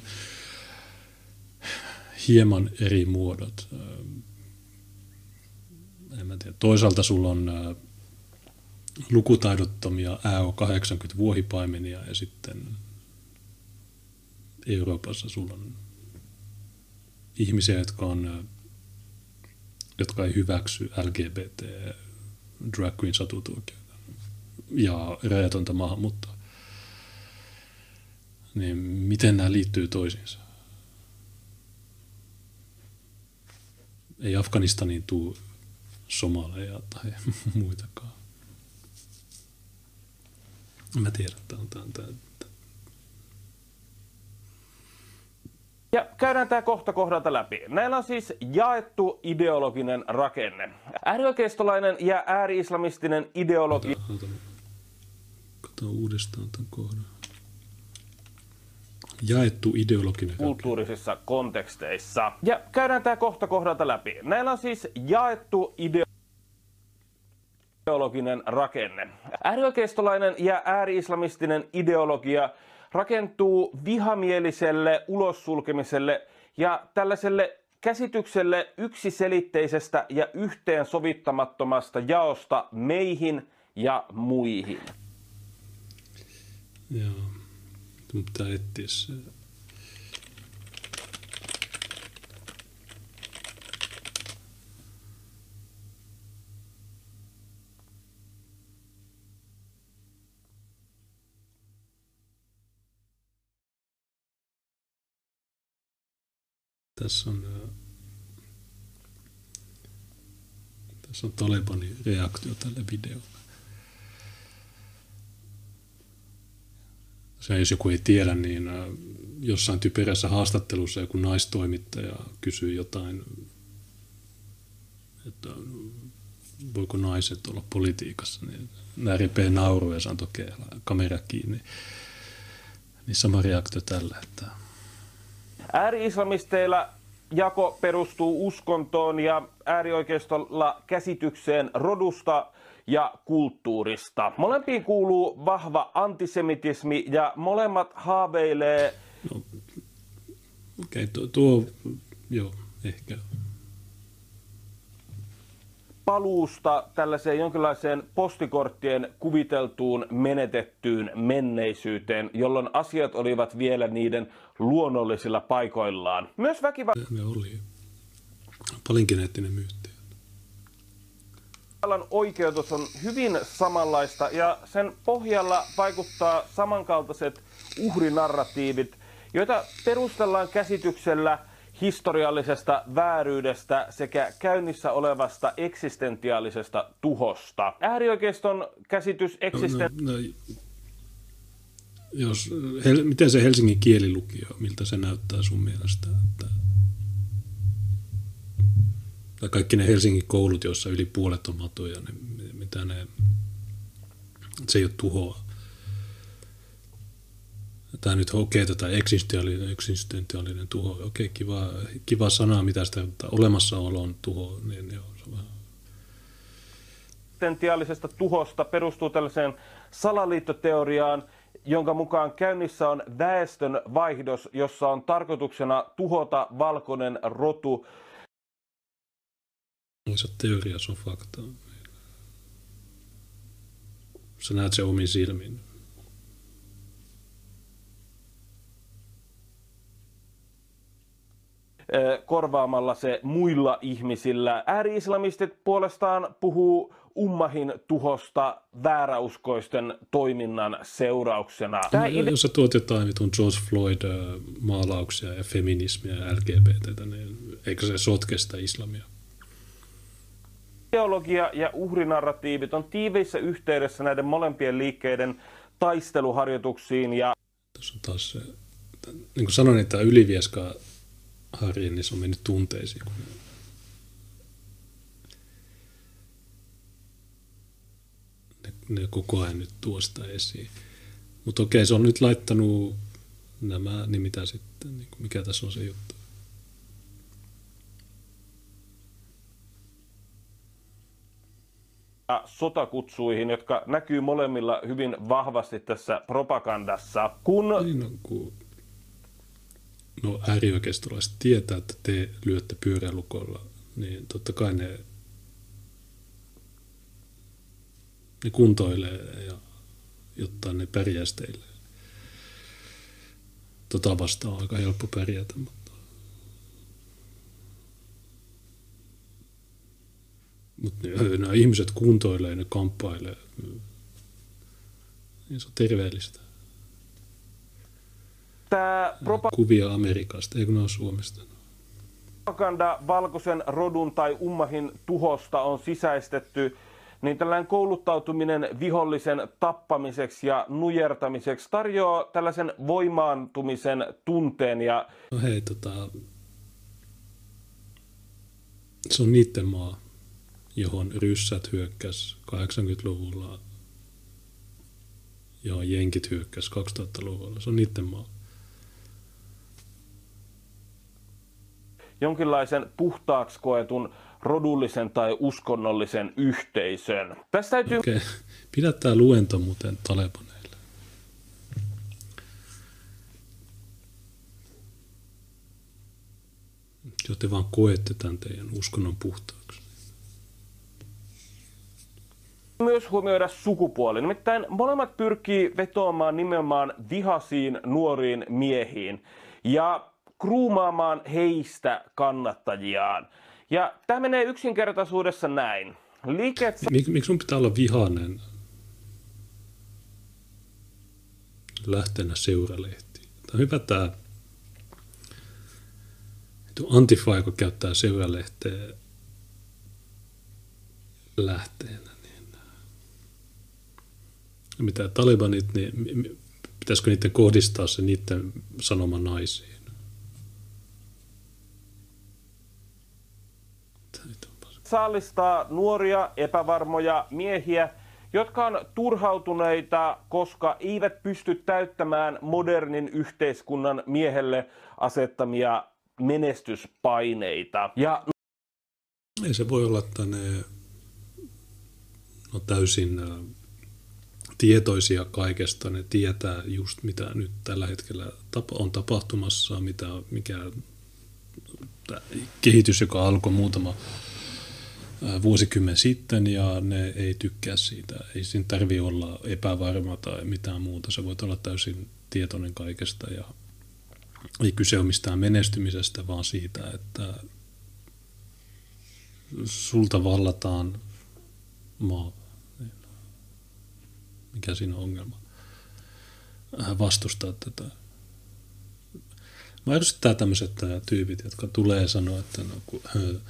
hieman eri muodot. Ää, En mä tiedä. Toisaalta sulla on ää, lukutaidottomia AO80 vuohipaimenia ja sitten Euroopassa sulla on ihmisiä, jotka on ää, jotka ei hyväksy LGBT drag queen satutuokioita ja rajatonta maahanmuuttoa. Niin miten nämä liittyy toisiinsa? Ei Afganistaniin tuu somaleja tai muitakaan. Mä tiedän, että on tämä, Ja käydään tämä kohta kohdalta läpi. Näillä on siis jaettu ideologinen rakenne. Äärioikeistolainen ja ääri-islamistinen ideologia Katso uudestaan tämän kohdan. Jaettu ideologinen rakenne. kulttuurisissa konteksteissa. Ja käydään tämä kohta kohdalta läpi. Näillä on siis jaettu ideologinen rakenne. Äärioikeistolainen ja ääri-islamistinen ideologia rakentuu vihamieliselle ulossulkemiselle ja tällaiselle käsitykselle yksiselitteisestä ja yhteensovittamattomasta jaosta meihin ja muihin. Joo. Pitää etsiä Tässä on, ää, tässä on Talebanin reaktio tälle videolle. Se, jos joku ei tiedä, niin ää, jossain typerässä haastattelussa joku naistoimittaja kysyy jotain, että voiko naiset olla politiikassa, niin nämä repee nauru ja sanoo, kamera kiinni. Niin sama reaktio tällä, että Ääri-islamisteilla jako perustuu uskontoon ja äärioikeistolla käsitykseen rodusta ja kulttuurista. Molempiin kuuluu vahva antisemitismi ja molemmat haaveilee okei, okay, tuo, tuo, joo, ehkä. Paluusta tällaiseen jonkinlaiseen postikorttien kuviteltuun menetettyyn menneisyyteen, jolloin asiat olivat vielä niiden luonnollisilla paikoillaan. Myös väkivallan Ne oli palingeneettinen myytti. oikeutus on hyvin samanlaista ja sen pohjalla vaikuttaa samankaltaiset uhrinarratiivit, joita perustellaan käsityksellä historiallisesta vääryydestä sekä käynnissä olevasta eksistentiaalisesta tuhosta. Äärioikeiston käsitys eksisten... No, no, jos, hel, miten se Helsingin kielilukio, miltä se näyttää sun mielestä? Että, tai kaikki ne Helsingin koulut, joissa yli puolet on matuja, niin mitä ne, se ei ole tuhoa. Tämä nyt okei, okay, tätä eksistentiaalinen, eksistentiaalinen tuho, okei, okay, kiva, kiva sana, mitä sitä olemassaolo on tuho, niin joo, se on vähän eksistentiaalisesta tuhosta perustuu tällaiseen salaliittoteoriaan, jonka mukaan käynnissä on väestön vaihdos, jossa on tarkoituksena tuhota valkoinen rotu. Se teoria, se on fakta. Sä näet se omin silmin. Korvaamalla se muilla ihmisillä. Ääri-islamistit puolestaan puhuu ummahin tuhosta vääräuskoisten toiminnan seurauksena. Tämä ide- jos sä tuot jotain vitun George Floyd-maalauksia ja feminismiä ja LGBT, niin eikö se sotke sitä islamia? Teologia ja uhrinarratiivit on tiiveissä yhteydessä näiden molempien liikkeiden taisteluharjoituksiin ja Tuossa on taas se, niin kuin sanoin, että ylivieska Harri, niin se on mennyt tunteisiin. Kun ne, ne koko ajan nyt tuo sitä esiin. Mutta okei, se on nyt laittanut nämä, niin mitä sitten, niin mikä tässä on se juttu? sotakutsuihin, jotka näkyy molemmilla hyvin vahvasti tässä propagandassa. Kun... Niin, no, kun no äärioikeistolaiset tietää, että te lyötte pyörälukolla, niin totta kai ne, ne kuntoilee, ja, jotta ne pärjäisi teille. Tota vastaan on aika helppo pärjätä, mutta Mutta nämä ihmiset kuntoilee, ne kamppailee. Niin se on terveellistä. Tämä propa- Kuvia Amerikasta, eikö ne ole Suomesta? propaganda valkoisen rodun tai ummahin tuhosta on sisäistetty, niin tällainen kouluttautuminen vihollisen tappamiseksi ja nujertamiseksi tarjoaa tällaisen voimaantumisen tunteen. Ja... No hei, tota, se on niiden maa, johon ryssät hyökkäs 80-luvulla, johon jenkit hyökkäs 2000-luvulla. Se on niiden maa. Jonkinlaisen puhtaaksi koetun rodullisen tai uskonnollisen yhteisön. Tästä täytyy... Okei. Pidä tämä luento muuten Talebaneille. Jos te vaan koette tämän teidän uskonnon puhtaaksi. myös huomioida sukupuoli. Nimittäin molemmat pyrkii vetoamaan nimenomaan vihasiin nuoriin miehiin. Ja kruumaamaan heistä kannattajiaan. Ja tämä menee yksinkertaisuudessa näin. Liikkeet... Mik, miksi sun pitää olla vihainen lähteenä seuralehtiin? Tämä on hyvä tämä Antifa, joka käyttää seuralehteä lähteenä. Niin, mitä talibanit, niin pitäisikö niiden kohdistaa se niiden sanoma naisiin? Saalistaa nuoria, epävarmoja miehiä, jotka on turhautuneita, koska eivät pysty täyttämään modernin yhteiskunnan miehelle asettamia menestyspaineita. Ja ei se voi olla, että ne on täysin tietoisia kaikesta. Ne tietää just mitä nyt tällä hetkellä on tapahtumassa, mitä, mikä kehitys, joka alkoi muutama vuosikymmen sitten ja ne ei tykkää siitä. Ei siinä tarvi olla epävarma tai mitään muuta. Se voi olla täysin tietoinen kaikesta ja ei kyse ole mistään menestymisestä, vaan siitä, että sulta vallataan maa. Mikä siinä on ongelma? äh, vastustaa tätä. Mä ärsyttää tämmöiset äh, tyypit, jotka tulee sanoa, että no, kun, äh,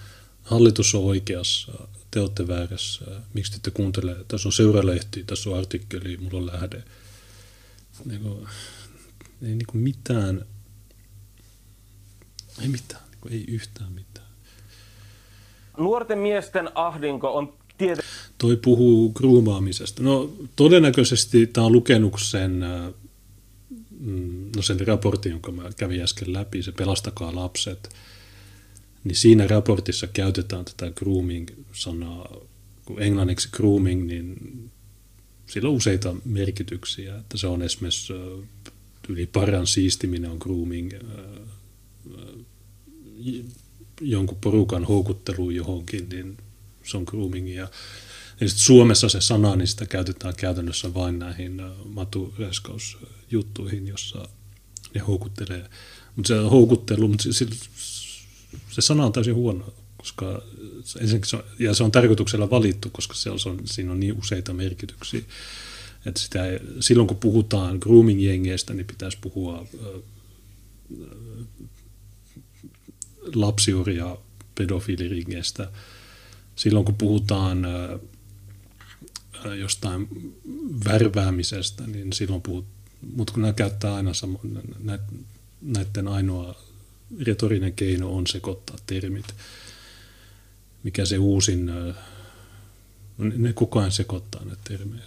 hallitus on oikeassa, te olette väärässä, miksi te ette kuuntele, tässä on seuralehti, tässä on artikkeli, mulla on lähde. Niin kuin, ei niin kuin mitään, ei mitään, niin kuin, ei yhtään mitään. Nuorten miesten ahdinko on tietenkin Toi puhuu groomaamisesta. No todennäköisesti tämä on lukenut sen, äh, mm, no sen raportin, jonka mä kävin äsken läpi, se Pelastakaa lapset. Niin siinä raportissa käytetään tätä grooming-sanaa, kun englanniksi grooming, niin sillä on useita merkityksiä. Että se on esimerkiksi yli paran siistiminen on grooming, jonkun porukan houkuttelu johonkin, niin se on grooming. Ja, ja sit Suomessa se sana, niin sitä käytetään käytännössä vain näihin matureskausjuttuihin, jossa ne houkuttelee. Mutta se houkuttelu, mutta se, sana on täysin huono, koska ensinnäkin se on, ja se on tarkoituksella valittu, koska se on, siinä on niin useita merkityksiä. Että sitä, silloin kun puhutaan grooming-jengeistä, niin pitäisi puhua lapsiuria pedofiiliringeistä. Silloin kun puhutaan jostain värväämisestä, niin silloin puhut, mutta kun nämä käyttää aina samo, näiden ainoa retorinen keino on sekoittaa termit. Mikä se uusin, ne koko ajan sekoittaa näitä termejä.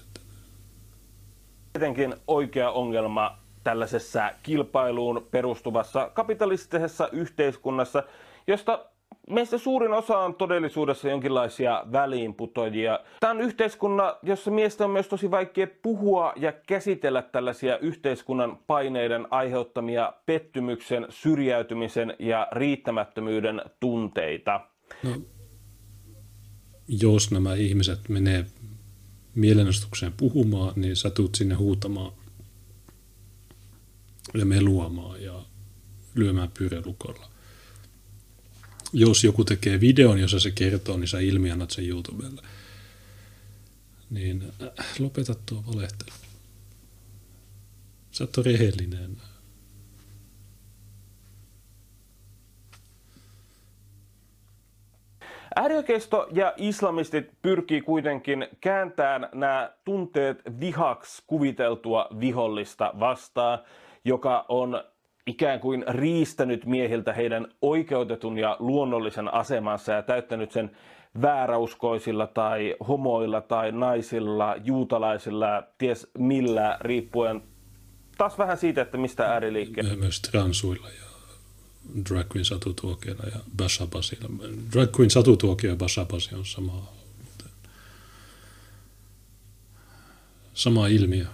tietenkin oikea ongelma tällaisessa kilpailuun perustuvassa kapitalistisessa yhteiskunnassa, josta meistä suurin osa on todellisuudessa jonkinlaisia väliinputojia. Tämä on yhteiskunna, jossa miestä on myös tosi vaikea puhua ja käsitellä tällaisia yhteiskunnan paineiden aiheuttamia pettymyksen, syrjäytymisen ja riittämättömyyden tunteita. No, jos nämä ihmiset menee mielenostukseen puhumaan, niin sä tuut sinne huutamaan ja meluamaan ja lyömään pyörälukolla. Jos joku tekee videon, jossa se kertoo, niin sä ilmiannat sen YouTubelle. Niin äh, lopeta tuo valehtelu. Sä ole rehellinen. Äärioikeisto ja islamistit pyrkii kuitenkin kääntämään nämä tunteet vihaksi kuviteltua vihollista vastaan, joka on ikään kuin riistänyt miehiltä heidän oikeutetun ja luonnollisen asemansa ja täyttänyt sen vääräuskoisilla tai homoilla tai naisilla, juutalaisilla, ties millä, riippuen taas vähän siitä, että mistä ääriliikkeet. Myös transuilla ja drag queen satutuokiolla ja Bashabasilla. Drag queen satutuokio ja Bashabasi on sama, sama ilmiö.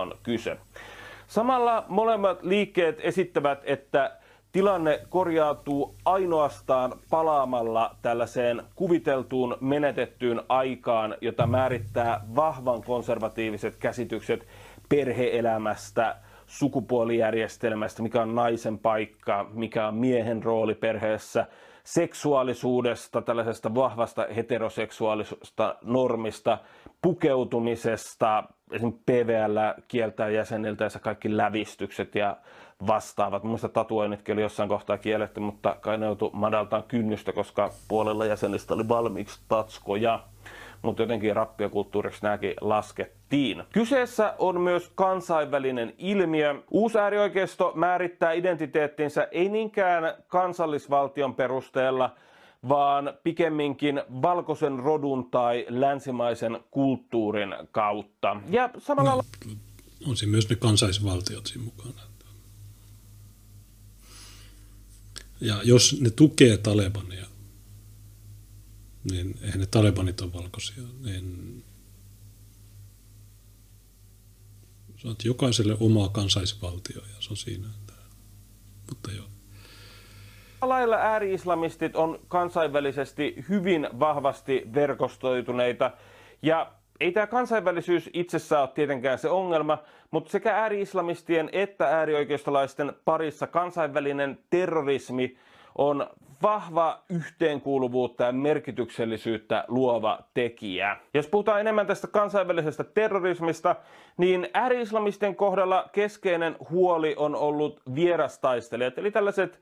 On kyse. Samalla molemmat liikkeet esittävät, että tilanne korjautuu ainoastaan palaamalla tällaiseen kuviteltuun menetettyyn aikaan, jota määrittää vahvan konservatiiviset käsitykset perheelämästä, sukupuolijärjestelmästä, mikä on naisen paikka, mikä on miehen rooli perheessä, seksuaalisuudesta, tällaisesta vahvasta heteroseksuaalisesta normista, pukeutumisesta, esimerkiksi PVL kieltää jäseniltänsä kaikki lävistykset ja vastaavat. Mun tatuoinnitkin oli jossain kohtaa kielletty, mutta kai ne joutui madaltaan kynnystä, koska puolella jäsenistä oli valmiiksi tatskoja. Mutta jotenkin rappiokulttuuriksi nämäkin laskettiin. Kyseessä on myös kansainvälinen ilmiö. Uusi äärioikeisto määrittää identiteettinsä ei niinkään kansallisvaltion perusteella, vaan pikemminkin valkoisen rodun tai länsimaisen kulttuurin kautta. Ja samalla... No, on siinä myös ne kansaisvaltiot siinä mukana. Ja jos ne tukee Talebania, niin eihän ne Talebanit ole valkoisia, niin se jokaiselle oma kansaisvaltio ja se on siinä. Mutta joo lailla ääri-islamistit on kansainvälisesti hyvin vahvasti verkostoituneita ja ei tämä kansainvälisyys itsessään ole tietenkään se ongelma, mutta sekä ääri-islamistien että äärioikeistolaisten parissa kansainvälinen terrorismi on vahva yhteenkuuluvuutta ja merkityksellisyyttä luova tekijä. Jos puhutaan enemmän tästä kansainvälisestä terrorismista, niin ääri-islamisten kohdalla keskeinen huoli on ollut vierastaistelijat, eli tällaiset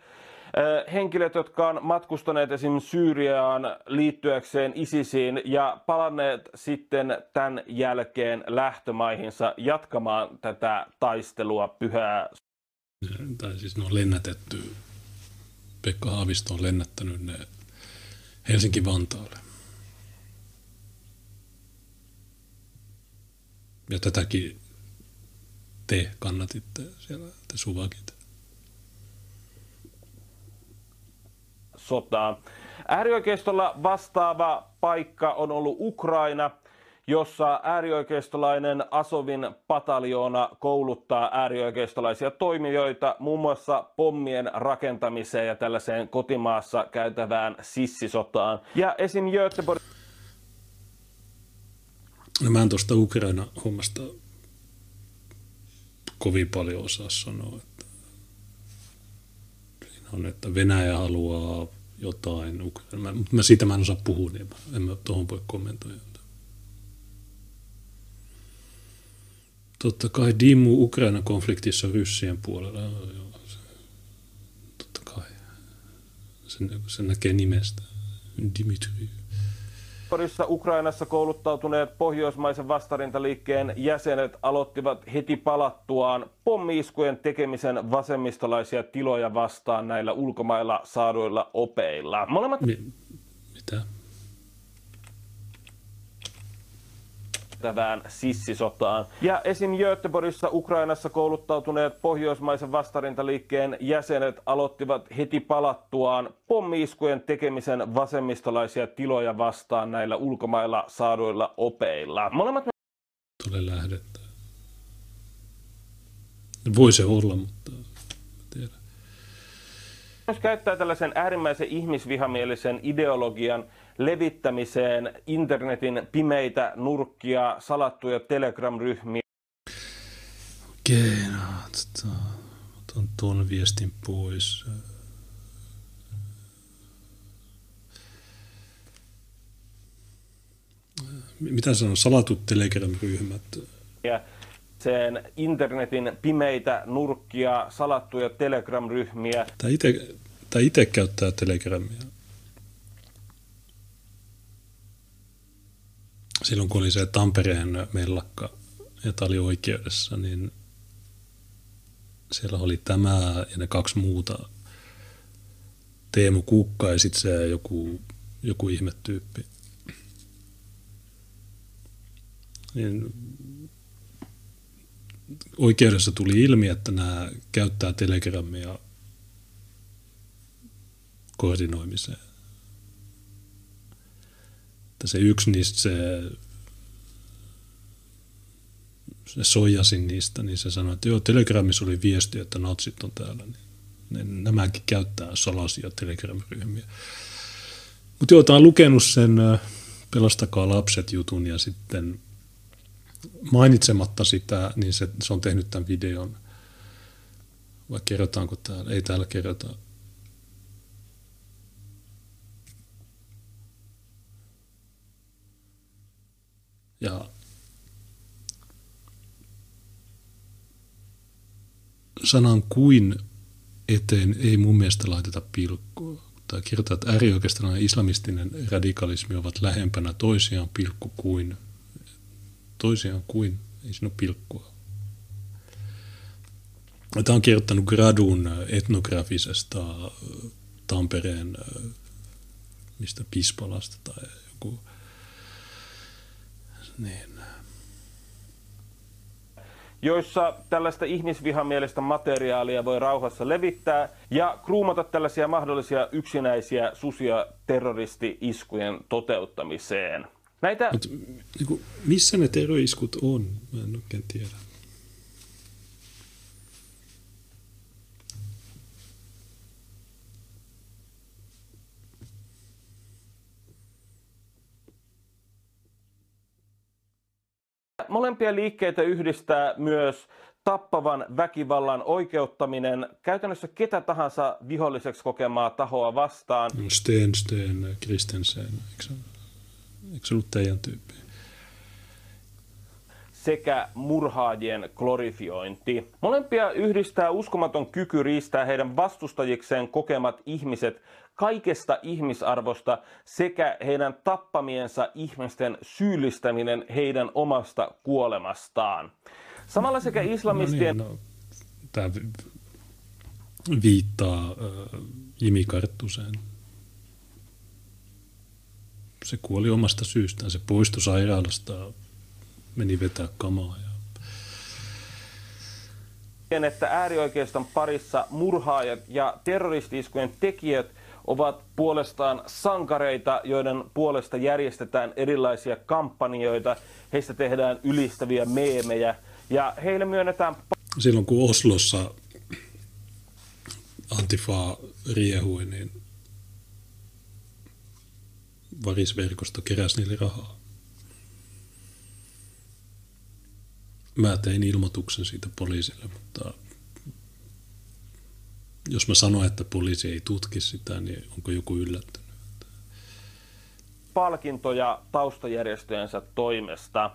henkilöt, jotka on matkustaneet esim. Syyriaan liittyäkseen ISISiin ja palanneet sitten tämän jälkeen lähtömaihinsa jatkamaan tätä taistelua pyhää. Tai siis ne on lennätetty, Pekka Haavisto on lennättänyt ne Helsinki-Vantaalle. Ja tätäkin te kannatitte siellä, te suvakit. Sotaa. Äärioikeistolla vastaava paikka on ollut Ukraina, jossa äärioikeistolainen Asovin pataljoona kouluttaa äärioikeistolaisia toimijoita muun muassa pommien rakentamiseen ja tällaiseen kotimaassa käytävään sissisotaan. Ja esim. Göteborg... No mä en tuosta Ukraina-hommasta kovin paljon osaa sanoa. Että siinä on, että Venäjä haluaa jotain. Mä, mä siitä mä en osaa puhua, niin en mä tuohon voi kommentoida. Totta kai Dimu Ukraina konfliktissa ryssien puolella. Totta kai. Sen, sen näkee nimestä. Dimitri. Porissa Ukrainassa kouluttautuneet pohjoismaisen vastarintaliikkeen jäsenet aloittivat heti palattuaan pommiiskujen tekemisen vasemmistolaisia tiloja vastaan näillä ulkomailla saaduilla opeilla. Molemmat... Mi- mitä? Tävään sissisotaan. Ja esim. Göteborgissa Ukrainassa kouluttautuneet pohjoismaisen vastarintaliikkeen jäsenet aloittivat heti palattuaan pommiiskujen tekemisen vasemmistolaisia tiloja vastaan näillä ulkomailla saaduilla opeilla. Molemmat Tule lähdettä. Voi se olla, mutta tiedä. Myös käyttää tällaisen äärimmäisen ihmisvihamielisen ideologian levittämiseen internetin pimeitä nurkkia, salattuja Telegram-ryhmiä. Okei, no, tota, otan tuon viestin pois. Mitä sanon, salatut Telegram-ryhmät? Ja sen internetin pimeitä nurkkia, salattuja Telegram-ryhmiä. Tämä itse käyttää Telegramia. Silloin kun oli se Tampereen mellakka, ja tämä oli oikeudessa, niin siellä oli tämä ja ne kaksi muuta. Teemu Kukka ja sitten se joku, joku ihmetyyppi. Niin oikeudessa tuli ilmi, että nämä käyttää telegramia koordinoimiseen se yksi niistä, se, se soijasin niistä, niin se sanoi, että joo, Telegramissa oli viesti, että natsit on täällä. Niin nämäkin käyttää salaisia Telegram-ryhmiä. Mutta joo, olen lukenut sen Pelastakaa lapset jutun ja sitten mainitsematta sitä, niin se, se on tehnyt tämän videon. Vai kerrotaanko täällä? Ei täällä kerrota. Ja sanan kuin eteen ei mun mielestä laiteta pilkkua. Tai kirjoittaa, että äärioikeistolainen islamistinen radikalismi ovat lähempänä toisiaan pilkku kuin. Toisiaan kuin, ei siinä ole pilkkua. Tämä on kirjoittanut gradun etnografisesta Tampereen mistä Pispalasta tai joku niin. joissa tällaista ihmisvihamielistä materiaalia voi rauhassa levittää ja kruumata tällaisia mahdollisia yksinäisiä susia terroristi-iskujen toteuttamiseen. Näitä... Mut, niin missä ne terroriskut on? Mä en oikein tiedä. Molempia liikkeitä yhdistää myös tappavan väkivallan oikeuttaminen käytännössä ketä tahansa viholliseksi kokemaa tahoa vastaan. Sten, Sten, Kristensen, eikö, eikö se ollut teidän tyyppi? sekä murhaajien glorifiointi. Molempia yhdistää uskomaton kyky riistää heidän vastustajikseen kokemat ihmiset kaikesta ihmisarvosta sekä heidän tappamiensa ihmisten syyllistäminen heidän omasta kuolemastaan. Samalla sekä islamistien No niin, no, tämä viittaa äh, Jimi Karttuseen. Se kuoli omasta syystään. Se poistui sairaalasta, meni vetää kamaa. Ja... että äärioikeiston parissa murhaajat ja terroristiiskujen tekijät ovat puolestaan sankareita, joiden puolesta järjestetään erilaisia kampanjoita. Heistä tehdään ylistäviä meemejä ja heille myönnetään Silloin kun Oslossa Antifa riehui, niin varisverkosto keräsi niille rahaa. Mä tein ilmoituksen siitä poliisille, mutta jos mä sanon, että poliisi ei tutki sitä, niin onko joku yllättynyt? palkintoja taustajärjestöjensä toimesta.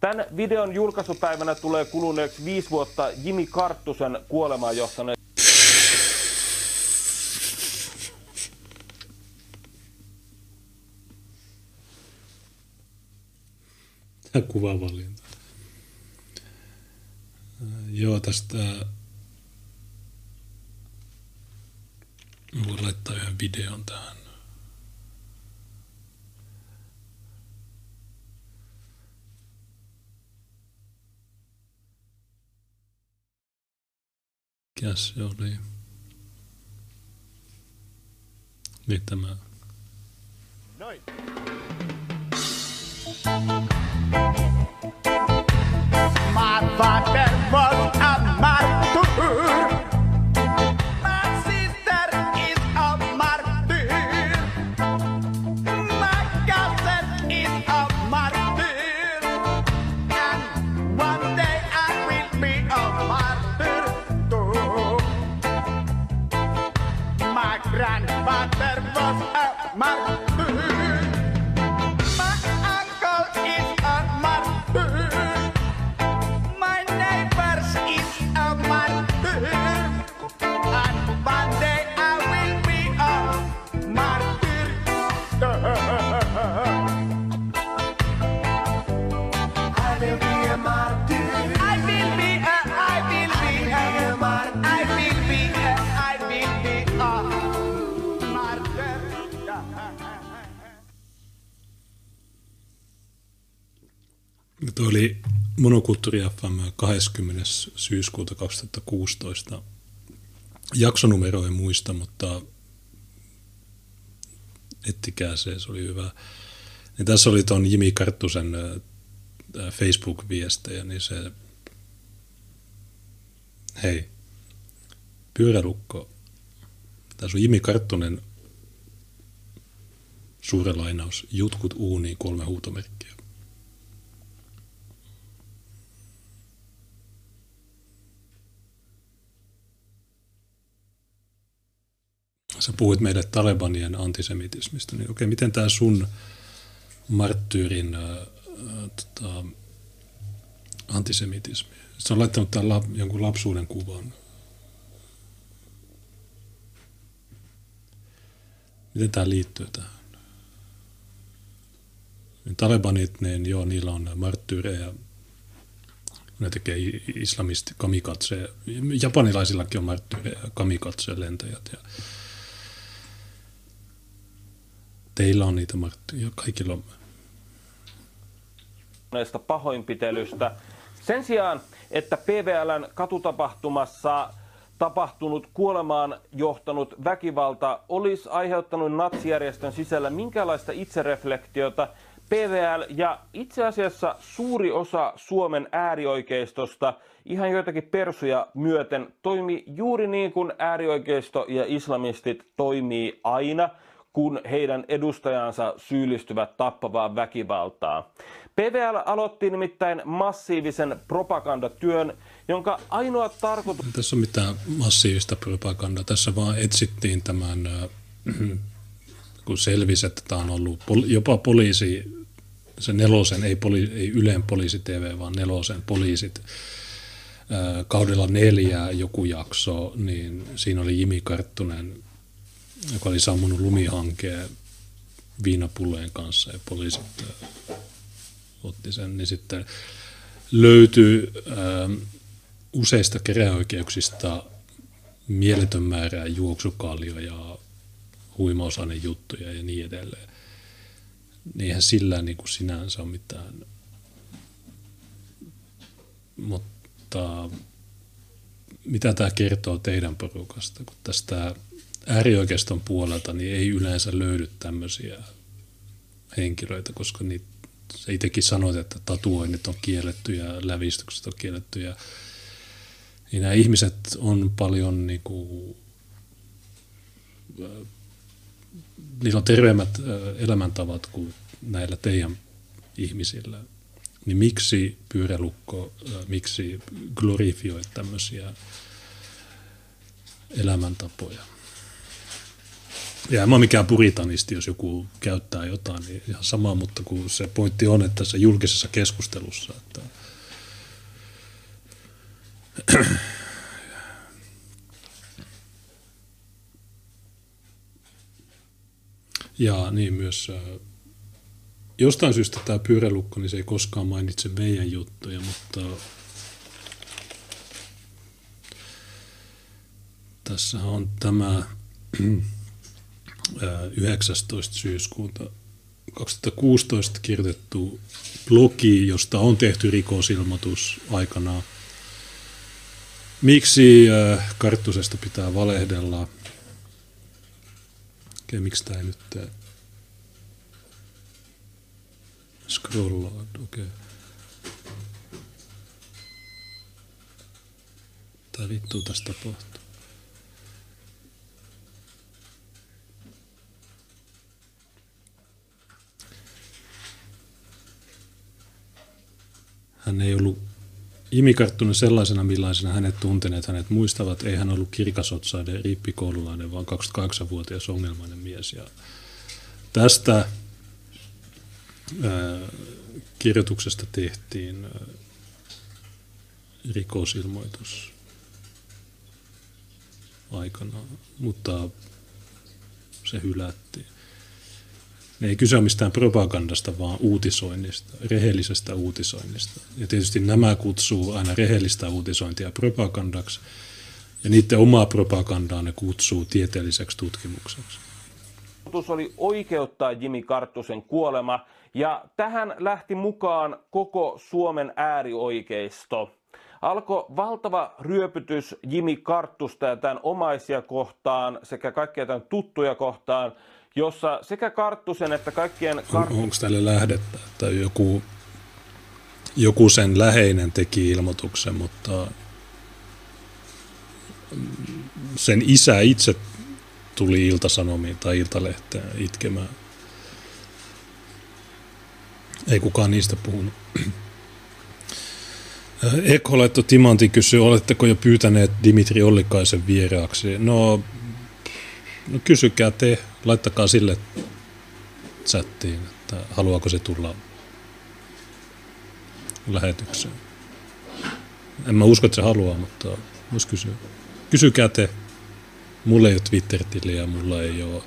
Tämän videon julkaisupäivänä tulee kuluneeksi viisi vuotta Jimi Karttusen kuolemaan johtaneen Tämä kuvavalinta. Joo, tästä voin laittaa yhden videon tähän. Mikäs se oli? Niin tämä. My a Tuo oli Monokulttuuri FM 20. syyskuuta 2016. Jaksonumero en muista, mutta ettikää se, se oli hyvä. Niin tässä oli tuon Jimi Karttusen Facebook-viestejä, niin se, hei, pyörälukko, tässä on Jimi Karttunen, suuri lainaus, jutkut uuniin, kolme huutomerkkiä. Sä puhuit meille Talebanien antisemitismistä, niin okei, miten tämä sun marttyyrin äh, tota, antisemitismi? Sä on laittanut tämän lap, jonkun lapsuuden kuvan. Miten tämä liittyy tähän? Niin Talebanit, niin joo, niillä on marttyyrejä. Ne tekee islamisti kamikatse. Japanilaisillakin on marttyyrejä, kamikatse lentäjät. Ja Teillä on niitä marttyjä, kaikilla on. tapahtuneesta pahoinpitelystä. Sen sijaan, että PVLn katutapahtumassa tapahtunut kuolemaan johtanut väkivalta olisi aiheuttanut natsijärjestön sisällä minkälaista itsereflektiota, PVL ja itse asiassa suuri osa Suomen äärioikeistosta, ihan joitakin persuja myöten, toimi juuri niin kuin äärioikeisto ja islamistit toimii aina, kun heidän edustajansa syyllistyvät tappavaan väkivaltaan. PVL aloitti nimittäin massiivisen propagandatyön, jonka ainoa tarkoitus... Tässä on mitään massiivista propagandaa. Tässä vaan etsittiin tämän, kun selvisi, että tämä on ollut jopa poliisi, se nelosen, ei, poli, ei Ylen poliisi TV, vaan nelosen poliisit kaudella neljä joku jakso, niin siinä oli Jimi Karttunen, joka oli sammunut lumihankeen viinapulleen kanssa ja poliisit äh, otti sen, niin sitten löytyi äh, useista keräoikeuksista mieletön määrä juoksukaljoja, juttuja ja niin edelleen. Niin eihän sillä niin kuin sinänsä ole mitään. Mutta mitä tämä kertoo teidän porukasta, kun tästä äärioikeiston puolelta niin ei yleensä löydy tämmöisiä henkilöitä, koska niitä, sä itsekin sanoit, että tatuoinnit on kielletty ja lävistykset on kielletty ja niin nämä ihmiset on paljon niin kuin, niillä on terveemmät elämäntavat kuin näillä teidän ihmisillä. Niin miksi pyörälukko, miksi glorifioit tämmöisiä elämäntapoja? Ja en ole mikään puritanisti, jos joku käyttää jotain, niin ihan sama, mutta kun se pointti on, että tässä julkisessa keskustelussa, että ja niin myös jostain syystä tämä pyörälukko, niin se ei koskaan mainitse meidän juttuja, mutta tässä on tämä 19. syyskuuta 2016 kirjoitettu blogi, josta on tehty rikosilmoitus aikanaan – Miksi äh, Karttusesta pitää valehdella? Okei, miksi tämä ei nyt tee? Scrollaa, okei. Tää vittu tästä tapahtuu. Hän ei ollut Jimi Karttunen sellaisena, millaisena hänet tunteneet, hänet muistavat, ei hän ollut kirkasotsaiden rippikoululainen, vaan 28-vuotias ongelmainen mies. Ja tästä ää, kirjoituksesta tehtiin ää, rikosilmoitus aikana, mutta se hylättiin. Ei kyse ole mistään propagandasta, vaan uutisoinnista, rehellisestä uutisoinnista. Ja tietysti nämä kutsuu aina rehellistä uutisointia propagandaksi, ja niiden omaa propagandaa ne kutsuu tieteelliseksi tutkimukseksi. oli oikeuttaa Jimi Karttusen kuolema, ja tähän lähti mukaan koko Suomen äärioikeisto. Alkoi valtava ryöpytys Jimi Karttusta ja tämän omaisia kohtaan sekä kaikkia tämän tuttuja kohtaan, jossa sekä Karttusen että kaikkien... Kart... On, Onko tälle lähdettä, että joku, joku sen läheinen teki ilmoituksen, mutta sen isä itse tuli Iltasanomiin tai Iltalehteen itkemään. Ei kukaan niistä puhunut. Ekoletto Timanti kysyy, oletteko jo pyytäneet Dimitri Ollikaisen vieraaksi? No, no kysykää te laittakaa sille chattiin, että haluaako se tulla lähetykseen. En mä usko, että se haluaa, mutta voisi kysyä. Kysykää te. Mulla ei ole Twitter-tiliä, mulla ei ole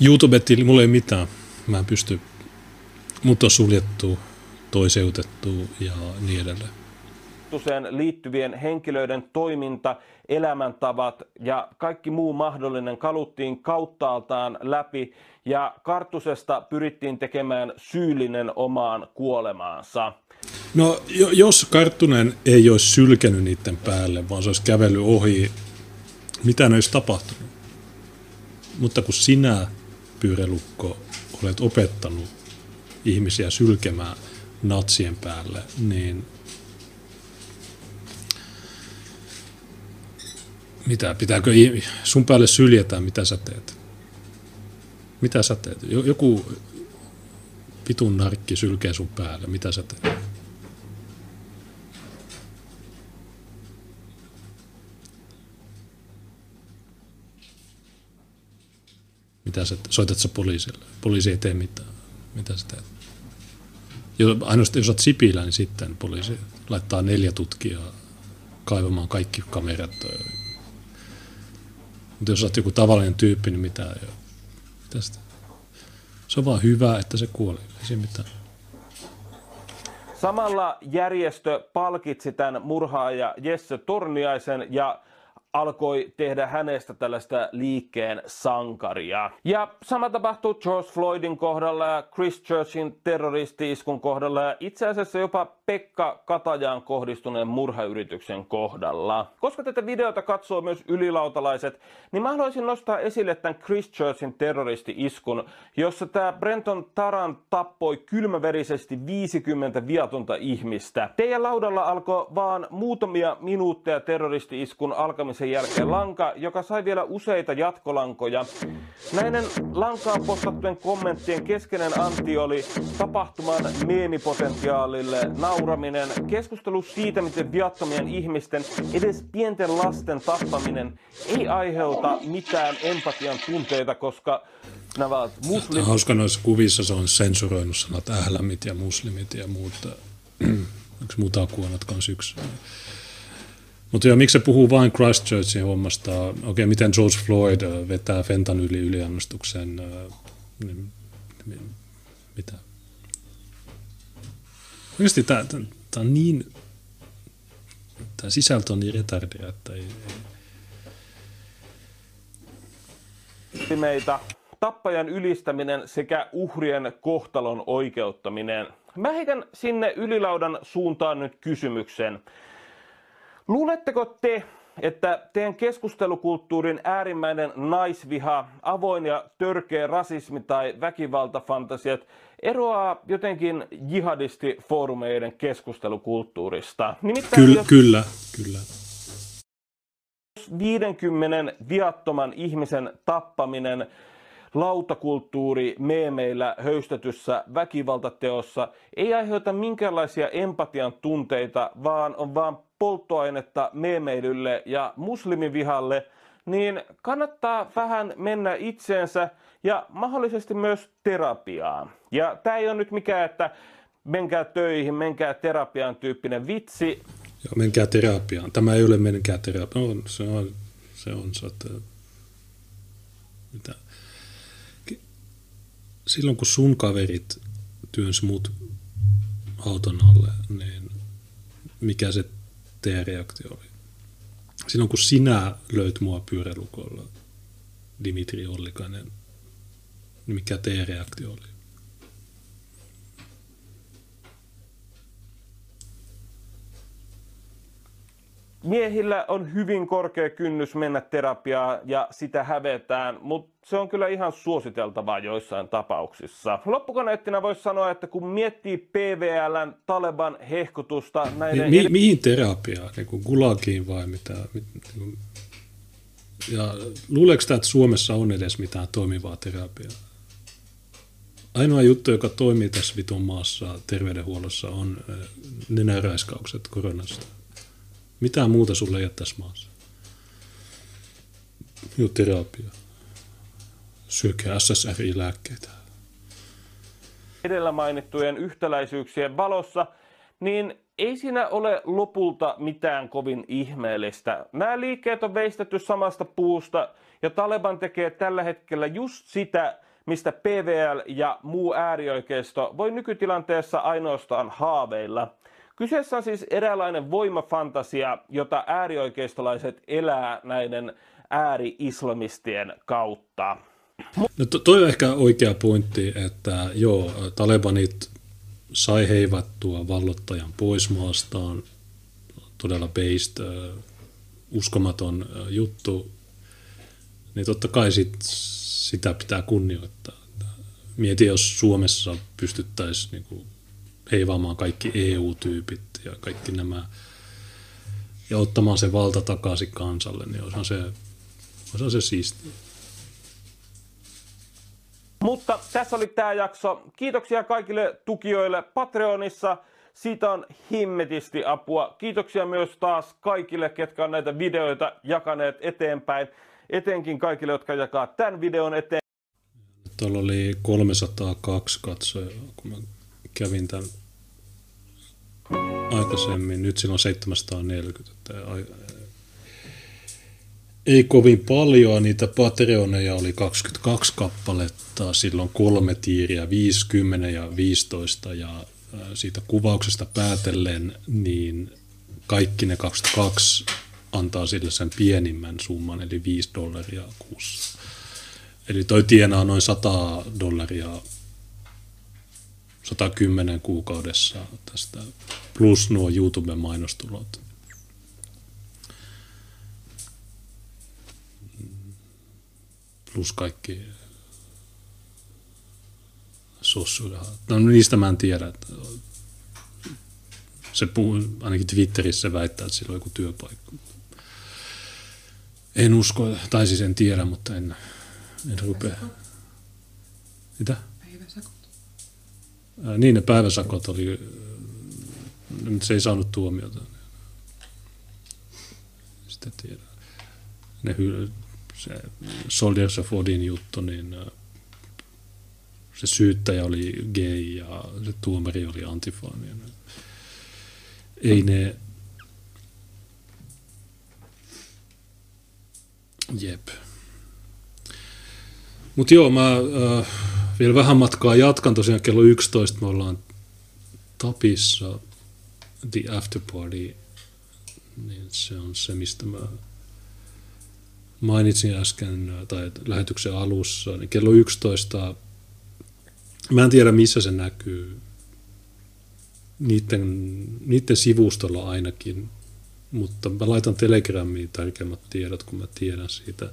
YouTube-tili, mulla ei mitään. Mä en pysty, mut on suljettu, toiseutettu ja niin edelleen. Karttuseen liittyvien henkilöiden toiminta, elämäntavat ja kaikki muu mahdollinen kaluttiin kauttaaltaan läpi ja Karttusesta pyrittiin tekemään syyllinen omaan kuolemaansa. No jos Karttunen ei olisi sylkenyt niiden päälle, vaan se olisi kävellyt ohi, mitä ne olisi tapahtunut? Mutta kun sinä, pyörälukko, olet opettanut ihmisiä sylkemään natsien päälle, niin Mitä, pitääkö sun päälle syljetään, mitä sä teet? Mitä sä teet? Jo- Joku vitun narkki sylkee sun päälle. Mitä sä teet? Mitä sä, soitat sä poliisille? Poliisi ei tee mitään. Mitä sä teet? Jo- Ainoastaan jos olet Sipilä, niin sitten poliisi laittaa neljä tutkijaa kaivamaan kaikki kamerat. Mutta jos olet joku tavallinen tyyppi, niin mitä ei ole. Se on vaan hyvä, että se kuoli. Ei mitään. Samalla järjestö palkitsi tämän murhaaja Jesse Torniaisen ja alkoi tehdä hänestä tällaista liikkeen sankaria. Ja sama tapahtui George Floydin kohdalla ja Christchurchin terroristi-iskun kohdalla ja itse asiassa jopa Pekka Katajaan kohdistuneen murhayrityksen kohdalla. Koska tätä videota katsoo myös ylilautalaiset, niin mä haluaisin nostaa esille tämän Christchurchin terroristi-iskun, jossa tämä Brenton Taran tappoi kylmäverisesti 50 viatonta ihmistä. Teidän laudalla alkoi vaan muutamia minuutteja terroristi-iskun alkamisen jälkeen lanka, joka sai vielä useita jatkolankoja. Näiden lankaan postattujen kommenttien keskeinen anti oli tapahtuman meemipotentiaalille nauraminen, keskustelu siitä, miten viattomien ihmisten, edes pienten lasten tappaminen ei aiheuta mitään empatian tunteita, koska nämä ovat muslim... Hauska noissa kuvissa se on sensuroinut sanat ählämit ja muslimit ja muut. Onko mutakuonot kanssa yksi? Mutta joo, miksi se puhuu vain Christchurchin hommasta? Okei, okay, miten George Floyd ö, vetää fentanyli yliannostuksen? ö, niin, niin, mitä? Oikeasti tämä on niin... Tämä sisältö on niin retardia, että ei, meitä, tappajan ylistäminen sekä uhrien kohtalon oikeuttaminen. Mä heitän sinne ylilaudan suuntaan nyt kysymyksen. Luuletteko te, että teidän keskustelukulttuurin äärimmäinen naisviha, avoin ja törkeä rasismi tai väkivaltafantasiat eroaa jotenkin jihadistifoorumeiden keskustelukulttuurista? Nimittäin Kyllä, jos- kyllä, kyllä. 50 viattoman ihmisen tappaminen lautakulttuuri meemeillä höystetyssä väkivaltateossa ei aiheuta minkäänlaisia empatian tunteita, vaan on vaan polttoainetta meemeilylle ja muslimivihalle, niin kannattaa vähän mennä itseensä ja mahdollisesti myös terapiaan. Ja tämä ei ole nyt mikään, että menkää töihin, menkää terapiaan tyyppinen vitsi, Joo, menkää terapiaan. Tämä ei ole menkää terapiaan. On, se on, se on, se, että, mitä? Silloin kun sun kaverit työnsi mut auton alle, niin mikä se teidän reaktio oli? Silloin kun sinä löit mua pyörälukolla, Dimitri Ollikainen, niin mikä teidän reaktio oli? Miehillä on hyvin korkea kynnys mennä terapiaan ja sitä hävetään, mutta se on kyllä ihan suositeltavaa joissain tapauksissa. Loppukaneettina voisi sanoa, että kun miettii PVLn Taleban hehkutusta näiden... Mi- mi- mihin terapiaan? Niin kuin gulagiin vai mitä? Niin ja luuleeko sitä, että Suomessa on edes mitään toimivaa terapiaa? Ainoa juttu, joka toimii tässä vitun maassa terveydenhuollossa on nenäraiskaukset koronasta. Mitään muuta sulle ei ole tässä maassa. Joo, terapia. Syökää SSRI-lääkkeitä. edellä mainittujen yhtäläisyyksien valossa, niin ei siinä ole lopulta mitään kovin ihmeellistä. Nämä liikkeet on veistetty samasta puusta ja Taleban tekee tällä hetkellä just sitä, mistä PVL ja muu äärioikeisto voi nykytilanteessa ainoastaan haaveilla. Kyseessä on siis eräänlainen voimafantasia, jota äärioikeistolaiset elää näiden ääri-islamistien kautta. No to, toi on ehkä oikea pointti, että joo, Talebanit sai heivattua vallottajan pois maastaan, todella based, äh, uskomaton äh, juttu, niin totta kai sit, sitä pitää kunnioittaa. Mieti, jos Suomessa pystyttäisiin niinku heivaamaan kaikki EU-tyypit ja kaikki nämä ja ottamaan se valta takaisin kansalle, niin olisihan se, olisihan se siistiä. Mutta tässä oli tämä jakso. Kiitoksia kaikille tukijoille Patreonissa. Siitä on himmetisti apua. Kiitoksia myös taas kaikille, ketkä on näitä videoita jakaneet eteenpäin. Etenkin kaikille, jotka jakaa tämän videon eteen. Tuolla oli 302 katsojaa, kun mä kävin tämän aikaisemmin. Nyt sillä on 740. Että ai- ei kovin paljon, niitä Patreoneja oli 22 kappaletta, silloin kolme tiiriä, 50 ja 15 ja siitä kuvauksesta päätellen, niin kaikki ne 22 antaa sille sen pienimmän summan, eli 5 dollaria kuussa. Eli toi tienaa noin 100 dollaria 110 kuukaudessa tästä, plus nuo YouTuben mainostulot. Plus kaikki sossurahat. No niistä mä en tiedä. Että se puhuu, ainakin Twitterissä väittää, että sillä on joku työpaikka. En usko, tai siis en tiedä, mutta en, en rupea. Mitä? Ää, Niin, ne päiväsakot oli, nyt se ei saanut tuomiota. Sitä tiedä. Ne hy, se Soldiers of Odin juttu, niin se syyttäjä oli gay ja se tuomari oli antifaani. Ei ne... Jep. Mutta joo, mä äh, vielä vähän matkaa jatkan. Tosiaan kello 11 me ollaan Tapissa, The After Party. Niin se on se, mistä mä mainitsin äsken, äh, tai lähetyksen alussa. Niin kello 11, mä en tiedä missä se näkyy. Niiden, niiden sivustolla ainakin, mutta mä laitan Telegramiin tärkeimmät tiedot, kun mä tiedän siitä.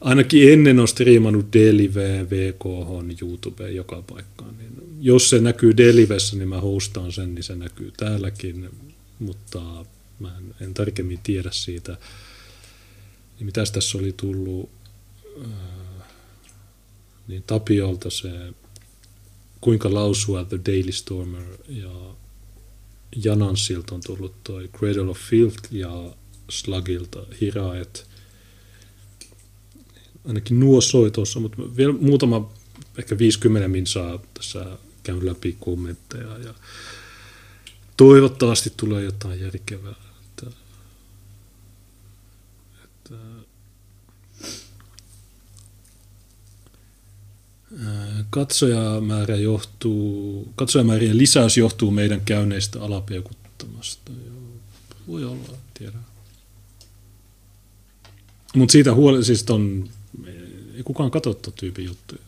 Ainakin ennen on striimannut Delive, VKH, YouTube joka paikkaan. Niin jos se näkyy Delivessä, niin mä hostaan sen, niin se näkyy täälläkin, mutta mä en, en tarkemmin tiedä siitä. Niin mitäs tässä oli tullut? Äh, Niin Tapiolta se kuinka lausua The Daily Stormer ja Janansilta on tullut toi Cradle of Filth ja Slugilta Hiraet. Ainakin nuo soi tuossa, mutta vielä muutama, ehkä 50 minsaa tässä käyn läpi kommentteja ja toivottavasti tulee jotain järkevää. Että, että, ää, Katsojamäärä johtuu, katsojamäärien lisäys johtuu meidän käynneistä alapeukuttamasta. Voi olla, tiedä. Mutta siitä huoli, siis ton, ei kukaan katso ton tyypin juttuja.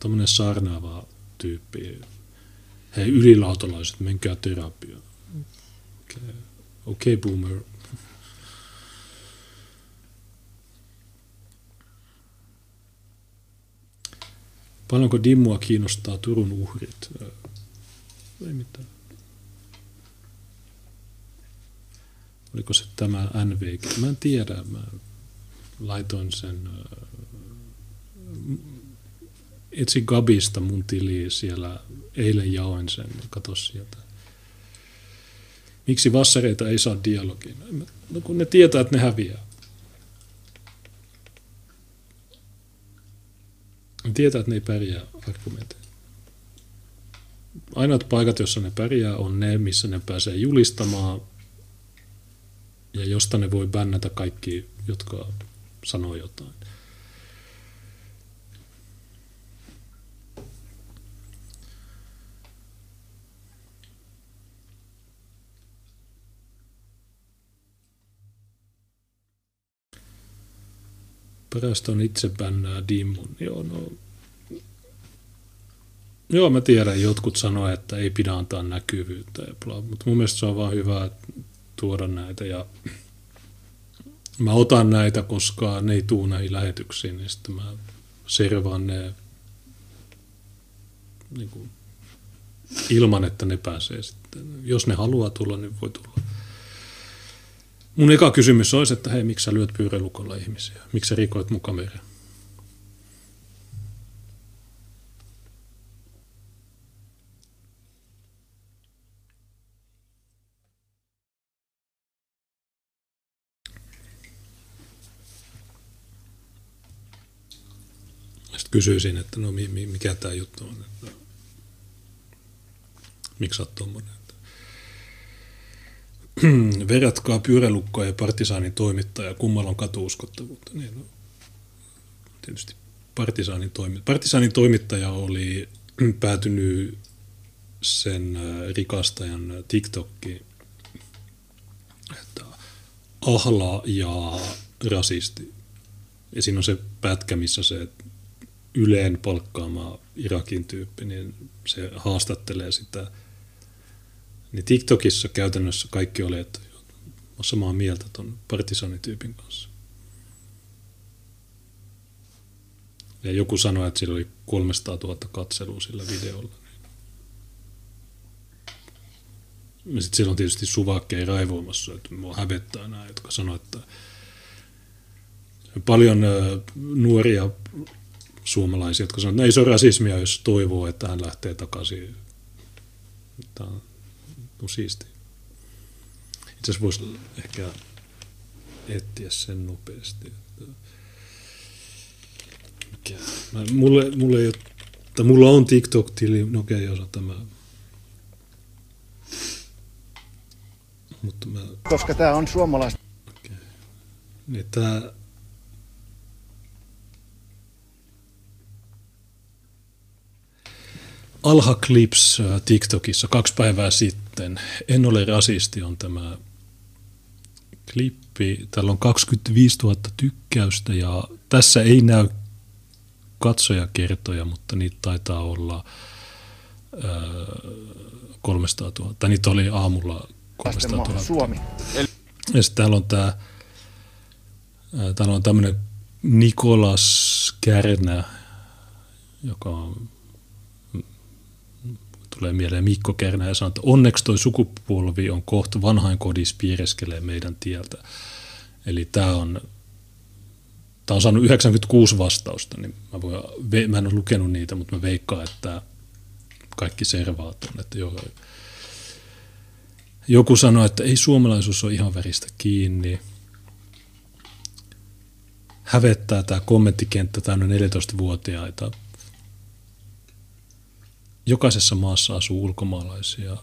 Tuommoinen saarnaava tyyppi. Hei, ylilautalaiset, menkää terapiaan. Okei, okay. okay, boomer. Paljonko Dimmua kiinnostaa Turun uhrit? Ei mitään. Oliko se tämä NVG? Mä en tiedä. Mä laitoin sen... ö, Etsi Gabista mun tiliin siellä. Eilen jaoin sen. Kato sieltä. Miksi vassareita ei saa dialogiin? No kun ne tietää, että ne häviää. Ne tietää, että ne ei pärjää argumenteilla. Ainoat paikat, jossa ne pärjää, on ne, missä ne pääsee julistamaan ja josta ne voi bännätä kaikki, jotka sanoo jotain. Parasta on itse bännää Dimmun. Joo, no. Joo, mä tiedän, jotkut sanoo, että ei pidä antaa näkyvyyttä ja bla, mutta mun mielestä se on vaan hyvä tuoda näitä ja mä otan näitä, koska ne ei tuu näihin lähetyksiin, niin sitten mä servaan ne niin kuin, ilman, että ne pääsee sitten. Jos ne haluaa tulla, niin voi tulla. Mun eka kysymys olisi, että hei, miksi sä lyöt pyörälukolla ihmisiä? Miksi sä rikoit mun kysyisin, että no mi- mi- mikä tämä juttu on, että miksi tommonen. Että verratkaa pyörälukkoa ja partisaanin toimittaja, kummalla on katuuskottavuutta. Niin, no, tietysti partisaanin, toimi, partisaanin toimittaja oli päätynyt sen äh, rikastajan TikTokkiin, että ahla ja rasisti. Ja siinä on se pätkä, missä se Yleen palkkaama Irakin tyyppi, niin se haastattelee sitä. Niin TikTokissa käytännössä kaikki oli, että mä samaa mieltä ton partisanityypin kanssa. Ja joku sanoi, että sillä oli 300 000 katselua sillä videolla. Ja sitten siellä on tietysti suvakkeja raivoimassa, että mua hävettää nämä, jotka sanoo, että paljon nuoria suomalaisia, jotka sanoo, että no ei se ole rasismia, jos toivoo, että hän lähtee takaisin. Tämä on, on siistiä. Itse asiassa voisi ehkä etsiä sen nopeasti. Että mikä, mä, mulle, mulle ei ole, mulla on TikTok-tili, no okei, osa tämä. Mutta mä, koska tämä on suomalaista. niin tää, Alha Clips äh, TikTokissa kaksi päivää sitten. En ole rasisti on tämä klippi. Täällä on 25 000 tykkäystä ja tässä ei näy katsojakertoja, mutta niitä taitaa olla äh, 300 000. Tai niitä oli aamulla 300 000. Suomi. Ja sitten täällä on tämä, täällä on tämmöinen Nikolas Kärnä, joka on, tulee mieleen Mikko Kärnä ja sanoo, että onneksi toi sukupolvi on kohta vanhainkodissa piireskelee meidän tieltä. Eli tämä on, tämä on saanut 96 vastausta, niin mä, voin, mä en ole lukenut niitä, mutta mä veikkaan, että kaikki servaat on, että joo, joku sanoi, että ei suomalaisuus ole ihan väristä kiinni. Hävettää tämä kommenttikenttä täynnä 14-vuotiaita. Jokaisessa maassa asuu ulkomaalaisia.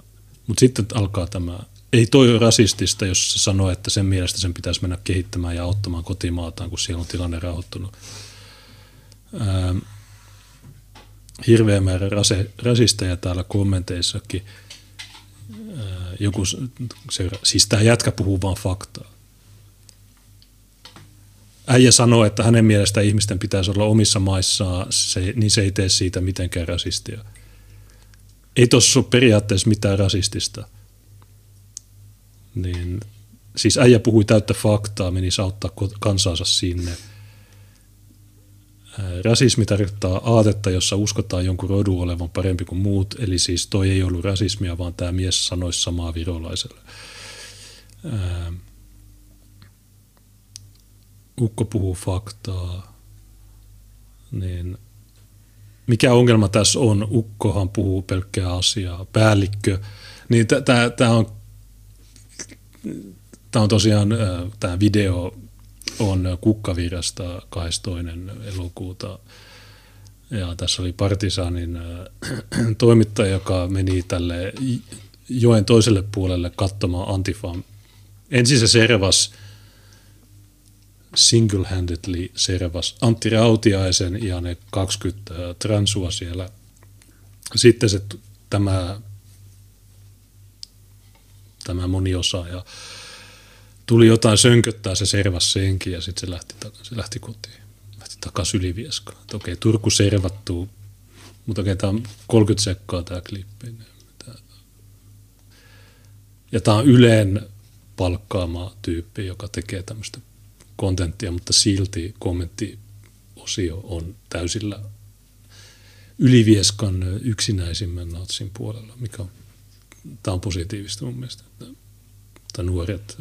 Mutta sitten alkaa tämä, ei toi ole rasistista, jos se sanoo, että sen mielestä sen pitäisi mennä kehittämään ja auttamaan kotimaataan, kun siellä on tilanne rauhoittunut. Ähm, hirveä määrä rase, rasisteja täällä kommenteissakin joku, seura- siis tämä jätkä puhuu vaan faktaa. Äijä sanoo, että hänen mielestä ihmisten pitäisi olla omissa maissaan, se, niin se ei tee siitä mitenkään rasistia. Ei tuossa ole periaatteessa mitään rasistista. Niin, siis äijä puhui täyttä faktaa, menisi auttaa kansansa sinne. Rasismi tarkoittaa aatetta, jossa uskotaan jonkun rodun olevan parempi kuin muut, eli siis toi ei ollut rasismia, vaan tämä mies sanoisi samaa virolaiselle. Ukko puhuu faktaa, niin mikä ongelma tässä on? Ukkohan puhuu pelkkää asiaa, päällikkö, niin tämä on, on tosiaan tämä video on Kukkavirasta 12. elokuuta. Ja tässä oli Partisanin toimittaja, joka meni tälle joen toiselle puolelle katsomaan Antifan. Ensin se servas single-handedly servas Antti Rautiaisen ja ne 20 transua siellä. Sitten se tämä, tämä moniosaaja tuli jotain sönköttää, se servas senkin ja sitten se lähti, se lähti kotiin. Lähti takaisin Ylivieskaan. Okei, Turku servattuu, mutta okei, tämä on 30 sekkaa tämä klippi. Ja tämä on Yleen palkkaama tyyppi, joka tekee tämmöistä kontenttia, mutta silti kommenttiosio on täysillä Ylivieskan yksinäisimmän natsin puolella, mikä on, tämä on positiivista mun mielestä, että, että nuoret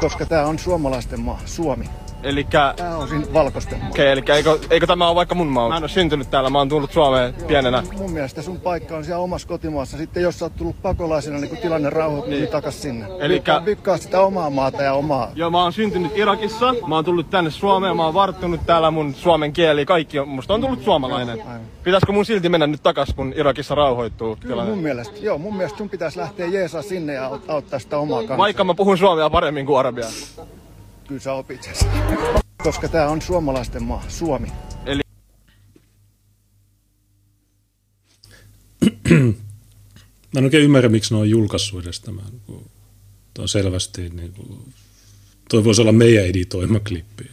koska tämä on suomalaisten maa, Suomi. Eli Tämä on siinä valkoisten maa. Okei, eli eikö, eikö tämä ole vaikka mun maa? Mä en ole syntynyt täällä, mä oon tullut Suomeen pienenä. Mun mielestä sun paikka on siellä omassa kotimaassa. Sitten jos sä oot tullut pakolaisena, niin kun tilanne rauhoittuu, niin, takas sinne. Vikkaa- Vikkaa sitä omaa maata ja omaa. Joo, mä oon syntynyt Irakissa, mä oon tullut tänne Suomeen, mä oon varttunut täällä mun suomen kieli, kaikki on, musta on tullut suomalainen. Aivan. Pitäisikö mun silti mennä nyt takas, kun Irakissa rauhoittuu Kyllä tilanne? mun mielestä. Joo, mun mielestä sun pitäisi lähteä jeesaa sinne ja aut- auttaa sitä omaa kansaa. Vaikka mä puhun suomea paremmin kuin arabiaa. Kyllä sä opit sen. Koska tämä on suomalaisten maa, Suomi. Mä en oikein ymmärrä, miksi ne on julkaissut edes tämän. Tämä on selvästi, niin kuin, toi voisi olla meidän editoima klippi.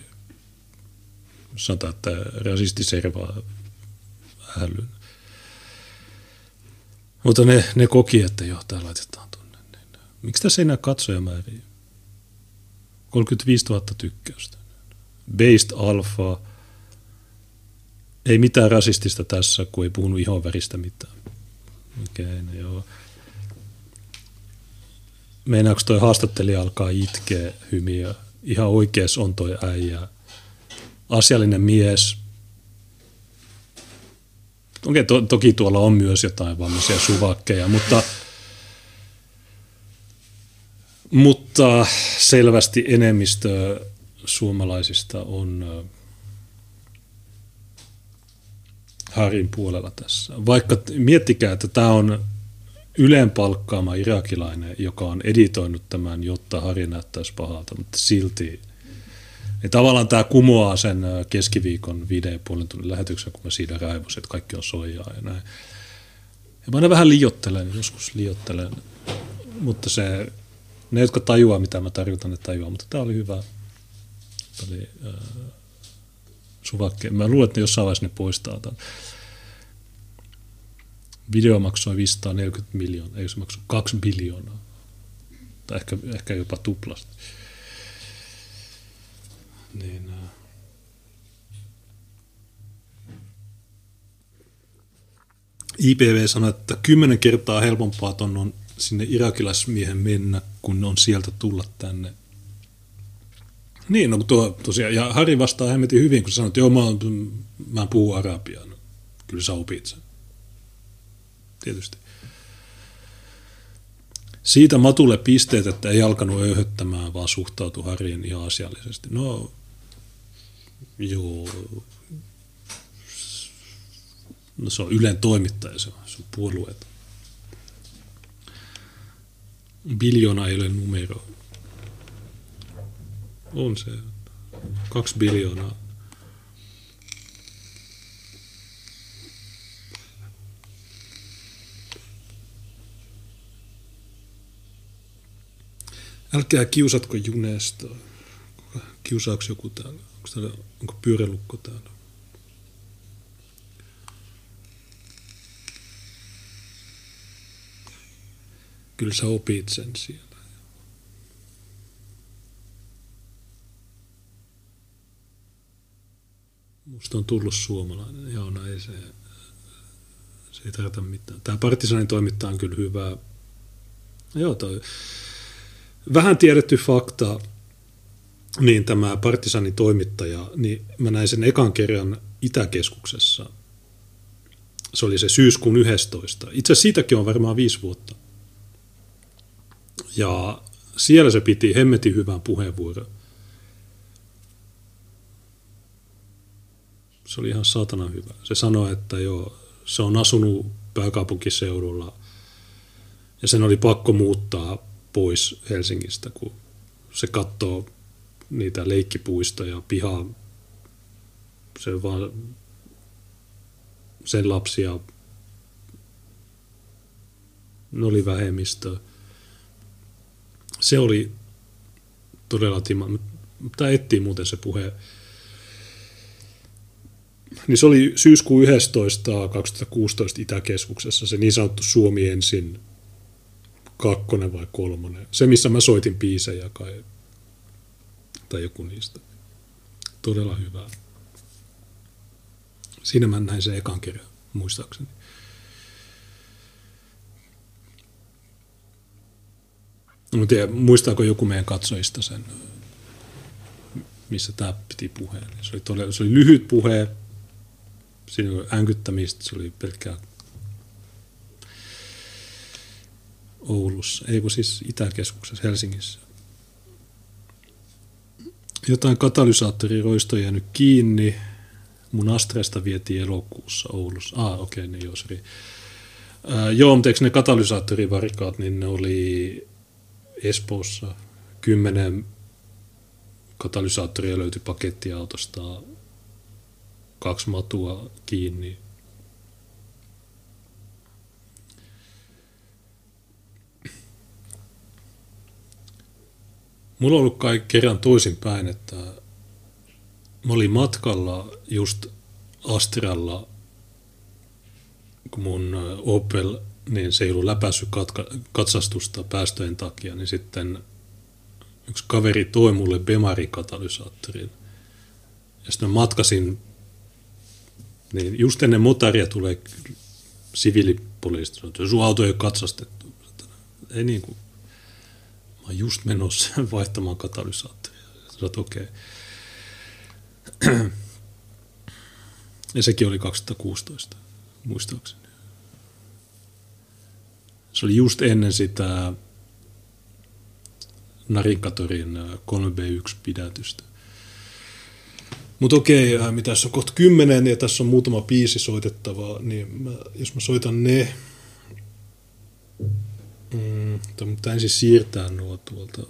Sanotaan, että rasisti servaa ällyn. Mutta ne, ne koki, että joo, tämä laitetaan tuonne. Niin, miksi tässä ei näe katsojamääriä? 35 000 tykkäystä. Based Alpha. Ei mitään rasistista tässä, kun ei puhunut ihonväristä mitään. Okei, no joo. Meinaako toi haastattelija alkaa itkeä hymiä? Ihan oikees on toi äijä. Asiallinen mies. Okei, to, toki tuolla on myös jotain vammaisia suvakkeja, mutta, mutta selvästi enemmistö suomalaisista on Harin puolella tässä. Vaikka miettikää, että tämä on Yleen palkkaama irakilainen, joka on editoinut tämän, jotta Hari näyttäisi pahalta, mutta silti niin tavallaan tämä kumoaa sen keskiviikon viiden ja puolen tunnin lähetyksen, kun mä siitä raivosin, että kaikki on soijaa ja näin. Ja mä aina vähän liiottelen, joskus liiottelen, mutta se, ne, jotka tajuaa, mitä mä tarjotan, ne tajuaa, mutta tämä oli hyvä. Tämä oli äh, suvakke. Mä luulen, että ne jossain vaiheessa ne poistaa tämän. Video maksoi 540 miljoonaa, eikö se maksu 2 biljoonaa? Tai ehkä, ehkä jopa tuplasti. Niin, äh. IPV sanoi, että kymmenen kertaa helpompaa ton on sinne irakilaismiehen mennä, kun on sieltä tulla tänne. Niin, no tuo, tosiaan, ja Harri vastaa hemmetin hyvin, kun sanoi, että joo, mä, mä en puhu arabiaa. No, kyllä sä opit sen. Tietysti. Siitä Matulle pisteet, että ei alkanut öyhöttämään, vaan suhtautui Harriin ihan asiallisesti. No, joo. No se on Ylen toimittaja, se on, se on puolueeton. Biljoona ei ole numero. On se. Kaksi biljoonaa. Älkää kiusatko Junesta. Kiusaako joku täällä? Onko, täällä, onko pyörälukko täällä? Kyllä sä opit sen siellä. Musta on tullut suomalainen. Joo, no ei se, se ei tarkoita mitään. Tämä partisanin toimittaja on kyllä hyvä. Joo, toi, vähän tiedetty fakta, niin tämä partisanin toimittaja, niin mä näin sen ekan kerran Itäkeskuksessa. Se oli se syyskuun 11. Itse asiassa siitäkin on varmaan viisi vuotta. Ja siellä se piti hemmetin hyvän puheenvuoron. Se oli ihan saatana hyvä. Se sanoi, että joo, se on asunut pääkaupunkiseudulla ja sen oli pakko muuttaa pois Helsingistä, kun se katsoo niitä leikkipuistoja pihaa. Se vaan sen lapsia ne oli vähemmistö. Se oli todella tima. Tämä etsii muuten se puhe. Niin se oli syyskuun 11. 2016 Itäkeskuksessa, se niin sanottu Suomi ensin kakkonen vai kolmonen. Se, missä mä soitin biisejä kai, tai joku niistä. Todella hyvä. Siinä mä näin sen ekan kerran, muistaakseni. En tiedä, muistaako joku meidän katsojista sen, missä tämä piti puheen. Se oli, todella, se oli lyhyt puhe, siinä oli änkyttämistä, se oli pelkkää Oulussa, ei kun siis Itäkeskuksessa Helsingissä. Jotain katalysaattoriroistoja jäänyt kiinni. Mun Astresta vietiin elokuussa Oulussa. Ah, okei, okay, ne joo, sorry. Äh, joo, mutta eikö ne katalysaattorivarikaat, niin ne oli Espoossa. Kymmenen katalysaattoria löytyi pakettiautosta. Kaksi matua kiinni. Mulla on ollut kai kerran toisinpäin, että mä olin matkalla just Astralla, kun mun Opel, niin se ei ollut läpäissyt katka- katsastusta päästöjen takia, niin sitten yksi kaveri toi mulle Bemari-katalysaattorin. Ja sitten mä matkasin, niin just ennen motaria tulee siviilipoliisit, että sun auto ei ole katsastettu. Ei niin kuin, mä oon just menossa vaihtamaan katalysaattoria. Sanoit, okei. Okay. Ja sekin oli 2016, muistaakseni. Se oli just ennen sitä Narinkatorin 3B1-pidätystä. Mutta okei, äh, mitä on kohta kymmenen ja tässä on muutama biisi soitettavaa, niin mä, jos mä soitan ne, mm, mutta ensin siirtää nuo tuolta.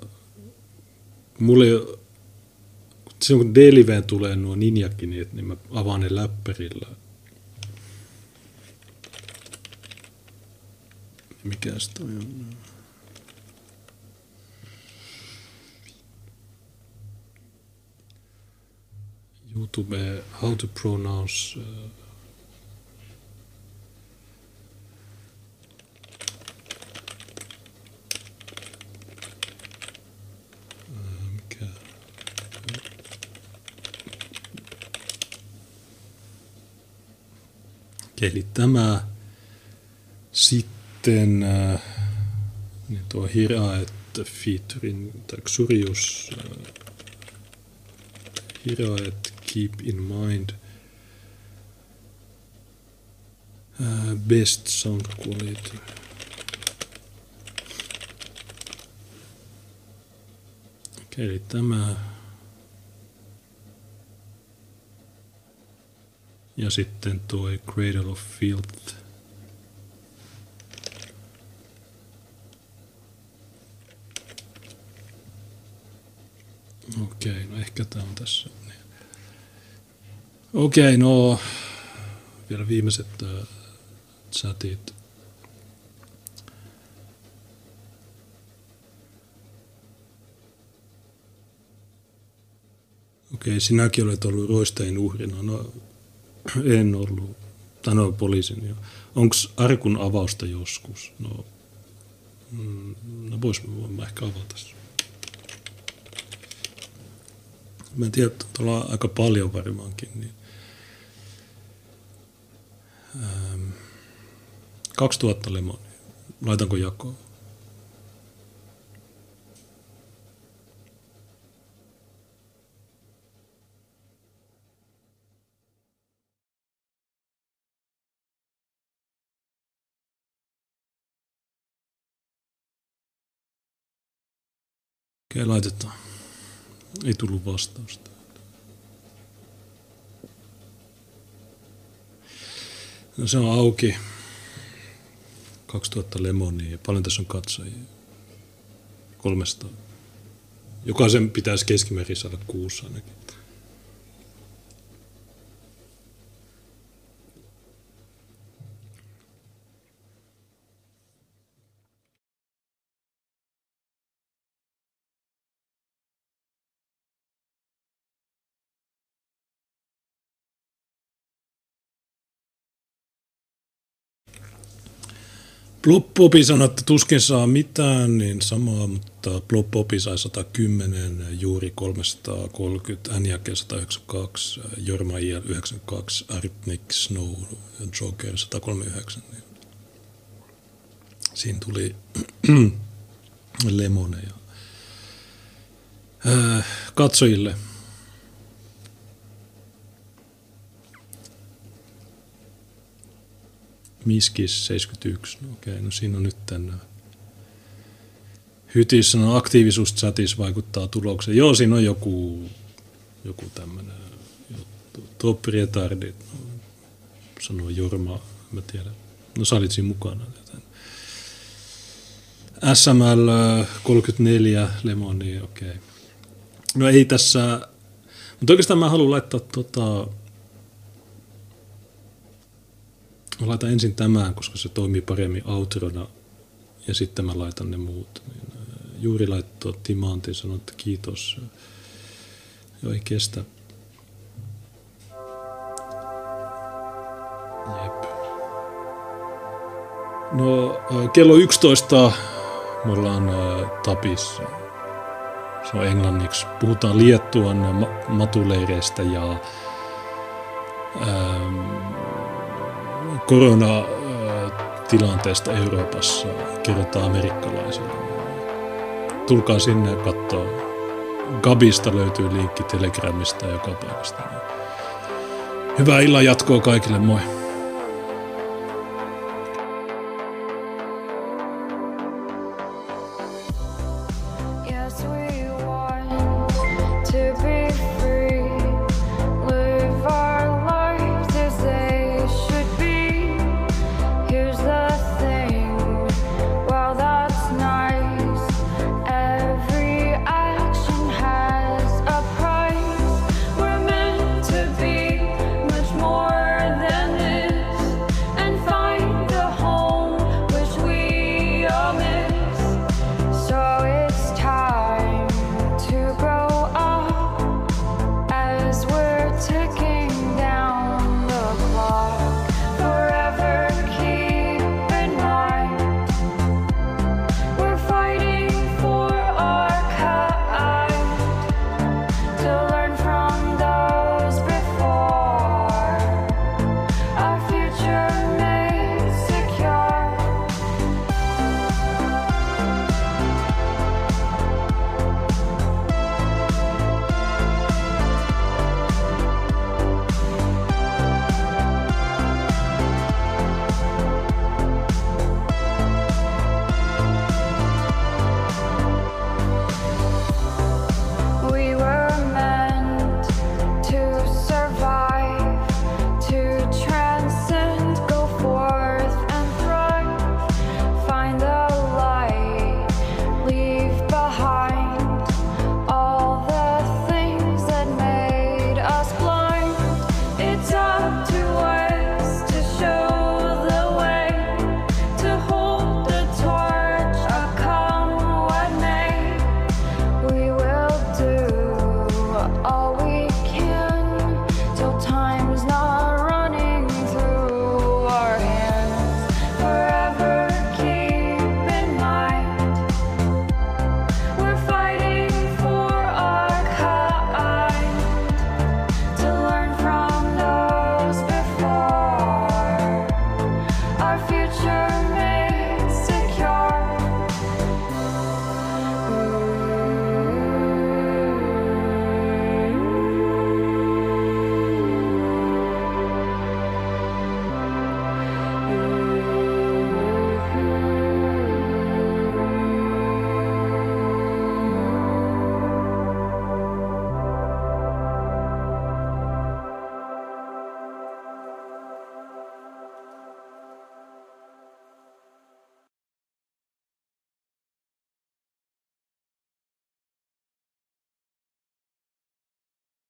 Mulle silloin kun D-liveen tulee nuo ninjakin, niin, niin mä avaan ne läppärillä. Mikäs toi on? YouTube, how to pronounce uh, uh, Eli tämä sitten äh, niin tuo Hiraet featuring tai Xurius äh, Hiraet keep in mind äh, best sound quality. Eli tämä Ja sitten tuo Cradle of Filth. Okei, no ehkä tämä on tässä. Okei, no vielä viimeiset äh, chatit. Okei, sinäkin olet ollut roisteen uhrina. No, en ollut. Tai no, poliisin jo. Onko Arkun avausta joskus? No, mm, no vois mä ehkä avata sen. Mä en tiedä, tuolla on aika paljon varmaankin. Niin. Ähm, 2000 lemoni. Laitanko jakoon? Okei, laitetaan. Ei tullut vastausta. No se on auki. 2000 lemonia paljon tässä on katsojia. 300. Jokaisen pitäisi keskimäärin saada kuussa ainakin. Ploppopi sanoi, että tuskin saa mitään, niin samaa, mutta Ploppopi sai 110, Juuri 330, Anjake 192, Jorma IL 92, Artnik Snow Joker 139. Niin siinä tuli Lemoneja. Äh, katsojille. Miskis 71. No okei, no siinä on nyt tänne. Hytis sanoo, aktiivisuus chatissa vaikuttaa tulokseen. Joo, siinä on joku, joku tämmöinen juttu. Top retardit, no, sanoo Jorma, mä tiedän. No sä olit siinä mukana. Joten. SML 34, Lemoni, okei. No ei tässä, mutta oikeastaan mä haluan laittaa tota, mä laitan ensin tämän, koska se toimii paremmin outrona ja sitten mä laitan ne muut. Niin, äh, juuri laittoi Timantin sanoi, että kiitos. Joo, ei kestä. Jep. No, äh, kello 11 me ollaan äh, Tapissa. Se on englanniksi. Puhutaan Liettuan ma- matuleireistä ja ähm, koronatilanteesta Euroopassa kerrotaan amerikkalaisille. Tulkaa sinne katsoa. Gabista löytyy linkki Telegramista ja joka paikasta. Hyvää illan jatkoa kaikille, moi!